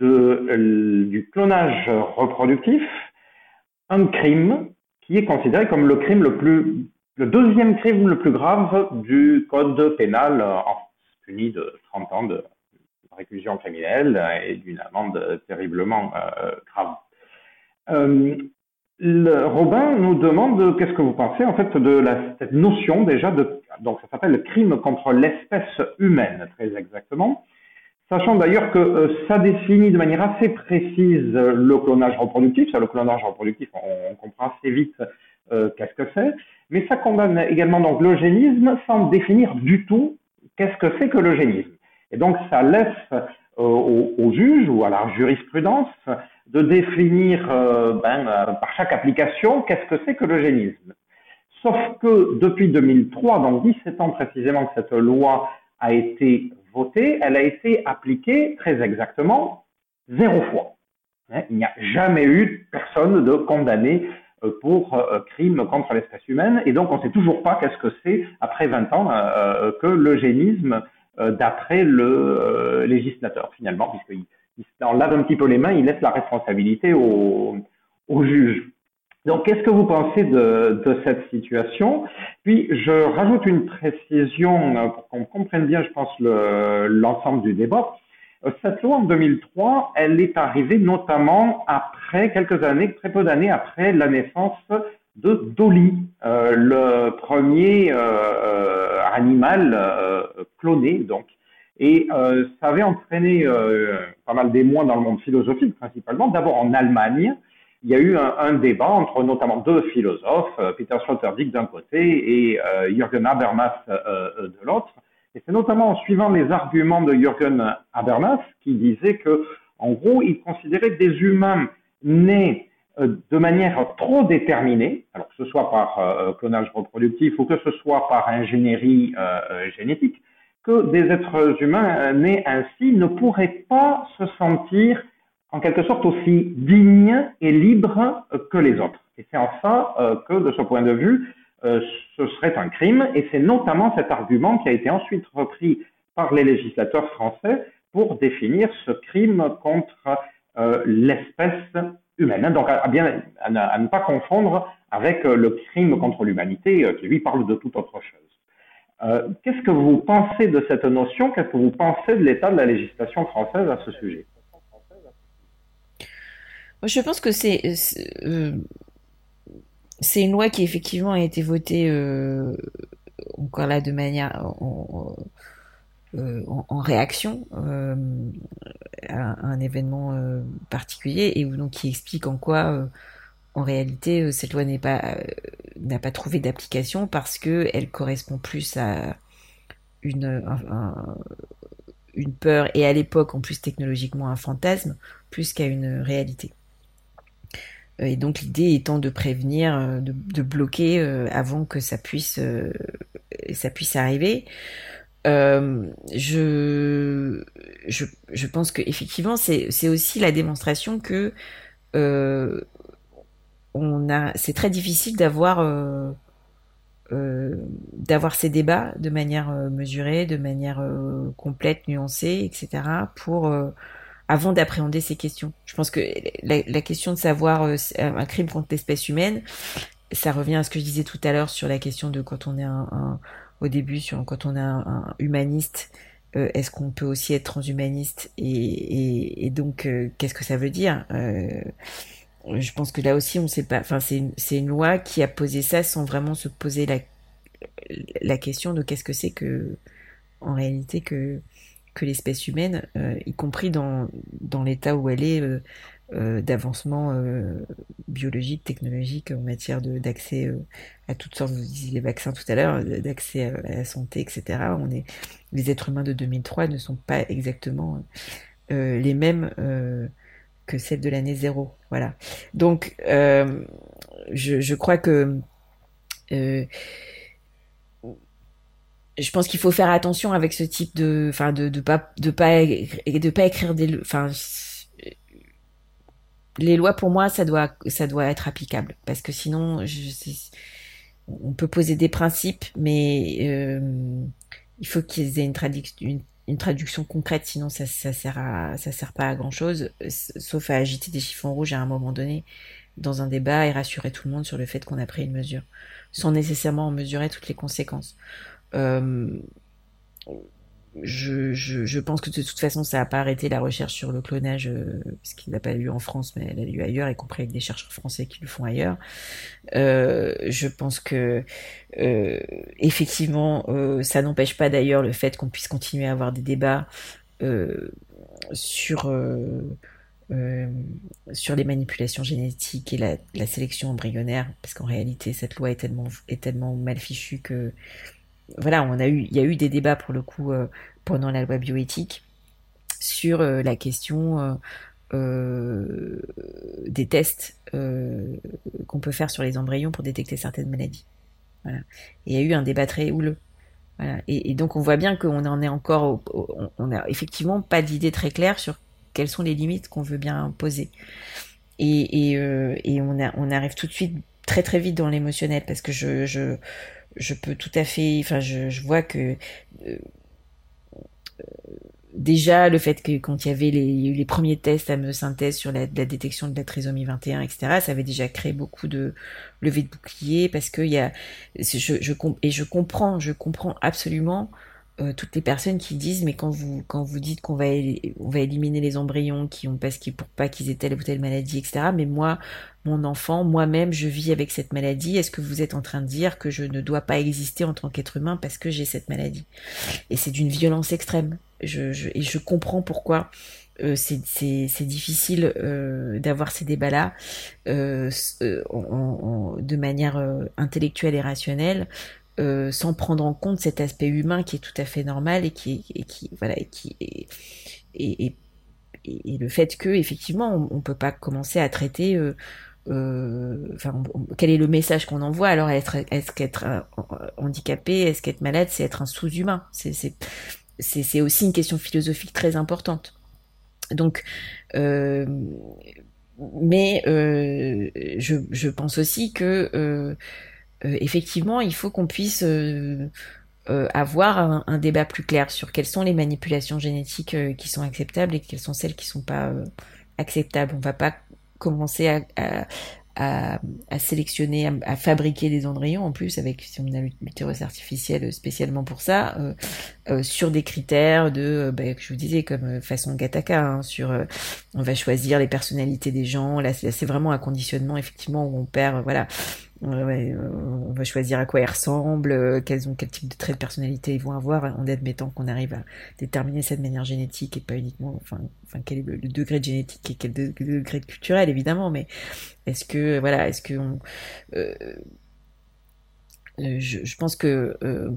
de, euh, du clonage reproductif un crime qui est considéré comme le crime le plus, le deuxième crime le plus grave du code pénal en puni de 30 ans de réclusion criminelle et d'une amende terriblement euh, grave. Le, Robin nous demande qu'est-ce que vous pensez en fait de la, cette notion déjà de donc ça s'appelle le crime contre l'espèce humaine très exactement, sachant d'ailleurs que euh, ça définit de manière assez précise le clonage reproductif. Ça, le clonage reproductif, on, comprend assez vite euh, qu'est-ce que c'est, mais ça condamne également donc l'eugénisme sans définir du tout qu'est-ce que c'est que l'eugénisme. Et donc ça laisse euh, aux, aux juges ou à la jurisprudence de définir euh, ben, euh, par chaque application qu'est-ce que c'est que l'eugénisme. Sauf que depuis 2003, donc 17 ans précisément que cette loi a été votée, elle a été appliquée très exactement zéro fois. Hein, il n'y a jamais eu personne de condamné pour crime contre l'espèce humaine, et donc on ne sait toujours pas qu'est-ce que c'est, après 20 ans, que l'eugénisme d'après le législateur, finalement, puisqu'il il en lave un petit peu les mains, il laisse la responsabilité au, au juge. Donc, qu'est-ce que vous pensez de, cette situation? Puis, je rajoute une précision euh, pour qu'on comprenne bien, je pense, l'ensemble du débat. Euh, cette loi en 2003, elle est arrivée notamment après quelques années, très peu d'années après la naissance de Dolly, euh, le premier euh, animal cloné, donc. Et ça avait entraîné pas mal d'émois dans le monde philosophique, principalement. D'abord en Allemagne, il y a eu un, un, débat entre notamment deux philosophes, Peter Sloterdijk d'un côté et Jürgen Habermas de l'autre, et c'est notamment en suivant les arguments de Jürgen Habermas qui disait que, en gros, il considérait des humains nés euh, de manière trop déterminée, alors que ce soit par euh, clonage reproductif ou que ce soit par ingénierie euh, génétique, que des êtres humains nés ainsi ne pourraient pas se sentir en quelque sorte aussi dignes et libres que les autres. Et c'est en ça que, de ce point de vue, euh, ce serait un crime. Et c'est notamment cet argument qui a été ensuite repris par les législateurs français pour définir ce crime contre euh, l'espèce humaine. Donc, à, ne pas confondre avec euh, le crime contre l'humanité, qui lui parle de toute autre chose. Qu'est-ce que vous pensez de cette notion? Qu'est-ce que vous pensez de l'état de la législation française à ce sujet? Je pense que c'est une loi qui effectivement a été votée euh, encore là de manière en, euh, réaction euh, à, un événement particulier et donc qui explique en quoi en réalité cette loi n'est pas n'a pas trouvé d'application parce que elle correspond plus à une une peur et à l'époque en plus technologiquement un fantasme plus qu'à une réalité. Euh, et donc l'idée étant de prévenir, euh, de, bloquer euh, avant que ça puisse, ça puisse arriver. Je, je, je, pense que effectivement c'est aussi la démonstration que a c'est très difficile d'avoir d'avoir ces débats de manière mesurée, de manière complète, nuancée, etc. pour avant d'appréhender ces questions. Je pense que la, question de savoir euh, un crime contre l'espèce humaine, ça revient à ce que je disais tout à l'heure sur la question de quand on est un, au début, quand on est un, humaniste, euh, est-ce qu'on peut aussi être transhumaniste et, donc euh, qu'est-ce que ça veut dire Je pense que là aussi on sait pas. Enfin, c'est une, loi qui a posé ça sans vraiment se poser la, question de qu'est-ce que c'est que en réalité que l'espèce humaine, euh, y compris dans, l'état où elle est euh, euh, d'avancement biologique, technologique en matière d'accès à toutes sortes, vous disiez les vaccins tout à l'heure, d'accès à, la santé, etc. On est, les êtres humains de 2003 ne sont pas exactement les mêmes que celles de l'année zéro. Voilà. Donc, je, je, crois que je pense qu'il faut faire attention avec ce type de, enfin, de, de pas, de pas, de pas écrire des, enfin, les lois pour moi, ça doit, ça doit être applicable parce que sinon, je, on peut poser des principes, mais euh, il faut qu'ils aient une, traduction, une, traduction concrète, sinon ça, ça sert à, ça sert pas à grand chose, sauf à agiter des chiffons rouges à un moment donné dans un débat et rassurer tout le monde sur le fait qu'on a pris une mesure, sans nécessairement en mesurer toutes les conséquences. Euh, je, je, pense que de toute façon, ça n'a pas arrêté la recherche sur le clonage, euh, parce qu'il n'a pas eu en France, mais elle a eu ailleurs, y compris avec des chercheurs français qui le font ailleurs. Euh, je pense que euh, effectivement, euh, ça n'empêche pas d'ailleurs le fait qu'on puisse continuer à avoir des débats sur sur les manipulations génétiques et la, la sélection embryonnaire, parce qu'en réalité, cette loi est tellement est tellement mal fichue que voilà, on a eu, il y a eu des débats pour le coup euh, pendant la loi bioéthique sur euh, la question euh, des tests qu'on peut faire sur les embryons pour détecter certaines maladies. Voilà. Et il y a eu un débat très houleux. Voilà. Et, donc on voit bien qu'on en est encore, on n'a effectivement pas d'idée très claire sur quelles sont les limites qu'on veut bien poser. Et, et, on, arrive tout de suite très très vite dans l'émotionnel parce que je, je, je peux tout à fait, enfin, je, vois que euh, déjà le fait que quand il y avait les, les premiers tests à me synthèse sur la, détection de la trisomie 21, etc., ça avait déjà créé beaucoup de levées de boucliers parce que il y a, je, et je comprends, je comprends absolument euh, toutes les personnes qui disent mais quand vous quand vous dites qu'on va on va éliminer les embryons qui ont parce qu'ils pour pas qu'ils aient telle ou telle maladie etc mais moi mon enfant moi-même je vis avec cette maladie. Est-ce que vous êtes en train de dire que je ne dois pas exister en tant qu'être humain parce que j'ai cette maladie? Et c'est d'une violence extrême. Et je comprends pourquoi euh, c'est difficile euh, d'avoir ces débats-là euh de manière intellectuelle et rationnelle euh, sans prendre en compte cet aspect humain qui est tout à fait normal et qui, et qui voilà, et qui et, et, et, le fait que effectivement on, peut pas commencer à traiter euh, euh, enfin, quel est le message qu'on envoie? Alors est-ce qu'être handicapé est-ce qu'être malade c'est être un sous-humain? C'est aussi une question philosophique très importante. Donc euh, mais euh, je, je pense aussi que euh, effectivement, il faut qu'on puisse euh, euh, avoir un, débat plus clair sur quelles sont les manipulations génétiques qui sont acceptables et quelles sont celles qui sont pas acceptables. On va pas commencer à, à, sélectionner, à, fabriquer des embryons en plus avec si on a l'utérus artificiel spécialement pour ça, euh, euh, sur des critères de, euh, bah, je vous disais comme façon Gataka, hein, sur on va choisir les personnalités des gens. Là, c'est vraiment un conditionnement effectivement où on perd, voilà, on va choisir à quoi ils ressemblent, ont quel type de traits de personnalité ils vont avoir, en admettant qu'on arrive à déterminer ça de manière génétique et pas uniquement, enfin, quel est le, degré de génétique et quel degré de culturel évidemment, mais est-ce que voilà, est-ce que on, euh, euh, je, pense que euh,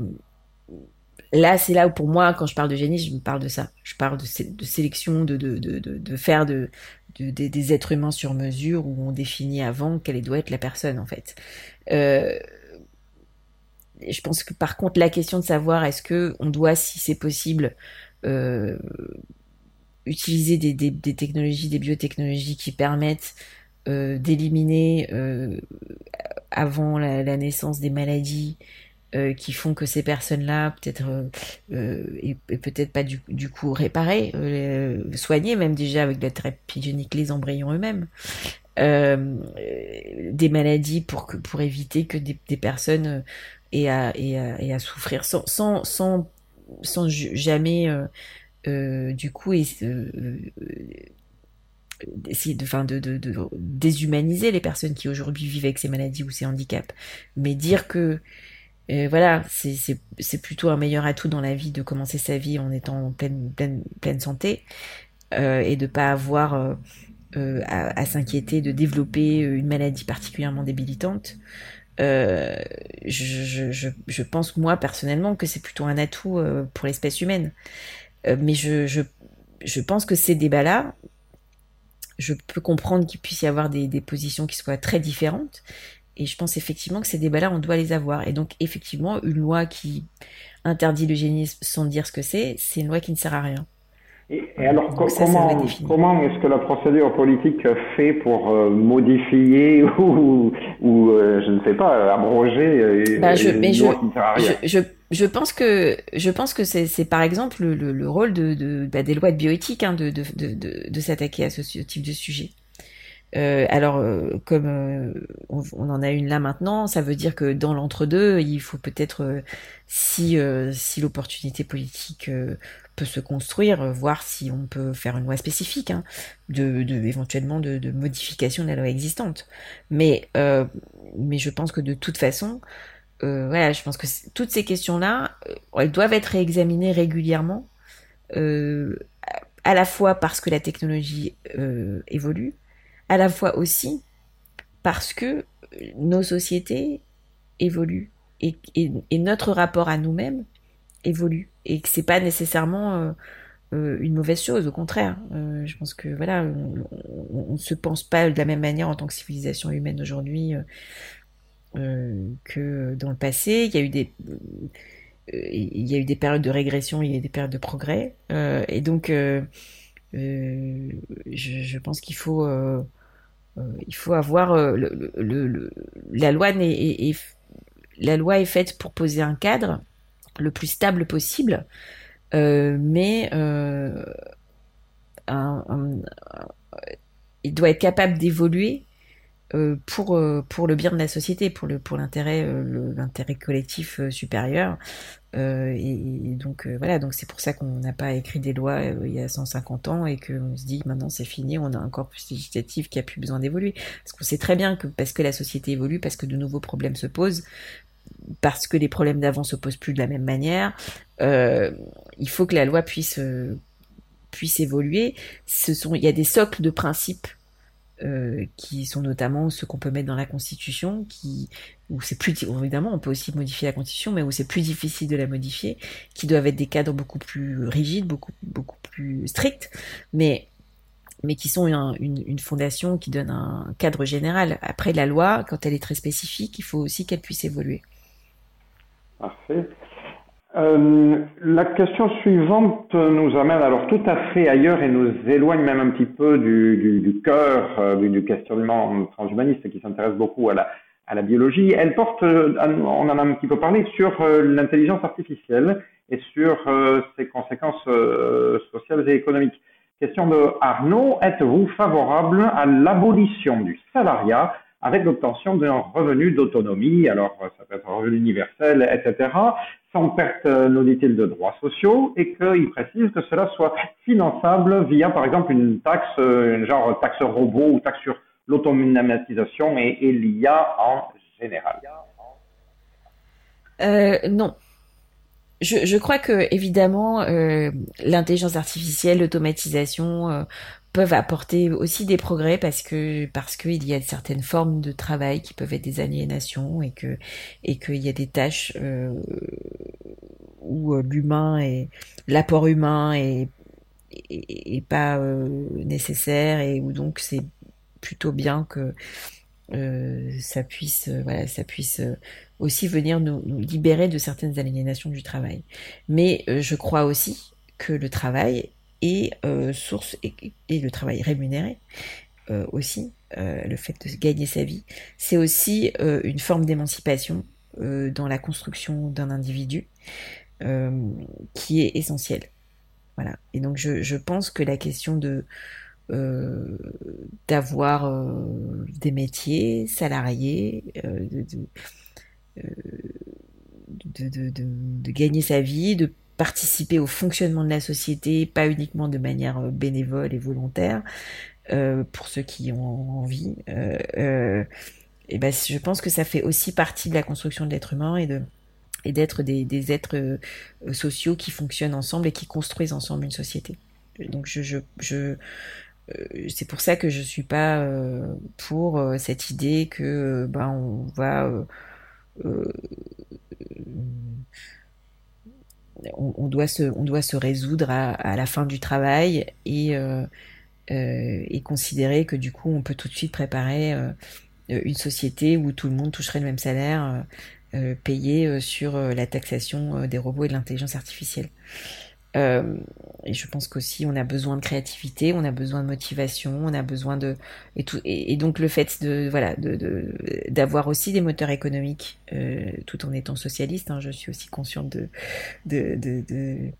là, c'est là où pour moi, quand je parle de génie, je me parle de ça. Je parle de, sélection, de faire de, des êtres humains sur mesure où on définit avant quelle doit être la personne en fait. Euh, je pense que par contre la question de savoir est-ce que on doit, si c'est possible, euh, utiliser des, technologies, des biotechnologies qui permettent euh, d'éliminer avant la, naissance des maladies euh, qui font que ces personnes-là peut-être et, peut-être pas du, coup réparer, soigner même déjà avec la thérapie génique les embryons eux-mêmes. des maladies pour que pour éviter que des, personnes aient à, aient à, souffrir sans sans sans, sans jamais du coup et, d'essayer de, enfin, de, de, de, déshumaniser les personnes qui aujourd'hui vivent avec ces maladies ou ces handicaps, mais dire que voilà, c'est plutôt un meilleur atout dans la vie de commencer sa vie en étant en pleine, pleine, pleine santé euh, et de pas avoir euh, euh à, à s'inquiéter de développer une maladie particulièrement débilitante. Euh, je, je, je, pense moi personnellement que c'est plutôt un atout pour l'espèce humaine. mais je, je, je pense que ces débats-là, je peux comprendre qu'il puisse y avoir des, positions qui soient très différentes. Et je pense effectivement que ces débats-là, on doit les avoir. Et donc, effectivement, une loi qui interdit le génisme sans dire ce que c'est, c'est une loi qui ne sert à rien. Et, alors, comment, comment est-ce que la procédure politique fait pour euh, modifier <laughs> ou, ou euh, je ne sais pas, abroger bah, je, une loi qui ne sert à rien? je, je pense que je pense que c'est par exemple le, le, rôle de, de bah, des lois de bioéthique hein, de, de, de, de s'attaquer à ce, type de sujet. Euh, alors, euh, comme euh, on, en a une là maintenant, ça veut dire que dans l'entre-deux, il faut peut-être, euh, si, si l'opportunité politique peut se construire, voir si on peut faire une loi spécifique, hein, de, de, éventuellement de, de, modification de la loi existante. Mais, mais je pense que de toute façon, euh, voilà, je pense que toutes ces questions-là, euh, elles doivent être réexaminées régulièrement, euh, à la fois parce que la technologie euh, évolue, à la fois aussi parce que nos sociétés évoluent et, notre rapport à nous-mêmes évolue et que c'est pas nécessairement euh, euh, une mauvaise chose, au contraire. je pense que voilà, on, ne se pense pas de la même manière en tant que civilisation humaine aujourd'hui euh, que dans le passé. Il y a eu des euh, il y a eu des périodes de régression, il y a eu des périodes de progrès, euh, et donc je, pense qu'il faut il faut avoir le, la loi est, la loi est faite pour poser un cadre le plus stable possible mais il doit être capable d'évoluer euh, pour euh, pour le bien de la société, pour pour euh, l'intérêt collectif supérieur. Et, donc voilà, donc c'est pour ça qu'on n'a pas écrit des lois il y a 150 ans et qu'on se dit maintenant c'est fini, on a un corpus législatif qui a plus besoin d'évoluer. Parce qu'on sait très bien que parce que la société évolue, parce que de nouveaux problèmes se posent, parce que les problèmes d'avant se posent plus de la même manière, il faut que la loi puisse puisse évoluer. Ce sont, il y a des socles de principes euh, qui sont notamment ceux qu'on peut mettre dans la Constitution, qui où c'est plus évidemment on peut aussi modifier la Constitution, mais où c'est plus difficile de la modifier, qui doivent être des cadres beaucoup plus rigides, beaucoup beaucoup plus stricts, mais mais qui sont une, une, fondation qui donne un cadre général. Après la loi, quand elle est très spécifique, il faut aussi qu'elle puisse évoluer. Parfait. Euh, la question suivante nous amène alors tout à fait ailleurs et nous éloigne même un petit peu du, cœur euh, du, questionnement transhumaniste qui s'intéresse beaucoup à la, à la biologie. Elle porte, euh, on en a un petit peu parlé, sur l'intelligence artificielle et sur ses conséquences sociales et économiques. Question de Arnaud, êtes-vous favorable à l'abolition du salariat avec l'obtention d'un revenu d'autonomie, alors ça peut être un revenu universel, etc., sans perte, euh, nous dit-il, de droits sociaux, et qu'il précise que cela soit finançable via, par exemple, une taxe, euh, une genre taxe robot ou taxe sur l'automatisation et, l'IA en général. Euh, non, je, crois que évidemment euh, l'intelligence artificielle, l'automatisation euh, peuvent apporter aussi des progrès parce que parce qu'il y a certaines formes de travail qui peuvent être des aliénations et que et qu'il y a des tâches euh, où euh, l'humain et l'apport humain est, est, pas euh, nécessaire et où donc c'est plutôt bien que ça puisse voilà ça puisse aussi venir nous, libérer de certaines aliénations du travail. Mais je crois aussi que le travail et euh, source et, le travail rémunéré euh, aussi, euh, le fait de gagner sa vie, c'est aussi une forme d'émancipation dans la construction d'un individu qui est essentielle. Voilà. Et donc je, je, pense que la question de d'avoir des métiers salariés, de, de, de, de, gagner sa vie, de participer au fonctionnement de la société, pas uniquement de manière euh, bénévole et volontaire, euh, pour ceux qui ont envie. Euh, et ben, je pense que ça fait aussi partie de la construction de l'être humain et de et d'être des, des, êtres sociaux qui fonctionnent ensemble et qui construisent ensemble une société. Donc je, je, je c'est pour ça que je suis pas pour cette idée que ben on va on, doit se, on doit se résoudre à, la fin du travail et, euh, euh, et considérer que du coup on peut tout de suite préparer euh, une société où tout le monde toucherait le même salaire payé sur la taxation des robots et de l'intelligence artificielle. Euh, et je pense qu'aussi on a besoin de créativité, on a besoin de motivation, on a besoin de et donc le fait de voilà d'avoir aussi des moteurs économiques euh, tout en étant socialiste, hein, je suis aussi consciente de de de de,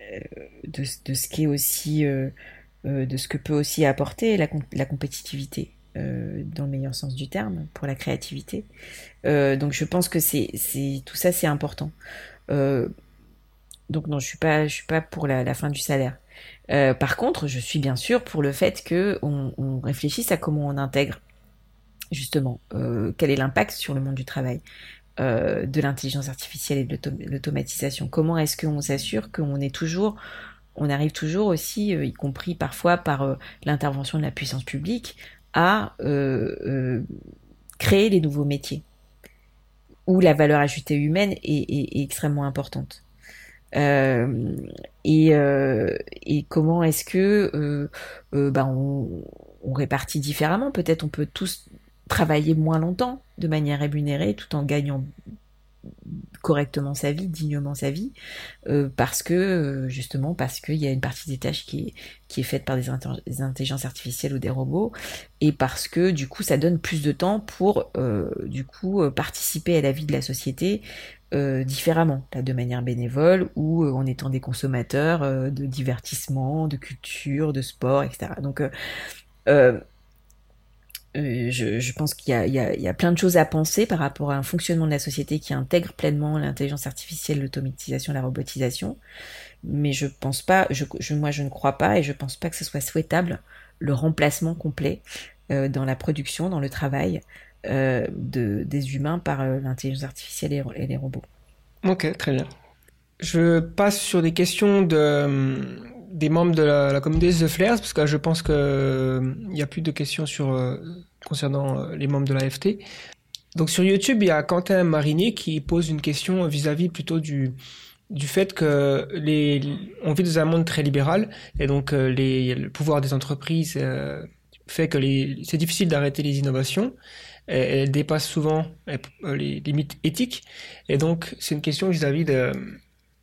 euh, ce aussi de ce que peut aussi apporter la, compétitivité dans le meilleur sens du terme pour la créativité. donc je pense que c'est tout ça c'est important. Donc non, je suis pas, je suis pas pour la, fin du salaire. Euh, par contre, je suis bien sûr pour le fait que on, réfléchisse à comment on intègre justement euh, quel est l'impact sur le monde du travail euh, de l'intelligence artificielle et de l'automatisation. Comment est-ce qu'on s'assure qu'on est toujours, on arrive toujours aussi, y compris parfois par l'intervention de la puissance publique, à créer les nouveaux métiers où la valeur ajoutée humaine est extrêmement importante. Euh, et, euh, et comment est-ce que euh, ben on, répartit différemment? Peut-être on peut tous travailler moins longtemps de manière rémunérée tout en gagnant correctement sa vie, dignement sa vie, parce que justement parce qu'il y a une partie des tâches qui est, faite par des, intelligences artificielles ou des robots, et parce que du coup ça donne plus de temps pour du coup participer à la vie de la société différemment, là, de manière bénévole ou en étant des consommateurs de divertissement, de culture, de sport, etc. Donc je, pense qu'il y, a plein de choses à penser par rapport à un fonctionnement de la société qui intègre pleinement l'intelligence artificielle, l'automatisation, la robotisation. Mais je pense pas, moi je ne crois pas et je pense pas que ce soit souhaitable le remplacement complet euh, dans la production, dans le travail euh, de, des humains par euh, l'intelligence artificielle et, les robots. Ok, très bien. Je passe sur des questions de, des membres de la, communauté The Flares, parce que je pense qu'il n'y a plus de questions sur, concernant les membres de l'AFT. Donc sur YouTube, il y a Quentin Marinier qui pose une question vis-à-vis plutôt du, du fait que les, on vit dans un monde très libéral et donc les, le pouvoir des entreprises fait que c'est difficile d'arrêter les innovations. Elles, dépassent souvent euh, les limites éthiques. Et donc, c'est une question vis-à-vis de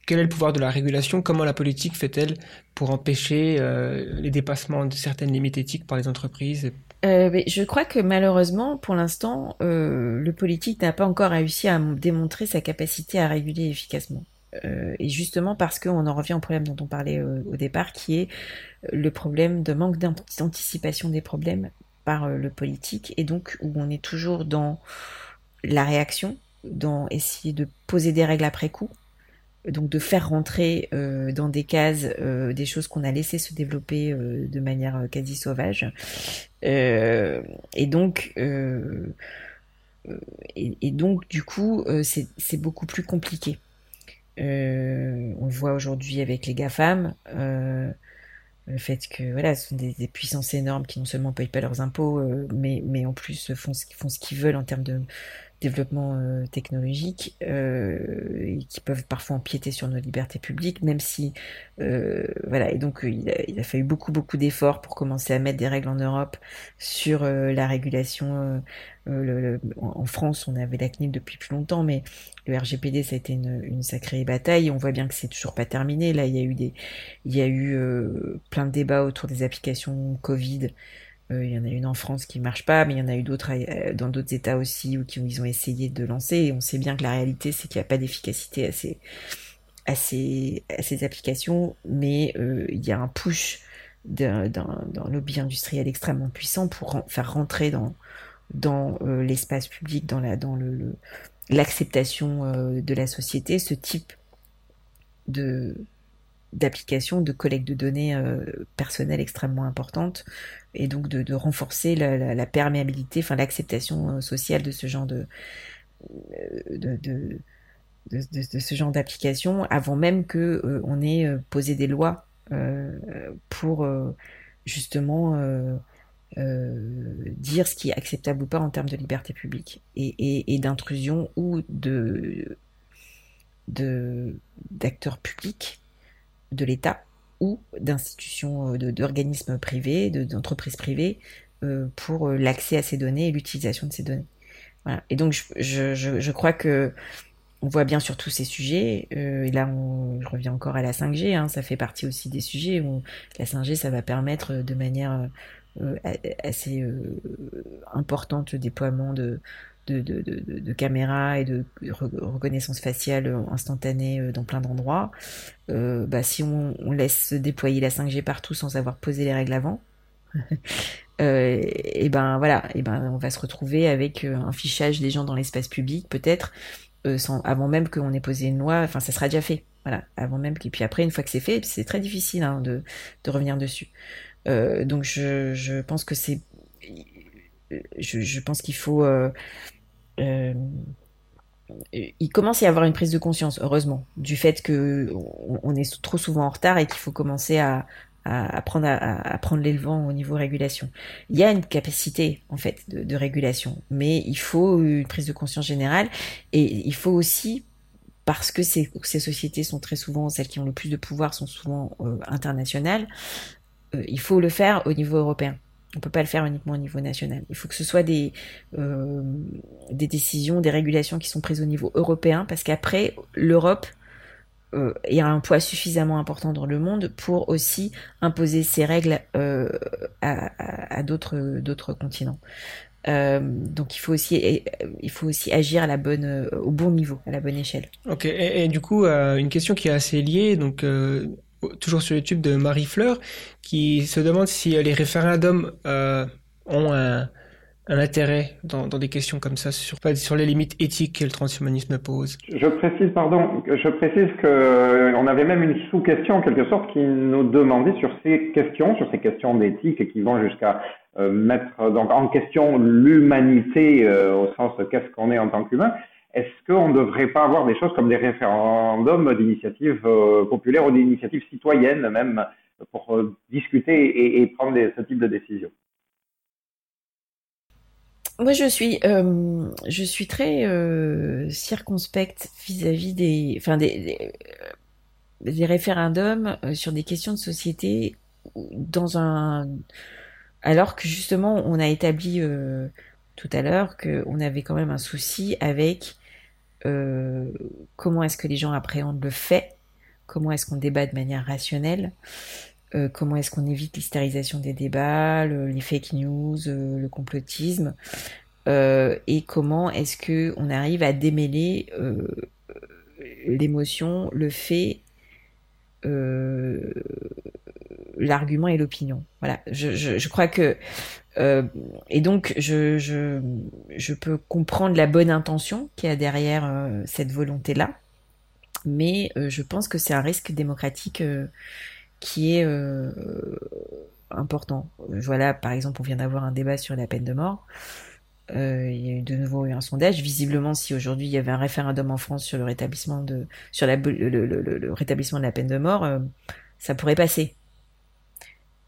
quel est le pouvoir de la régulation, comment la politique fait-elle pour empêcher euh, les dépassements de certaines limites éthiques par les entreprises? Euh, je crois que malheureusement, pour l'instant, le politique n'a pas encore réussi à démontrer sa capacité à réguler efficacement. et justement parce qu'on en revient au problème dont on parlait au départ, qui est le problème de manque d'anticipation des problèmes par euh, le politique et donc où on est toujours dans la réaction, dans essayer de poser des règles après coup, donc de faire rentrer euh, dans des cases euh, des choses qu'on a laissé se développer de manière quasi sauvage. et donc et, donc du coup c'est beaucoup plus compliqué. on le voit aujourd'hui avec les GAFAM le fait que voilà, ce sont des, puissances énormes qui non seulement payent pas leurs impôts, euh, mais, mais en plus font ce, font ce qu'ils veulent en termes de développement euh, technologique euh, qui peuvent parfois empiéter sur nos libertés publiques, même si voilà. Et donc il a, il a, fallu beaucoup beaucoup d'efforts pour commencer à mettre des règles en Europe sur la régulation euh, en France, on avait la CNIL depuis plus longtemps, mais le RGPD, ça a été une, sacrée bataille. On voit bien que c'est toujours pas terminé. Là, il y a eu des, il y a eu euh, plein de débats autour des applications Covid. Euh, il y en a une en France qui marche pas, mais il y en a eu d'autres dans d'autres États aussi où, ils ont essayé de lancer. Et on sait bien que la réalité, c'est qu'il n'y a pas d'efficacité à ces, à ces, applications, mais il y a un push d'un lobby industriel extrêmement puissant pour faire rentrer dans dans euh, l'espace public, dans la dans le l'acceptation euh, de la société, ce type de d'application de collecte de données euh, personnelles extrêmement importante et donc de, de renforcer la, la, perméabilité, enfin l'acceptation sociale de ce genre de de, de, de ce genre d'application avant même que on ait posé des lois pour justement euh, dire ce qui est acceptable ou pas en termes de liberté publique et, d'intrusion ou de d'acteurs publics de l'État ou d'institutions, euh, d'organismes privés, d'entreprises privées euh, pour l'accès à ces données et l'utilisation de ces données. Voilà. Et donc je, je, je, crois que on voit bien sur tous ces sujets. et là, on, je reviens encore à la 5G. Hein, ça fait partie aussi des sujets où la 5G, ça va permettre de manière euh, assez euh, importante le déploiement de, de, caméras et de reconnaissance faciale instantanée euh, dans plein d'endroits. bah, si on, laisse déployer la 5G partout sans avoir posé les règles avant, <laughs> et ben voilà, et ben on va se retrouver avec un fichage des gens dans l'espace public peut-être avant même qu'on ait posé une loi. Enfin, ça sera déjà fait. Voilà, avant même. Et puis après, une fois que c'est fait, c'est très difficile hein, de, revenir dessus. Euh, donc je, pense que c'est, je, pense qu'il faut, euh, euh, il commence à y avoir une prise de conscience, heureusement, du fait que on, est trop souvent en retard et qu'il faut commencer à, à, prendre, à, prendre au niveau régulation. Il y a une capacité en fait de, régulation, mais il faut une prise de conscience générale et il faut aussi parce que ces, sociétés sont très souvent celles qui ont le plus de pouvoir sont souvent euh, internationales il faut le faire au niveau européen. On peut pas le faire uniquement au niveau national. Il faut que ce soit des euh, des décisions, des régulations qui sont prises au niveau européen, parce qu'après l'Europe euh, a un poids suffisamment important dans le monde pour aussi imposer ces règles euh, à, à, d'autres d'autres continents. donc il faut aussi il faut aussi agir à la bonne au bon niveau, à la bonne échelle. Ok. Et, du coup, une question qui est assez liée, donc toujours sur YouTube de Marie Fleur, qui se demande si les référendums ont un intérêt dans, des questions comme ça sur, sur les limites éthiques que le transhumanisme pose Je précise, pardon, je précise qu'on euh, avait même une sous-question en quelque sorte qui nous demandait sur ces questions, sur ces questions d'éthique qui vont jusqu'à euh, mettre donc en question l'humanité euh, au sens qu'est-ce qu'on est en tant qu'humain. Est-ce qu'on ne devrait pas avoir des choses comme des référendums d'initiatives populaires ou d'initiatives citoyennes même pour discuter et, prendre ce type de décision? Moi, je suis, euh, très euh, circonspecte vis-à-vis des, enfin des, des, référendums euh, sur des questions de société alors que justement, on a établi tout à l'heure qu'on avait quand même un souci avec comment est-ce que les gens appréhendent le fait, comment est-ce qu'on débat de manière rationnelle? Euh, comment est-ce qu'on évite l'hystérisation des débats, les fake news, euh, le complotisme, euh, et comment est-ce que on arrive à démêler l'émotion, le fait, l'argument et l'opinion. Voilà, je, je, je, crois que et donc je, je, je peux comprendre la bonne intention qu'il y a derrière cette volonté là, mais je pense que c'est un risque démocratique qui est euh, important. Voilà, par exemple, on vient d'avoir un débat sur la peine de mort. Euh, il y a eu de nouveau eu un sondage. Visiblement, si aujourd'hui il y avait un référendum en France sur le rétablissement de sur la, le, rétablissement de la peine de mort, euh, ça pourrait passer.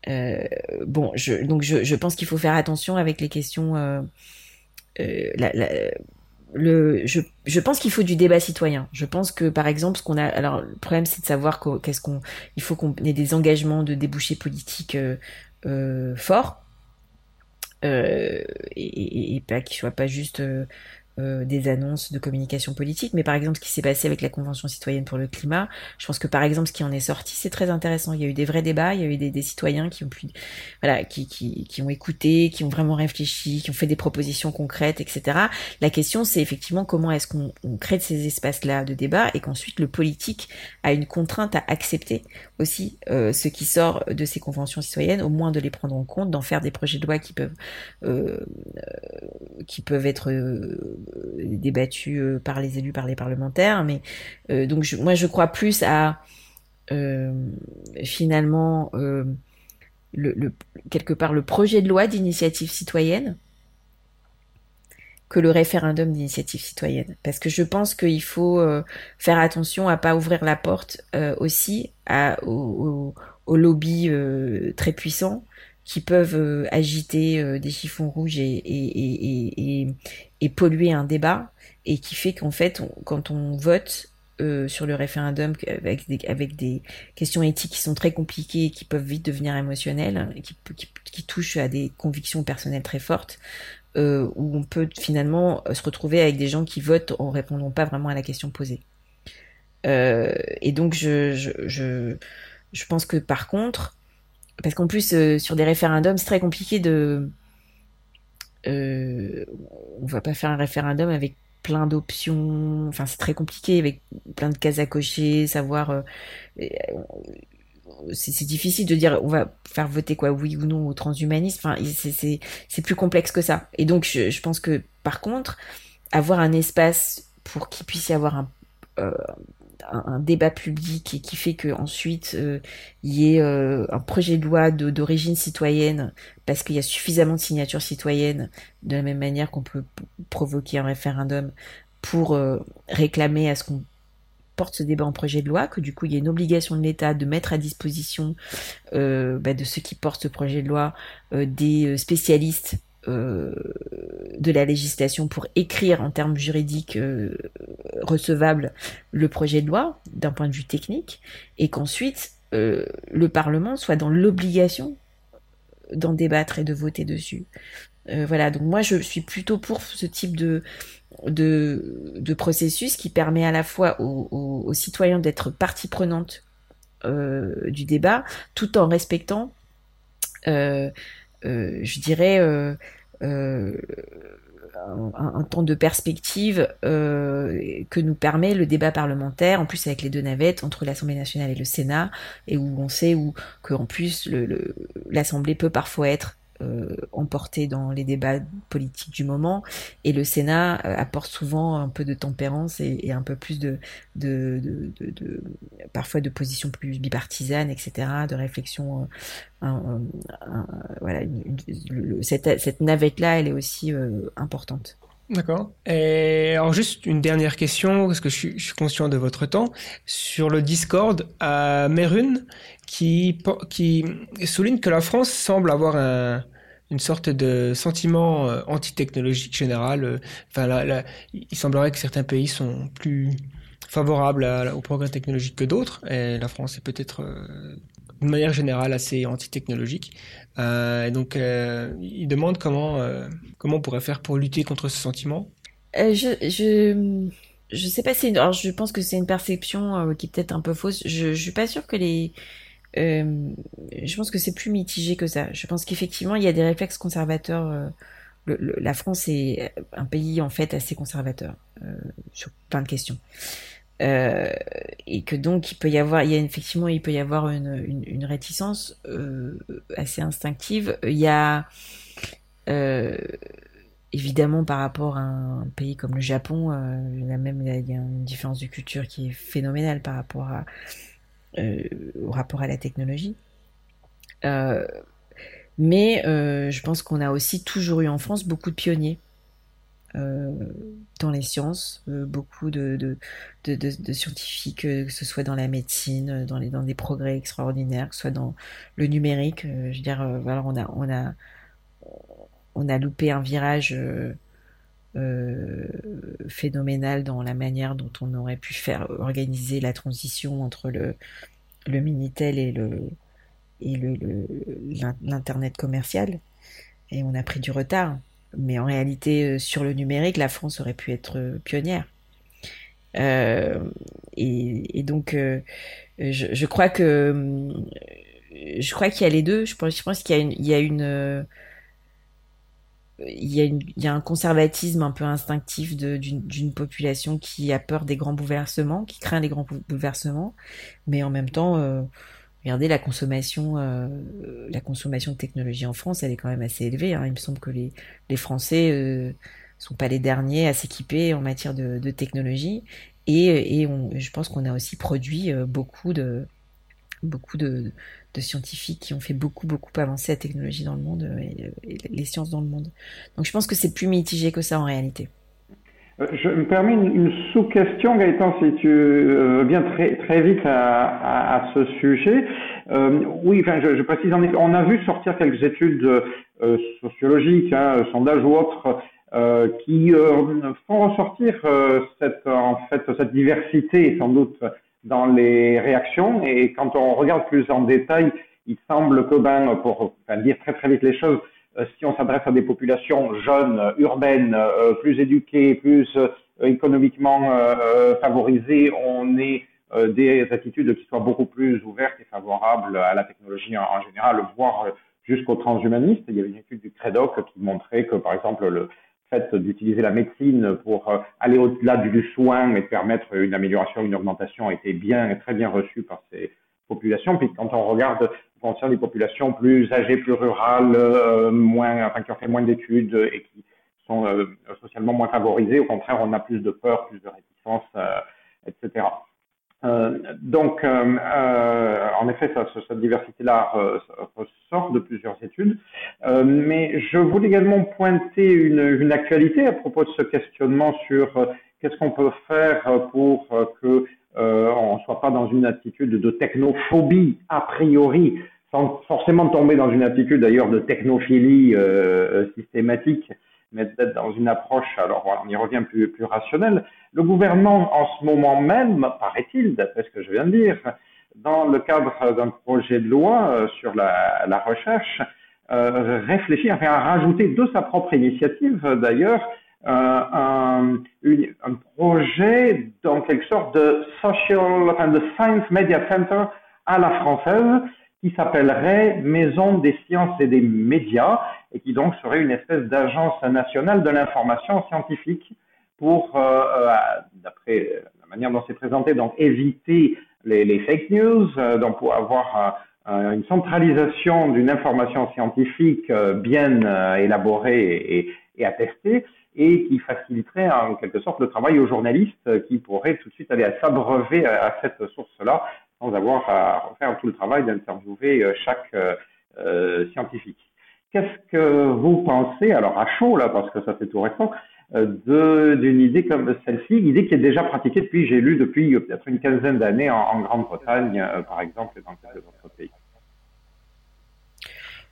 Euh, bon, je, donc je, je pense qu'il faut faire attention avec les questions. Le, je, je pense qu'il faut du débat citoyen. Je pense que, par exemple, ce qu'on a, alors le problème c'est de savoir qu'est-ce qu'on, il faut qu'on ait des engagements de débouchés politiques forts euh, et, et, pas qu'ils soient pas juste euh, des annonces de communication politique, mais par exemple ce qui s'est passé avec la Convention citoyenne pour le climat, je pense que par exemple ce qui en est sorti, c'est très intéressant. Il y a eu des vrais débats, il y a eu des, des citoyens qui ont pu, voilà, qui, qui, qui, ont écouté, qui ont vraiment réfléchi, qui ont fait des propositions concrètes, etc. La question, c'est effectivement comment est-ce qu'on crée ces espaces-là de débat et qu'ensuite le politique a une contrainte à accepter aussi euh, ce qui sort de ces conventions citoyennes, au moins de les prendre en compte, d'en faire des projets de loi qui peuvent euh, euh qui peuvent être euh, débattu euh, par les élus, par les parlementaires. Mais euh, donc moi je crois plus à euh, finalement le, quelque part le projet de loi d'initiative citoyenne que le référendum d'initiative citoyenne. Parce que je pense qu'il faut faire attention à pas ouvrir la porte aussi à, au, très puissant qui peuvent euh, agiter euh, des chiffons rouges et, et, et, et, polluer un débat, et qui fait qu'en fait, quand on vote euh, sur le référendum avec des, avec des questions éthiques qui sont très compliquées et qui peuvent vite devenir émotionnelles, et qui, qui, qui touchent à des convictions personnelles très fortes, euh, où on peut finalement se retrouver avec des gens qui votent en répondant pas vraiment à la question posée. Euh, et donc je, je, je, je pense que par contre, parce qu'en plus, euh, sur des référendums, c'est très compliqué de. Euh, on va pas faire un référendum avec plein d'options. Enfin, c'est très compliqué avec plein de cases à cocher, savoir. Euh, c'est difficile de dire on va faire voter quoi oui ou non au transhumanisme. Enfin, c'est plus complexe que ça. Et donc, je, je, pense que par contre, avoir un espace pour qu'il puisse y avoir un, un, débat public et qui fait que ensuite euh, il y ait euh, un projet de loi d'origine citoyenne parce qu'il y a suffisamment de signatures citoyennes de la même manière qu'on peut provoquer un référendum pour euh, réclamer à ce qu'on porte ce débat en projet de loi, que du coup il y a une obligation de l'État de mettre à disposition bah, de ceux qui portent ce projet de loi des spécialistes euh, de la législation pour écrire en termes juridiques euh, recevables le projet de loi d'un point de vue technique et qu'ensuite euh, le Parlement soit dans l'obligation d'en débattre et de voter dessus. voilà, donc moi je suis plutôt pour ce type de, de, de processus qui permet à la fois aux, aux citoyens d'être partie prenante du débat tout en respectant euh, euh, je dirais, euh, un, temps de perspective que nous permet le débat parlementaire, en plus avec les deux navettes entre l'Assemblée nationale et le Sénat, et où on sait où qu'en plus l'Assemblée peut parfois être euh, emporté dans les débats politiques du moment. Et le Sénat euh, apporte souvent un peu de tempérance et, un peu plus de, de, de, parfois de positions plus bipartisanes etc de réflexion euh, voilà cette, cette navette là elle est aussi importante D'accord. Et alors juste une dernière question, parce que je suis, conscient de votre temps. Sur le Discord à Merune, qui, souligne que la France semble avoir un, une sorte de sentiment euh, anti-technologique général. Euh, enfin, il semblerait que certains pays sont plus favorables au progrès technologique que d'autres, et la France est peut-être euh, d'une manière générale assez anti-technologique. Euh, donc, il demande comment comment on pourrait faire pour lutter contre ce sentiment. je, je je sais pas si alors je pense que c'est une perception qui est peut-être un peu fausse. Je, je suis pas sûre que les euh, je pense que c'est plus mitigé que ça. Je pense qu'effectivement, il y a des réflexes conservateurs. Euh, la France est un pays en fait assez conservateur euh, sur plein de questions. Euh, et que donc il peut y avoir, il y a effectivement, il peut y avoir une, une, réticence euh, assez instinctive. Il y a évidemment par rapport à un pays comme le Japon, a même il y a une différence de culture qui est phénoménale par rapport à euh, au rapport à la technologie. Euh, mais euh, je pense qu'on a aussi toujours eu en France beaucoup de pionniers dans les sciences, beaucoup de, scientifiques, que ce soit dans la médecine, dans, des progrès extraordinaires, que ce soit dans le numérique. je veux dire, voilà, on a, loupé un virage euh, phénoménal dans la manière dont on aurait pu faire organiser la transition entre le, Minitel et l'internet commercial et on a pris du retard mais en réalité euh, sur le numérique la France aurait pu être euh, pionnière. Euh, et, donc je, crois que je crois qu'il y a les deux. Je pense, je pense qu'il y a une, il y a une il y, a un conservatisme un peu instinctif d'une population qui a peur des grands bouleversements, qui craint les grands bouleversements, mais en même temps, regardez la consommation, euh, la consommation de technologie en France, elle est quand même assez élevée. Hein. Il me semble que les, les Français euh, sont pas les derniers à s'équiper en matière de, de technologie, et, et on, je pense qu'on a aussi produit euh, beaucoup de beaucoup de, de, scientifiques qui ont fait beaucoup, beaucoup avancer la technologie dans le monde euh, et, les sciences dans le monde. Donc je pense que c'est plus mitigé que ça en réalité. Euh, je me permets une, sous-question, Gaëtan, si tu euh, bien très, très vite à, à, ce sujet. oui, enfin, je, je, précise, on a vu sortir quelques études sociologiques, hein, sondages ou autres, qui font ressortir cette, en fait, cette diversité, sans doute, dans les réactions. Et quand on regarde plus en détail, il semble que, ben, pour dire très très vite les choses, euh, si on s'adresse à des populations jeunes, urbaines, euh, plus éduquées, plus euh, économiquement favorisées, on ait des attitudes qui soient beaucoup plus ouvertes et favorables à la technologie en, général, voire jusqu'aux transhumanistes. Il y avait une étude du CREDOC qui montrait que, par exemple, le, d'utiliser la médecine pour euh, aller au-delà du soin et permettre une amélioration, une augmentation été bien, très bien reçue par ces populations. Puis quand on regarde, concerne les populations plus âgées, plus rurales, euh, moins, enfin, qui ont fait moins d'études et qui sont euh, socialement moins favorisées, au contraire, on a plus de peur, plus de réticence, etc. Euh, donc, euh, euh, en effet, ça, cette diversité-là ressort de plusieurs études. mais je voulais également pointer une, actualité à propos de ce questionnement sur qu'est-ce qu'on peut faire pour que on ne soit pas dans une attitude de technophobie a priori, sans forcément tomber dans une attitude d'ailleurs de technophilie systématique mais d'être dans une approche, alors on y revient plus, plus rationnelle. Le gouvernement, en ce moment même, paraît-il, d'après ce que je viens de dire, dans le cadre d'un projet de loi euh, sur la, la recherche, euh, réfléchit enfin, à rajouter de sa propre initiative, d'ailleurs, euh, un, projet dans quelque sorte de social, enfin, de science media center à la française, qui s'appellerait Maison des sciences et des médias et qui donc serait une espèce d'agence nationale de l'information scientifique pour, euh, euh, d'après la manière dont c'est présenté, donc éviter les, fake news, donc pour avoir une centralisation d'une information scientifique bien élaborée et attestée et qui faciliterait en quelque sorte le travail aux journalistes qui pourraient tout de suite aller s'abreuver à cette source-là sans avoir à faire tout le travail d'interviewer chaque euh, scientifique. Qu'est-ce que vous pensez, alors à chaud là, parce que ça fait tout récent, euh, d'une idée comme celle-ci, idée qui est déjà pratiquée depuis, j'ai lu depuis peut-être une quinzaine d'années en, Grande-Bretagne, euh, par exemple, et dans quelques autres pays?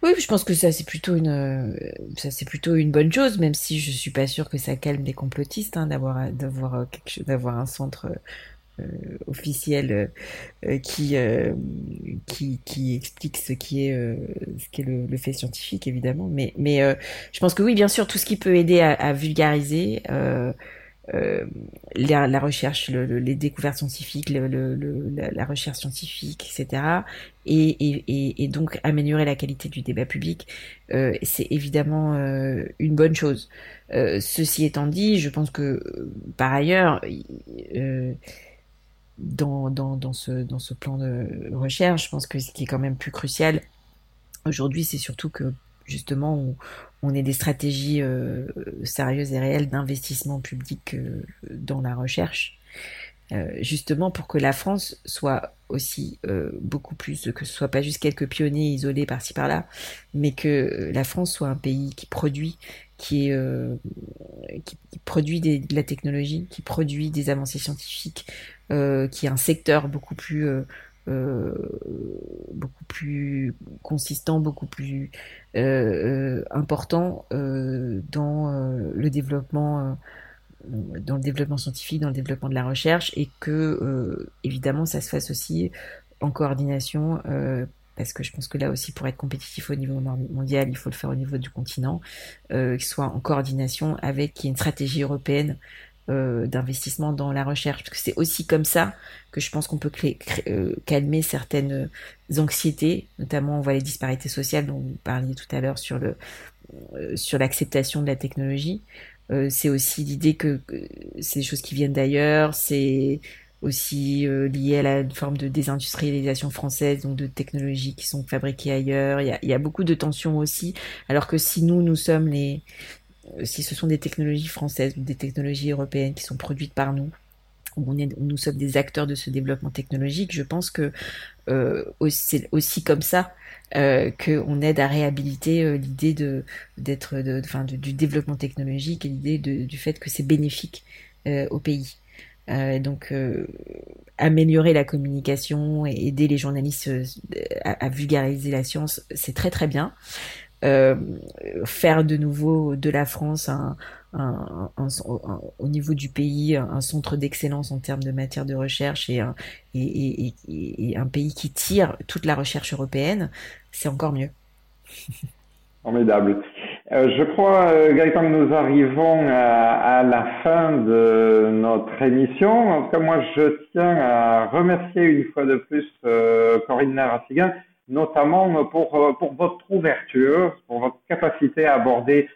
Oui, je pense que ça c'est plutôt une ça c'est plutôt une bonne chose, même si je suis pas sûr que ça calme des complotistes hein, d'avoir d'avoir d'avoir un centre euh, officiel euh, qui, euh, qui, qui explique ce qui est ce qui est le, fait scientifique évidemment. Mais mais je pense que oui bien sûr tout ce qui peut aider à, vulgariser la, la, recherche, les découvertes scientifiques, le, la, recherche scientifique, etc. Et, et, et, donc améliorer la qualité du débat public, euh, c'est évidemment une bonne chose. ceci étant dit, je pense que par ailleurs, dans, dans, dans, ce, dans ce plan de recherche. Je pense que ce qui est quand même plus crucial aujourd'hui, c'est surtout que justement on, on ait des stratégies euh, sérieuses et réelles d'investissement public euh, dans la recherche. Euh, justement pour que la France soit aussi beaucoup plus, que ce soit pas juste quelques pionniers isolés par-ci par-là, mais que la France soit un pays qui produit, qui, euh, produit de la technologie, qui produit des avancées scientifiques, qui est un secteur beaucoup plus euh beaucoup plus consistant, beaucoup plus euh, important dans le développement dans le développement scientifique, dans le développement de la recherche, et que évidemment ça se fasse aussi en coordination parce que je pense que là aussi, pour être compétitif au niveau mondial, il faut le faire au niveau du continent, euh, qu'il soit en coordination avec une stratégie européenne euh, d'investissement dans la recherche, parce que c'est aussi comme ça que je pense qu'on peut euh, calmer certaines anxiétés, notamment on voit les disparités sociales dont vous parliez tout à l'heure sur le euh, sur l'acceptation de la technologie. c'est aussi l'idée que, c'est des choses qui viennent d'ailleurs, c'est aussi euh, lié à la forme de désindustrialisation française, donc de technologies qui sont fabriquées ailleurs. Il y a, beaucoup de tensions aussi, alors que si nous, nous sommes les, euh, si ce sont des technologies françaises ou des technologies européennes qui sont produites par nous, on est, nous sommes des acteurs de ce développement technologique, je pense que euh, c'est aussi comme ça euh, qu'on aide à réhabiliter euh, l'idée de du développement technologique et l'idée du fait que c'est bénéfique euh, au pays. Euh, donc euh, améliorer la communication et aider les journalistes euh, à, vulgariser la science, c'est très très bien. Faire de nouveau de la France un, au niveau du pays un centre d'excellence en termes de matière de recherche et un, et, et un pays qui tire toute la recherche européenne, c'est encore mieux. <laughs> Formidable. Euh, je crois, euh, Gaëtan, que nous arrivons à, la fin de notre émission. En tout cas, moi, je tiens à remercier une fois de plus euh, Corinne Narassigan, notamment pour, pour votre ouverture, pour votre capacité à aborder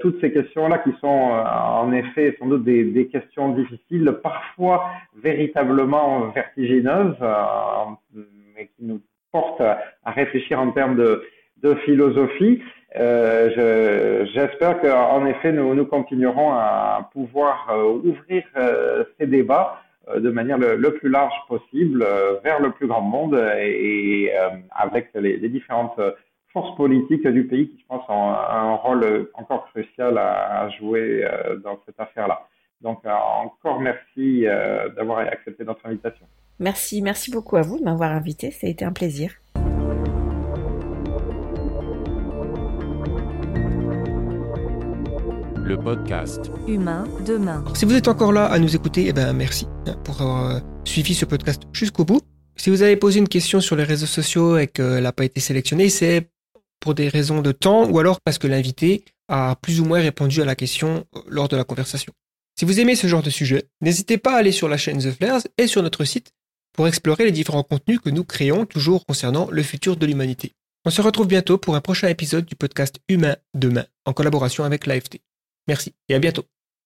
toutes ces questions-là qui sont en effet sans doute des, des, questions difficiles, parfois véritablement vertigineuses, mais qui nous portent à réfléchir en termes de, de philosophie. Euh, J'espère qu'en effet, nous, nous, continuerons à pouvoir euh, ouvrir euh, ces débats euh, de manière le, plus large possible vers le plus grand monde et, et avec les, les, différentes forces politiques du pays qui, je pense, ont un rôle encore crucial à, à jouer dans cette affaire-là. Donc, encore merci d'avoir accepté notre invitation. Merci, merci beaucoup à vous de m'avoir invité. Ça a été un plaisir. Le podcast Humain demain. Si vous êtes encore là à nous écouter, eh ben merci hein, pour avoir euh, suivi ce podcast jusqu'au bout. Si vous avez posé une question sur les réseaux sociaux et qu'elle n'a pas été sélectionnée, c'est pour des raisons de temps ou alors parce que l'invité a plus ou moins répondu à la question euh, lors de la conversation. Si vous aimez ce genre de sujet, n'hésitez pas à aller sur la chaîne The Flares et sur notre site pour explorer les différents contenus que nous créons toujours concernant le futur de l'humanité. On se retrouve bientôt pour un prochain épisode du podcast Humain Demain en collaboration avec l'AFT. Merci et à bientôt.